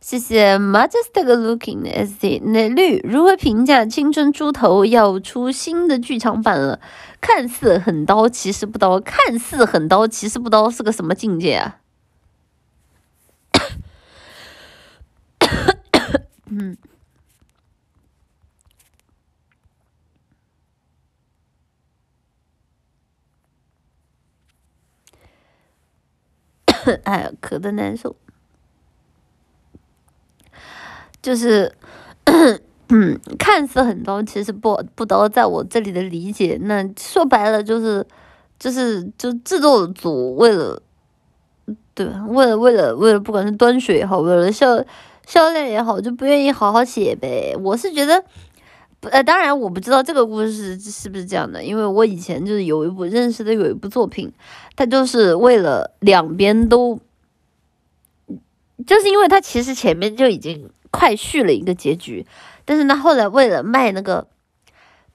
谢谢 majestic looking 的 S C 奶绿如何评价青春猪头要出新的剧场版了？看似很刀，其实不刀；看似很刀，其实不刀，是个什么境界啊？嗯，哎呀，咳的难受。就是，嗯，看似很刀，其实不不刀。在我这里的理解，那说白了就是，就是就制作组为了，对吧？为了为了为了，不管是端水也好，为了销销量也好，就不愿意好好写呗。我是觉得，呃，当然我不知道这个故事是不是这样的，因为我以前就是有一部认识的有一部作品，它就是为了两边都，就是因为它其实前面就已经快续了一个结局，但是呢后来为了卖那个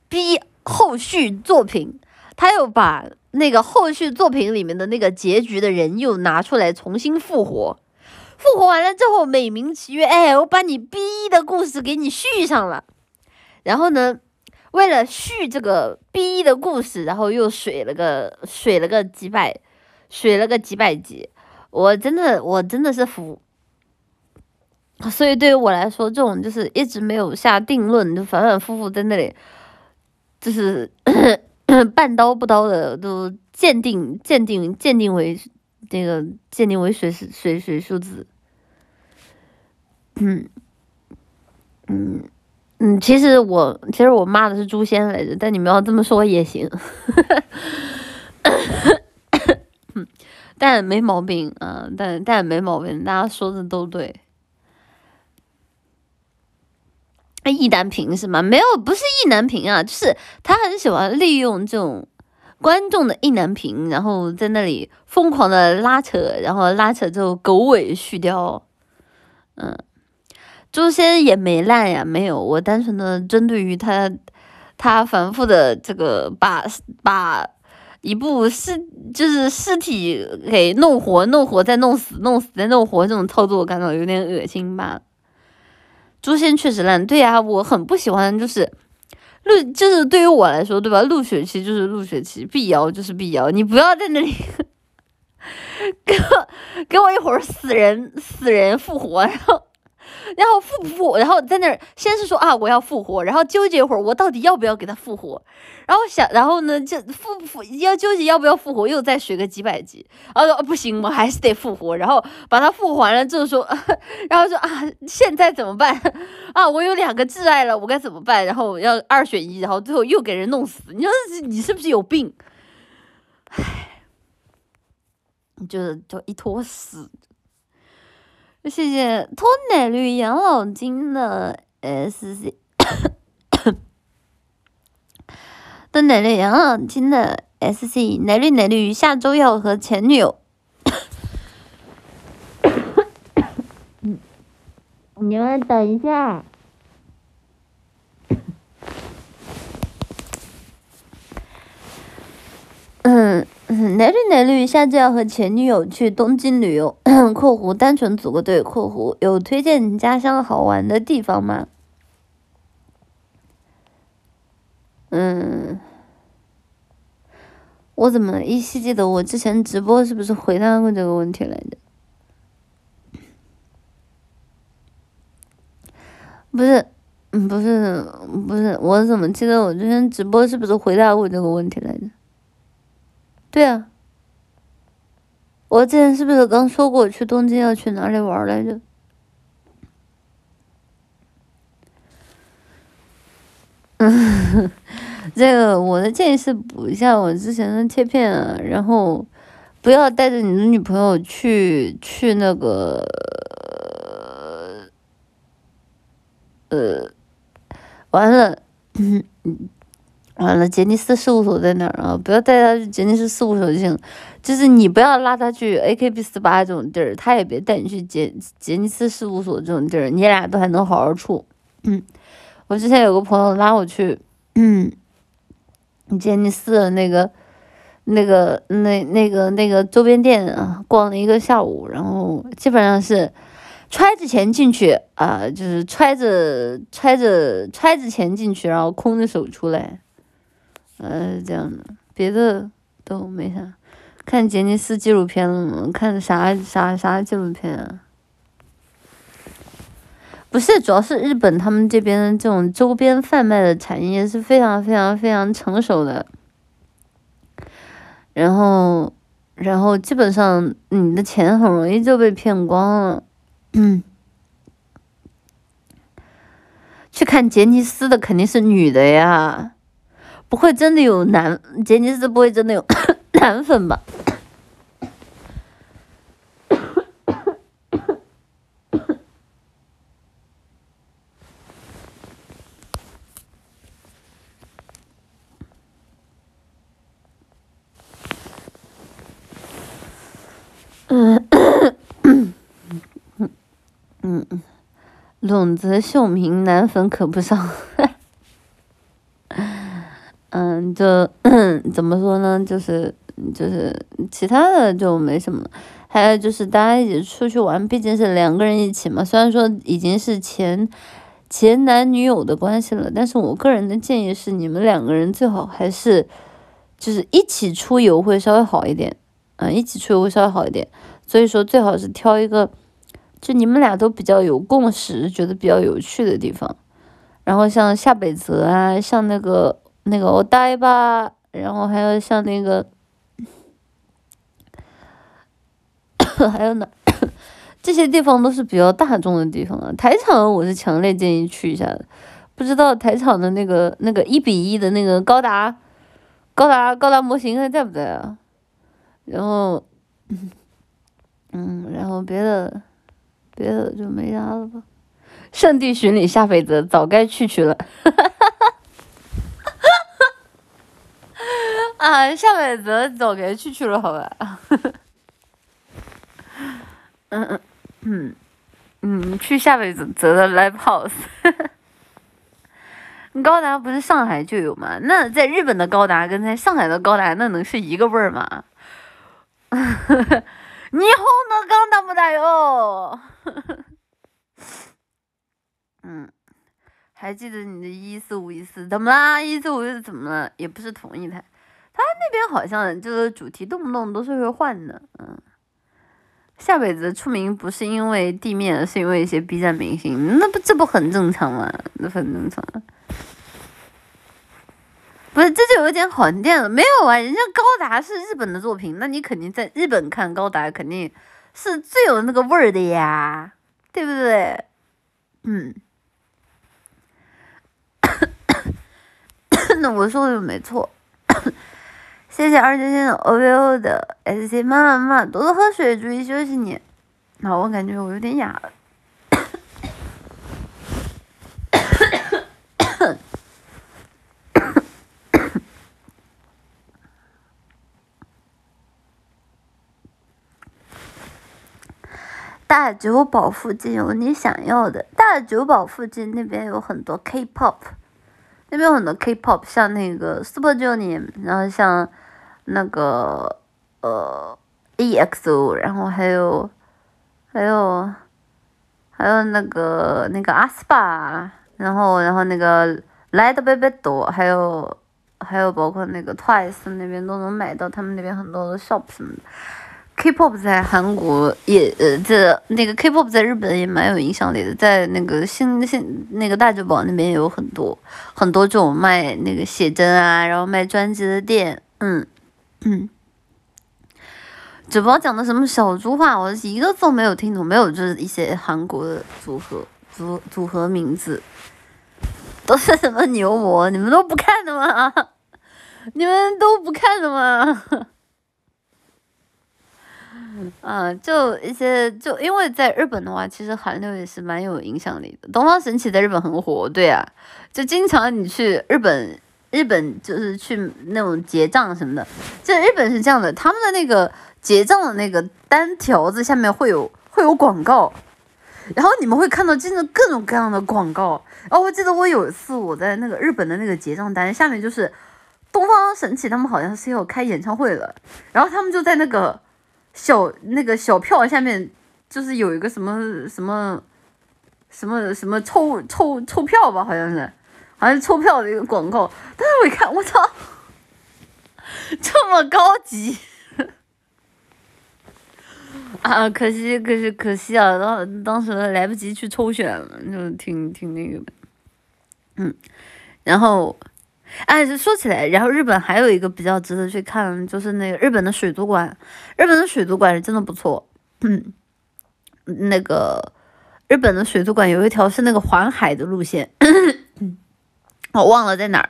B 后续作品，他又把。那个后续作品里面的那个结局的人又拿出来重新复活，复活完了之后美名其曰，哎，我把你 B 的故事给你续上了。然后呢，为了续这个 B 的故事，然后又水了个水了个几百，水了个几百集。我真的我真的是服。所以对于我来说，这种就是一直没有下定论，就反反复复在那里，就是。半刀不刀的都鉴定鉴定鉴定为这个鉴定为水水水数字，嗯嗯嗯，其实我其实我骂的是诛仙来着，但你们要这么说也行，但没毛病啊，但但没毛病，大家说的都对。意难平是吗？没有，不是意难平啊，就是他很喜欢利用这种观众的意难平，然后在那里疯狂的拉扯，然后拉扯之后狗尾续貂。嗯，诛仙也没烂呀，没有，我单纯的针对于他，他反复的这个把把一部尸就是尸体给弄活，弄活再弄死，弄死再弄活这种操作，我感到有点恶心吧。诛仙确实烂，对呀，我很不喜欢，就是陆，就是对于我来说，对吧？陆雪琪就是陆雪琪，碧瑶就是碧瑶，你不要在那里 给我给我一会儿死人死人复活，然后。然后复不复？然后在那儿先是说啊，我要复活，然后纠结一会儿，我到底要不要给他复活？然后想，然后呢，就复不复？要纠结要不要复活，又再学个几百集。然后说不行，我还是得复活。然后把他复活完了之后说，然后说啊，现在怎么办？啊，我有两个挚爱了，我该怎么办？然后要二选一，然后最后又给人弄死。你说你是不是有病？唉，就是就一坨屎。谢谢。托奶绿养老金的 S C，脱奶绿养老金的 S C，奶绿奶绿下周要和前女友，你们等一下，嗯。奶绿奶绿，下次要和前女友去东京旅游（ 括弧单纯组个队）（括弧有推荐家乡好玩的地方吗？）嗯，我怎么依稀记得我之前直播是不是回答过这个问题来着？不是，嗯，不是，不是，我怎么记得我之前直播是不是回答过这个问题来着？对啊，我之前是不是刚说过去东京要去哪里玩来着？这个我的建议是补一下我之前的切片啊，然后不要带着你的女朋友去去那个呃，完了。完了，杰尼斯事务所在哪儿啊？不要带他去杰尼斯事务所就行，就是你不要拉他去 AKB 四八这种地儿，他也别带你去杰杰尼斯事务所这种地儿，你俩都还能好好处。嗯，我之前有个朋友拉我去，嗯，杰尼斯的那个、那个、那、那个、那个周边店啊，逛了一个下午，然后基本上是揣着钱进去啊，就是揣着、揣着、揣着钱进去，然后空着手出来。呃，这样的，别的都没啥。看杰尼斯纪录片了吗？看啥啥啥纪录片啊？不是，主要是日本他们这边这种周边贩卖的产业是非常非常非常成熟的。然后，然后基本上你的钱很容易就被骗光了。嗯。去看杰尼斯的肯定是女的呀。不会真的有男杰尼斯，不会真的有 男粉吧。嗯，嗯嗯，陇泽秀明男粉可不少。嗯，就 怎么说呢？就是就是其他的就没什么。还有就是大家一起出去玩，毕竟是两个人一起嘛。虽然说已经是前前男女友的关系了，但是我个人的建议是，你们两个人最好还是就是一起出游会稍微好一点。嗯，一起出游会稍微好一点，所以说最好是挑一个，就你们俩都比较有共识，觉得比较有趣的地方。然后像下北泽啊，像那个那个我呆吧，然后还有像那个，还有哪？这些地方都是比较大众的地方啊。台场我是强烈建议去一下的，不知道台场的那个那个一比一的那个高达，高达高达模型还在不在啊？然后，嗯，然后别的，别的就没啥了吧。圣地巡礼下辈子早该去去了，啊，下北泽早该去去了，好吧。嗯嗯嗯嗯，去下北泽的 live house。高达不是上海就有吗？那在日本的高达跟在上海的高达，那能是一个味儿吗？日本のガンダムだよ。嗯，还记得你的一四五一四怎么啦？一四五一四怎么了？也不是同一台， 他那边好像就是主题动不动都是会换的。嗯，下辈子出名不是因为地面，是因为一些 B 站明星，那不这不很正常吗？那很正常。不是，这就有点好电了。没有啊，人家高达是日本的作品，那你肯定在日本看高达，肯定是最有那个味儿的呀，对不对？嗯，那我说的没错。谢谢二九先生 O V O 的 S C 妈妈，多多喝水，注意休息。你，那我感觉我有点哑了。大久保附近有你想要的。大久保附近那边有很多 K-pop，那边有很多 K-pop，像那个 Super Junior，然后像那个呃 EXO，然后还有还有还有那个那个 aespa，然后然后那个 Light Baby Do，还有还有包括那个 Twice 那边都能买到，他们那边很多的 shop 什么的。K-pop 在韩国也呃，这那个 K-pop 在日本也蛮有影响力的，在那个新新那个大久保那边也有很多很多这种卖那个写真啊，然后卖专辑的店，嗯嗯。主播讲的什么小猪话，我一个字都没有听懂，没有就是一些韩国的组合组组合名字，都是什么牛魔，你们都不看的吗？你们都不看的吗？嗯，就一些，就因为在日本的话，其实韩流也是蛮有影响力的。东方神起在日本很火，对啊，就经常你去日本，日本就是去那种结账什么的，就日本是这样的，他们的那个结账的那个单条子下面会有会有广告，然后你们会看到真的各种各样的广告。然后我记得我有一次我在那个日本的那个结账单下面就是东方神起，他们好像是要开演唱会了，然后他们就在那个。小那个小票下面就是有一个什么什么什么什么抽抽抽票吧，好像是，好像是抽票的一个广告。但是我一看，我操，这么高级 啊！可惜可惜可惜啊！当当时来不及去抽选了，就挺挺那个的。嗯，然后。哎，就说起来，然后日本还有一个比较值得去看，就是那个日本的水族馆。日本的水族馆是真的不错。嗯，那个日本的水族馆有一条是那个环海的路线，我忘了在哪儿。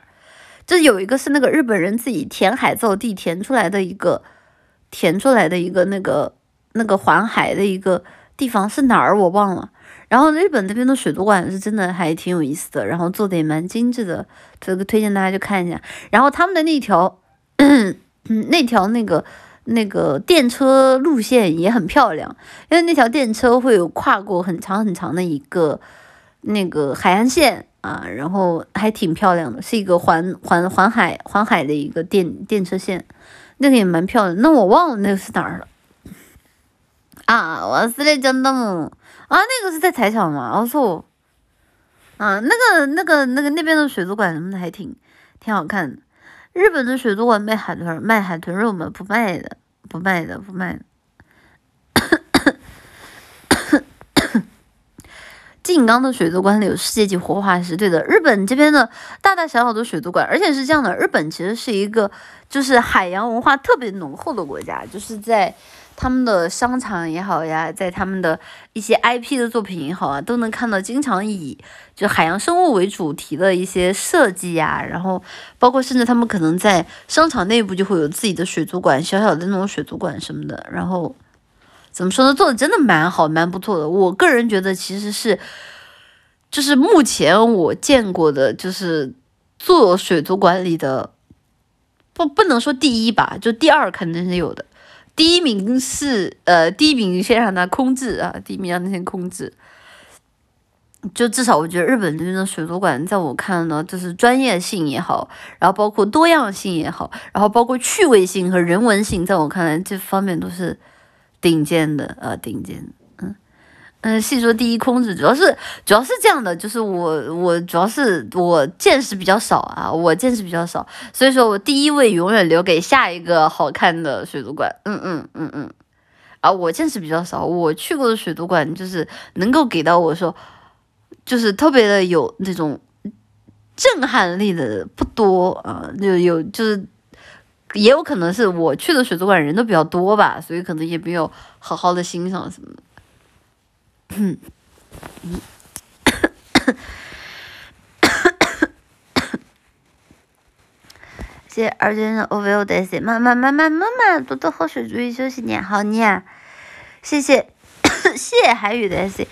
就有一个是那个日本人自己填海造地填出来的一个填出来的一个那个那个环海的一个地方是哪儿我忘了。然后日本那边的水族馆是真的还挺有意思的，然后做的也蛮精致的，这个推荐大家去看一下。然后他们的那条，嗯，那条那个那个电车路线也很漂亮，因为那条电车会有跨过很长很长的一个那个海岸线啊，然后还挺漂亮的，是一个环环环海环海的一个电电车线，那个也蛮漂亮。那我忘了那个是哪儿了啊？我是来讲的？啊，那个是在台场吗？我说，啊，那个、那个、那个那边的水族馆什么的还挺挺好看的。日本的水族馆卖海豚卖海豚肉吗？不卖的，不卖的，不卖。静冈的水族馆里有世界级活化石，对的。日本这边的大大小小的水族馆，而且是这样的，日本其实是一个就是海洋文化特别浓厚的国家，就是在。他们的商场也好呀，在他们的一些 IP 的作品也好啊，都能看到经常以就海洋生物为主题的一些设计呀，然后包括甚至他们可能在商场内部就会有自己的水族馆，小小的那种水族馆什么的，然后怎么说呢，做的真的蛮好，蛮不错的。我个人觉得其实是，就是目前我见过的，就是做水族馆里的，不不能说第一吧，就第二肯定是有的。第一名是呃，第一名先让它空置啊，第一名让它先空置。就至少我觉得日本这边的水族馆，在我看呢，就是专业性也好，然后包括多样性也好，然后包括趣味性和人文性，在我看来这方面都是顶尖的啊，顶尖。嗯，细说第一空子，主要是主要是这样的，就是我我主要是我见识比较少啊，我见识比较少，所以说我第一位永远留给下一个好看的水族馆。嗯嗯嗯嗯，啊，我见识比较少，我去过的水族馆就是能够给到我说，就是特别的有那种震撼力的不多啊，就有就是也有可能是我去的水族馆人都比较多吧，所以可能也没有好好的欣赏什么的。嗯，谢谢二姐的 O V O D C，妈妈妈妈妈妈，多多喝水，注意休息，念好念。谢谢谢谢海宇的 S，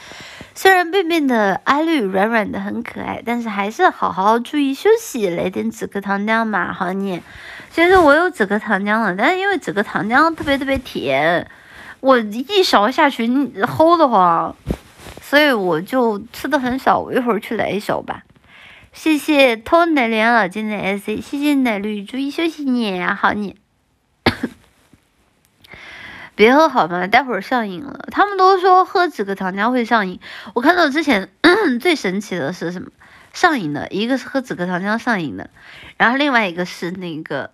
虽然便便的阿绿软软的很可爱，但是还是好好注意休息，来点止咳糖浆嘛，好念。其实我有止咳糖浆了，但是因为止咳糖浆特别特别甜。我一勺下去齁得慌，所以我就吃的很少。我一会儿去来一勺吧。谢谢偷奶莲老金的 S，谢谢奶绿，注意休息你好你。别喝好吗？待会儿上瘾了。他们都说喝止咳糖浆会上瘾。我看到之前 最神奇的是什么？上瘾的一个是喝止咳糖浆上瘾的，然后另外一个是那个。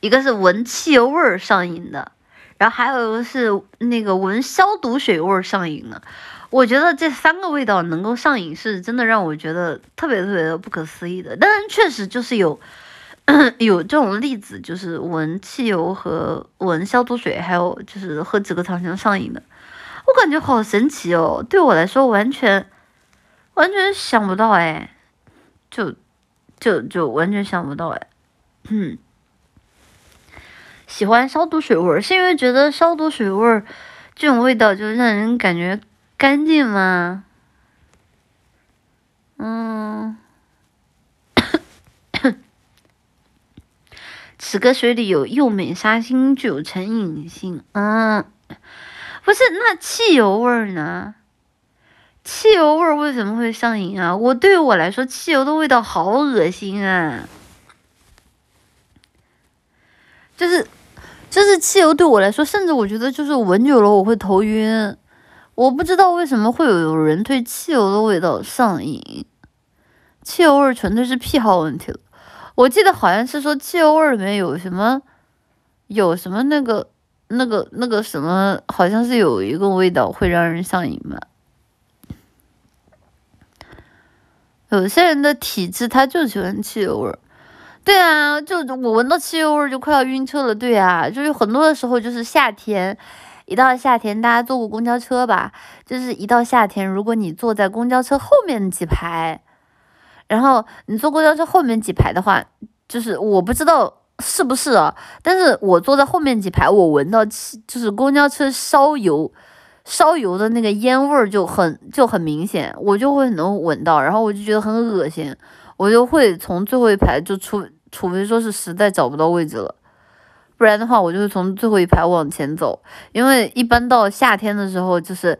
一个是闻汽油味儿上瘾的，然后还有一个是那个闻消毒水味儿上瘾的。我觉得这三个味道能够上瘾，是真的让我觉得特别特别的不可思议的。但是确实就是有 有这种例子，就是闻汽油和闻消毒水，还有就是喝几个糖浆上瘾的。我感觉好神奇哦，对我来说完全完全想不到哎，就就就完全想不到哎，嗯。喜欢消毒水味儿，是因为觉得消毒水味儿这种味道就让人感觉干净吗？嗯，此个水里有幼美杀星，具有成瘾性。嗯，不是，那汽油味儿呢？汽油味儿为什么会上瘾啊？我对于我来说，汽油的味道好恶心啊！就是。就是汽油对我来说，甚至我觉得就是闻久了我会头晕，我不知道为什么会有人对汽油的味道上瘾。汽油味纯粹是癖好问题了。我记得好像是说汽油味里面有什么，有什么那个那个那个什么，好像是有一个味道会让人上瘾吧。有些人的体质他就喜欢汽油味儿。对啊，就我闻到汽油味就快要晕车了。对啊，就是很多的时候，就是夏天，一到夏天，大家坐过公交车吧？就是一到夏天，如果你坐在公交车后面几排，然后你坐公交车后面几排的话，就是我不知道是不是啊，但是我坐在后面几排，我闻到气，就是公交车烧油。烧油的那个烟味儿就很就很明显，我就会能闻到，然后我就觉得很恶心，我就会从最后一排就除除非说是实在找不到位置了，不然的话我就会从最后一排往前走，因为一般到夏天的时候，就是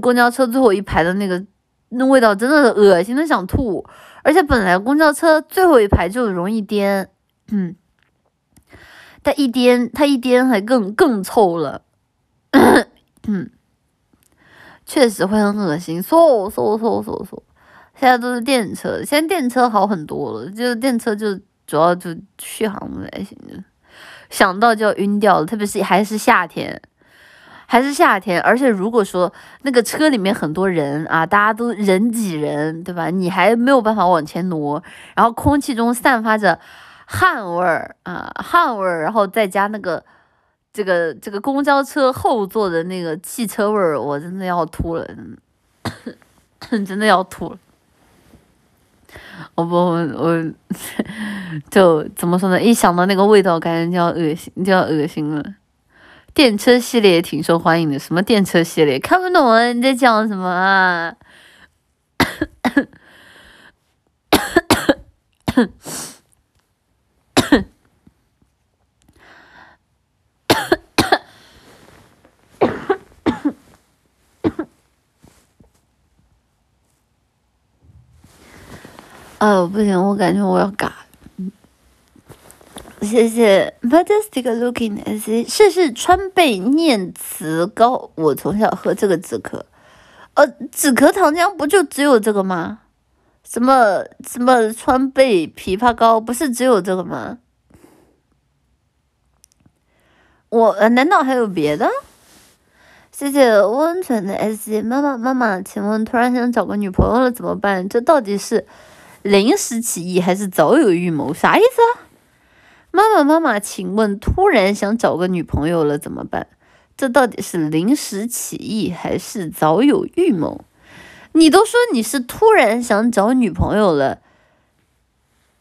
公交车最后一排的那个那味道真的恶心的想吐，而且本来公交车最后一排就容易颠，嗯，它一颠它一颠还更更臭了，嗯。确实会很恶心，嗖嗖嗖嗖嗖。现在都是电车，现在电车好很多了，就是电车就主要就续航不太行，想到就要晕掉了。特别是还是夏天，还是夏天，而且如果说那个车里面很多人啊，大家都人挤人，对吧？你还没有办法往前挪，然后空气中散发着汗味儿啊，汗味儿，然后再加那个。这个这个公交车后座的那个汽车味儿，我真的要吐了，真的要吐了。我不，我 就怎么说呢？一想到那个味道，感觉就要恶心，就要恶心了。电车系列也挺受欢迎的，什么电车系列？看不懂啊，你在讲什么啊？哦，不行，我感觉我要嘎。谢谢 majestic looking as 试试川贝念慈膏，我从小喝这个止咳。呃，止咳糖浆不就只有这个吗？什么什么川贝枇杷膏，不是只有这个吗？我呃，难道还有别的？谢谢温泉的 sc，妈妈妈妈，请问突然想找个女朋友了怎么办？这到底是？临时起意还是早有预谋？啥意思啊？妈妈妈妈，请问突然想找个女朋友了怎么办？这到底是临时起意还是早有预谋？你都说你是突然想找女朋友了，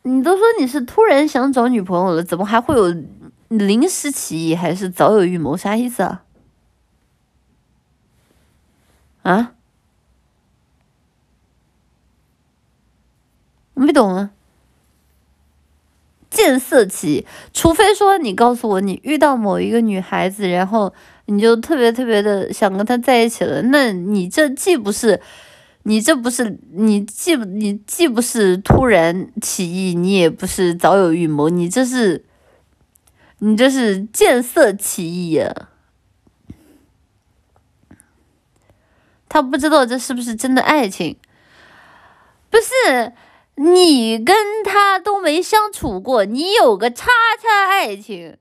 你都说你是突然想找女朋友了，怎么还会有临时起意还是早有预谋？啥意思啊？啊？没懂啊！见色起，除非说你告诉我你遇到某一个女孩子，然后你就特别特别的想跟她在一起了，那你这既不是，你这不是你既不你既不是突然起意，你也不是早有预谋，你这是，你这是见色起意呀！他不知道这是不是真的爱情，不是。你跟他都没相处过，你有个叉叉爱情，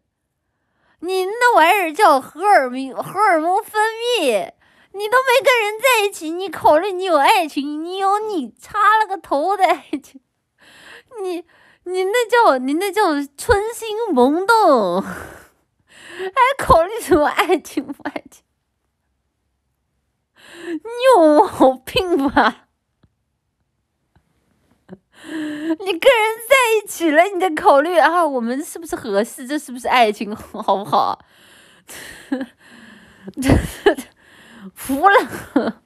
你那玩意儿叫荷尔蒙荷尔蒙分泌，你都没跟人在一起，你考虑你有爱情，你有你插了个头的爱情，你你那叫你那叫春心萌动，还考虑什么爱情不爱情？你有毛病吧？你跟人在一起了，你再考虑啊，我们是不是合适？这是不是爱情，好不好？服了！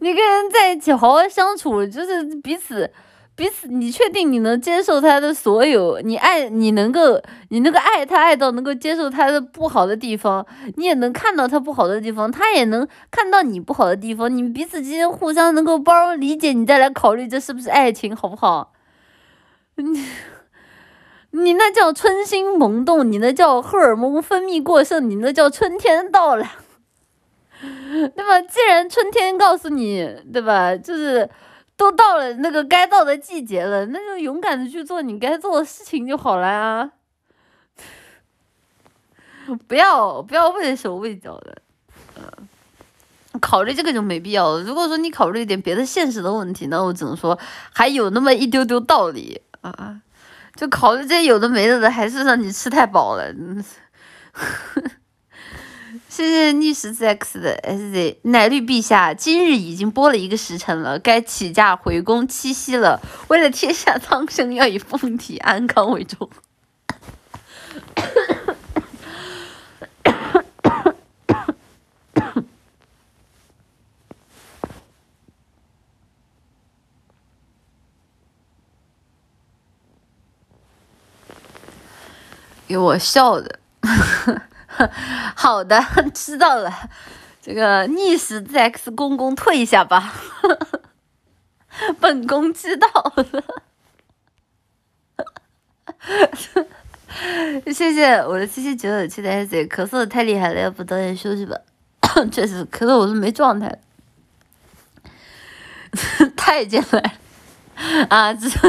你跟人在一起好好相处，就是彼此。彼此，你确定你能接受他的所有？你爱你能够，你那个爱他爱到能够接受他的不好的地方，你也能看到他不好的地方，他也能看到你不好的地方，你们彼此之间互相能够包容理解，你再来考虑这是不是爱情，好不好？你你那叫春心萌动，你那叫荷尔蒙分泌过剩，你那叫春天到了，对吧？既然春天告诉你，对吧？就是。都到了那个该到的季节了，那就勇敢的去做你该做的事情就好了呀！不要不要畏手畏脚的，嗯，考虑这个就没必要了。如果说你考虑一点别的现实的问题，那我只能说还有那么一丢丢道理啊！就考虑这些有的没的的，还是让你吃太饱了。谢谢逆时 x 的 SZ 奶绿陛下，今日已经播了一个时辰了，该起驾回宫栖息了。为了天下苍生，要以凤体安康为重。给我笑的，好的，知道了。这个逆时 x 公公退一下吧，本宫知道了。谢谢我的七七九九七的 S，咳嗽的太厉害了，要不早点休息吧。确实咳嗽，我是没状态。太监来啊！这是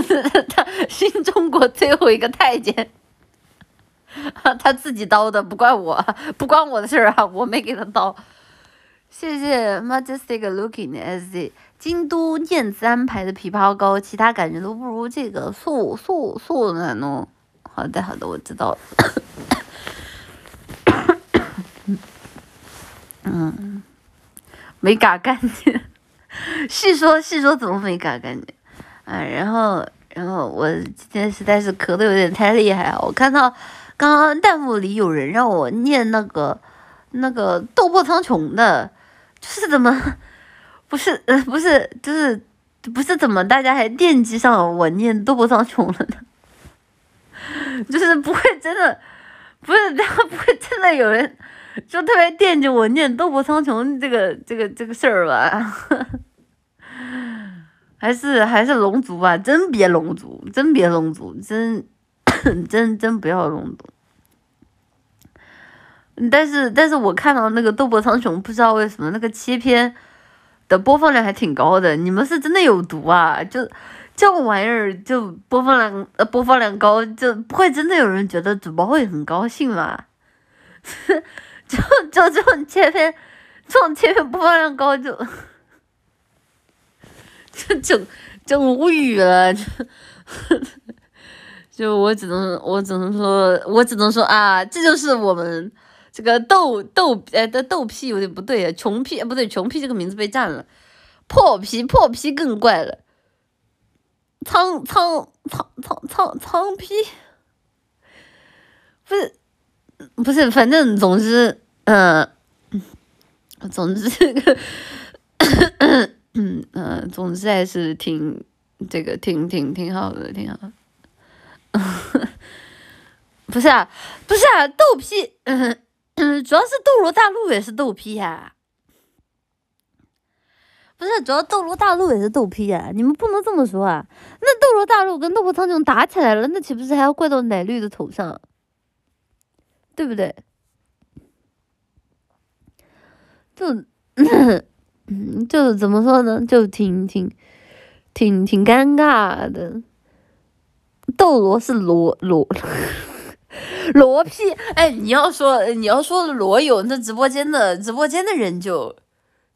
他新中国最后一个太监。他自己刀的，不怪我，不关我的事儿啊，我没给他刀。谢谢 Majestic Looking SZ，京都燕子安排的枇杷膏，其他感觉都不如这个素素素难弄。好的好的，我知道了。嗯，没嘎干净。细说细说怎么没嘎干净？啊，然后然后我今天实在是咳的有点太厉害，我看到。刚刚弹幕里有人让我念那个那个斗破苍穹的，就是怎么 不是呃不是就是不是怎么大家还惦记上我念斗破苍穹了呢？就是不会真的不是 不会真的有人就特别惦记我念斗破苍穹这个这个这个事儿吧？还是还是龙族吧？真别龙族，真别龙族，真。真真不要龙族，但是但是我看到那个斗破苍穹，不知道为什么那个切片的播放量还挺高的。你们是真的有毒啊？就这个玩意儿就播放量呃播放量高，就不会真的有人觉得主播会很高兴吗？就就这种切片，这种切片播放量高就就就就无语了。就。就我只能，我只能说，我只能说啊，这就是我们这个豆豆哎的豆皮有点不对啊，穷皮不对，穷皮这个名字被占了，破皮破皮更怪了，苍苍苍苍苍苍皮，不是不是，反正总之嗯，总之这个嗯嗯，总之还是挺这个挺挺挺好的，挺好的。不是啊，不是啊，豆批，嗯，主要是斗罗大陆也是豆批呀。不是，主要斗罗大陆也是豆批呀，你们不能这么说啊。那斗罗大陆跟斗破苍穹打起来了，那岂不是还要怪到奶绿的头上？对不对？就，嗯，就怎么说呢？就挺挺挺挺尴尬的。斗罗是罗罗 罗屁，哎，你要说你要说罗友，那直播间的直播间的人就，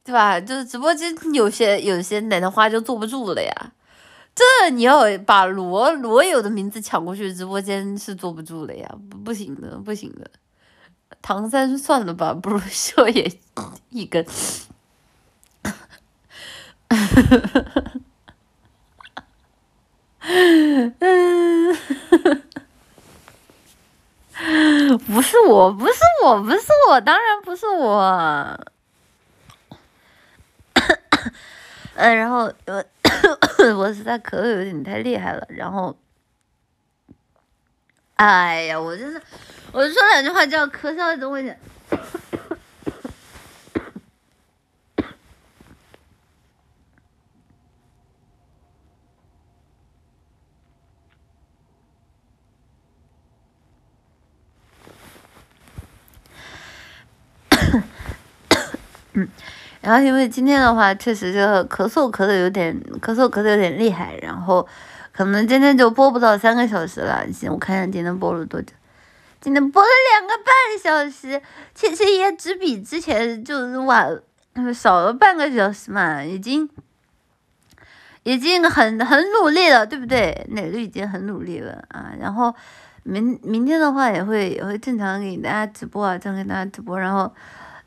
对吧？就是直播间有些有些奶奶花就坐不住了呀。这你要把罗罗友的名字抢过去，直播间是坐不住了呀，不行的，不行的。唐三算了吧，不如秀也一根。不是我，不是我，不是我，当然不是我。嗯，然后我 我实在咳的有点太厉害了，然后，哎呀，我就是，我就说两句话就要咳嗽，等我一下。嗯，然后因为今天的话，确实就咳嗽咳的有点咳嗽咳的有点厉害，然后可能今天就播不到三个小时了。行，我看一下今天播了多久，今天播了两个半小时，其实也只比之前就是晚少了半个小时嘛，已经已经很很努力了，对不对？哪个已经很努力了啊？然后明明天的话也会也会正常给大家直播啊，正常给大家直播，然后。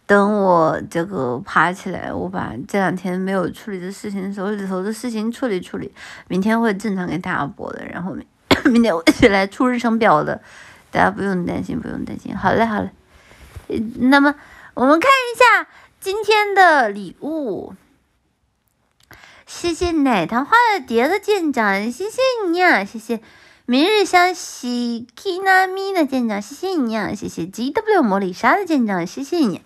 等我这个爬起来，我把这两天没有处理的事情、手里头的事情处理处理，明天会正常给大家播的。然后明明天我起来出日程表的，大家不用担心，不用担心。好嘞，好嘞。那么我们看一下今天的礼物。谢谢奶糖花的蝶的舰长，谢谢你啊！谢谢明日香喜 Kinami 的舰长，谢谢你啊！谢谢 GW 魔力莎的舰长，谢谢你。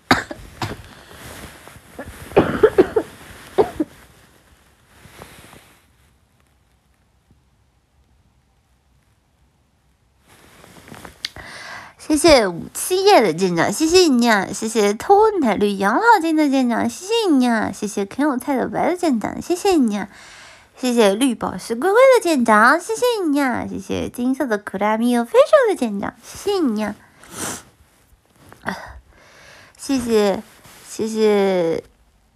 谢谢五七叶的舰长，谢谢你啊！谢谢偷奶绿养老金的舰长，谢谢你啊！谢谢啃有菜的白的舰长，谢谢你啊！谢谢绿宝石龟龟的舰长，谢谢你啊！谢谢金色的克拉米欧飞兽的舰长，谢谢你啊！谢谢谢谢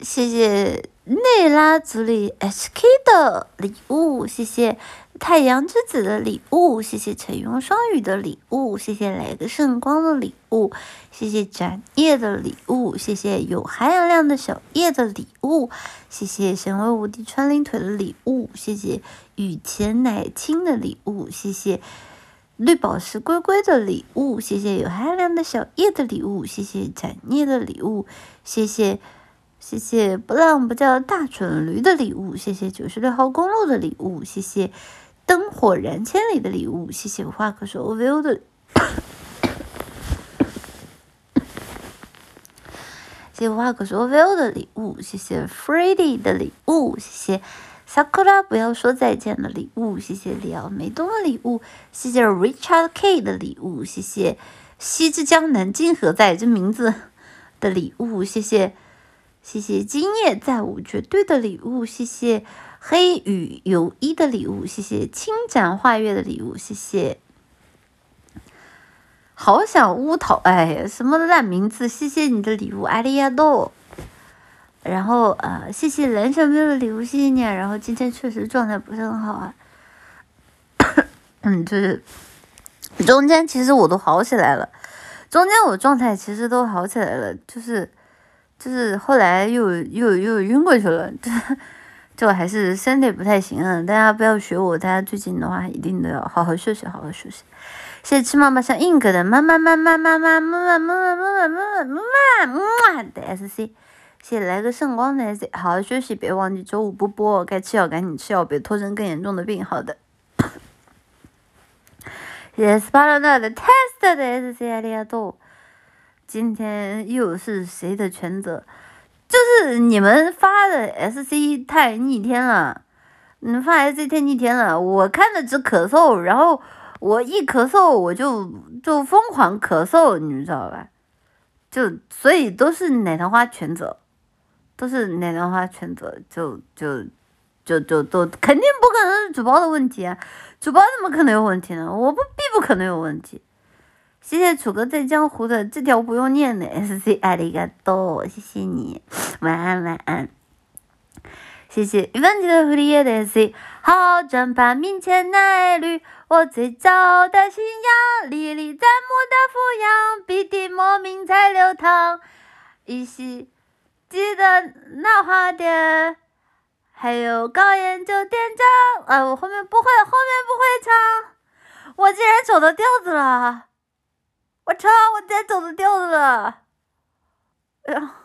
谢谢内拉族里 HK 的礼物，谢谢。太阳之子的礼物，谢谢晨风双语的礼物，谢谢来个圣光的礼物，谢谢展叶的礼物，谢谢有含氧量的小叶的礼物，谢谢神威无敌穿林腿的礼物，谢谢雨前奶青的礼物，谢谢绿宝石龟龟的礼物，谢谢有含氧量的小叶的礼物，谢谢展叶的礼物，谢谢谢谢不浪不叫大蠢驴的礼物，谢谢九十六号公路的礼物，谢谢。灯火燃千里的礼物，谢谢无话可说 o v i 的，谢谢无话可说 o v i 的礼物，谢谢 freddy 的礼物，谢谢 Sakura 不要说再见的礼物，谢谢李奥梅东的礼物，谢谢 Richard K 的礼物，谢谢西之江南今何在这名字的礼物，谢谢谢谢今夜再无绝对的礼物，谢谢。黑羽有一的礼物，谢谢轻展画月的礼物，谢谢。好想乌桃，哎呀，什么烂名字？谢谢你的礼物，阿里亚豆。然后呃，谢谢蓝小喵的礼物，谢谢你。然后今天确实状态不是很好啊，嗯，就是中间其实我都好起来了，中间我状态其实都好起来了，就是就是后来又又又晕过去了，就。就还是身体不太行啊，大家不要学我，大家最近的话一定都要好好休息，好好休息。谢谢吃妈妈像 ink 的妈妈妈妈妈妈妈妈妈妈妈妈妈妈妈的 sc，谢谢来个圣光的 sc，好好休息，别忘记周五不播，该吃药赶紧吃药，别拖成更严重的病。好的。谢谢 s p a r a 的 test 的 sc 阿里亚多，今天又是谁的全责？就是你们发的 SC 太逆天了，你们发 SC 太逆天了，我看着直咳嗽，然后我一咳嗽我就就疯狂咳嗽，你们知道吧？就所以都是奶糖花全责，都是奶糖花全责，就就就就都肯定不可能是主播的问题啊，主播怎么可能有问题呢？我不必不可能有问题。谢谢楚哥在江湖的这条不用念的 S C 爱的一个多，谢谢你，晚安晚安。谢谢一分钱的狐狸叶的 C，好转盘面前那缕我最早的信仰，历历在目的俯仰，必定莫名在流淌。依稀记得那花店，还有高烟酒店长。啊，我后面不会，后面不会唱，我竟然走到调子了。我操！我再走都掉了，哎呀，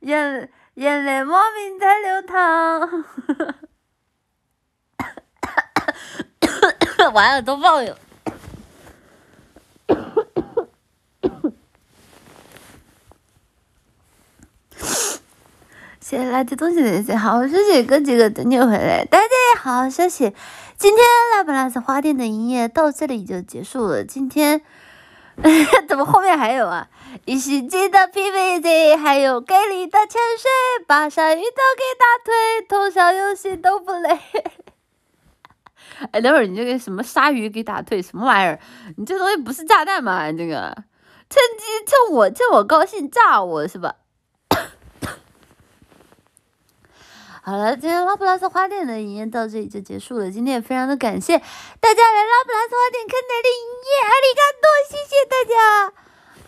眼眼泪莫名在流淌，完了都忘了。谢谢垃圾东西的谢，好好休息，哥几个等你回来，大家好好休息。今天拉布拉斯花店的营业到这里就结束了。今天 怎么后面还有啊？一世纪的 PVZ，还有给力的潜水，把鲨鱼都给打退，通宵游戏都不累。哎，等会儿你这个什么鲨鱼给打退，什么玩意儿？你这东西不是炸弹吗？这个趁机趁我趁我高兴炸我是吧？好了，今天拉普拉斯花店的营业到这里就结束了。今天也非常的感谢大家来拉普拉斯花店看奶的营业，阿里嘎多，谢谢大家。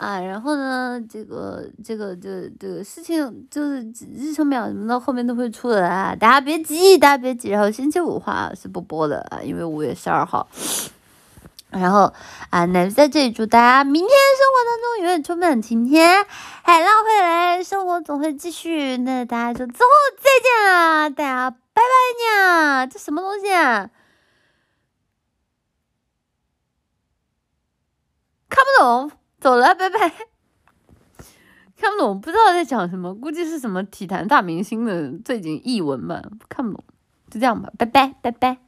啊，然后呢，这个这个这这个事情就是日程表什么的后面都会出的啊，大家别急，大家别急。然后星期五的话是不播的啊，因为五月十二号。然后啊，那在这里祝大家明天生活当中永远充满晴天，海浪会来，生活总会继续。那大家就之后再见啦，大家拜拜呀！这什么东西啊？看不懂，走了，拜拜。看不懂，不知道在讲什么，估计是什么体坛大明星的最近译文吧，看不懂，就这样吧，拜拜，拜拜。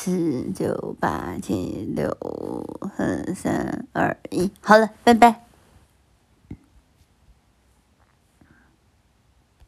四九八七六四三二一，好了，拜拜。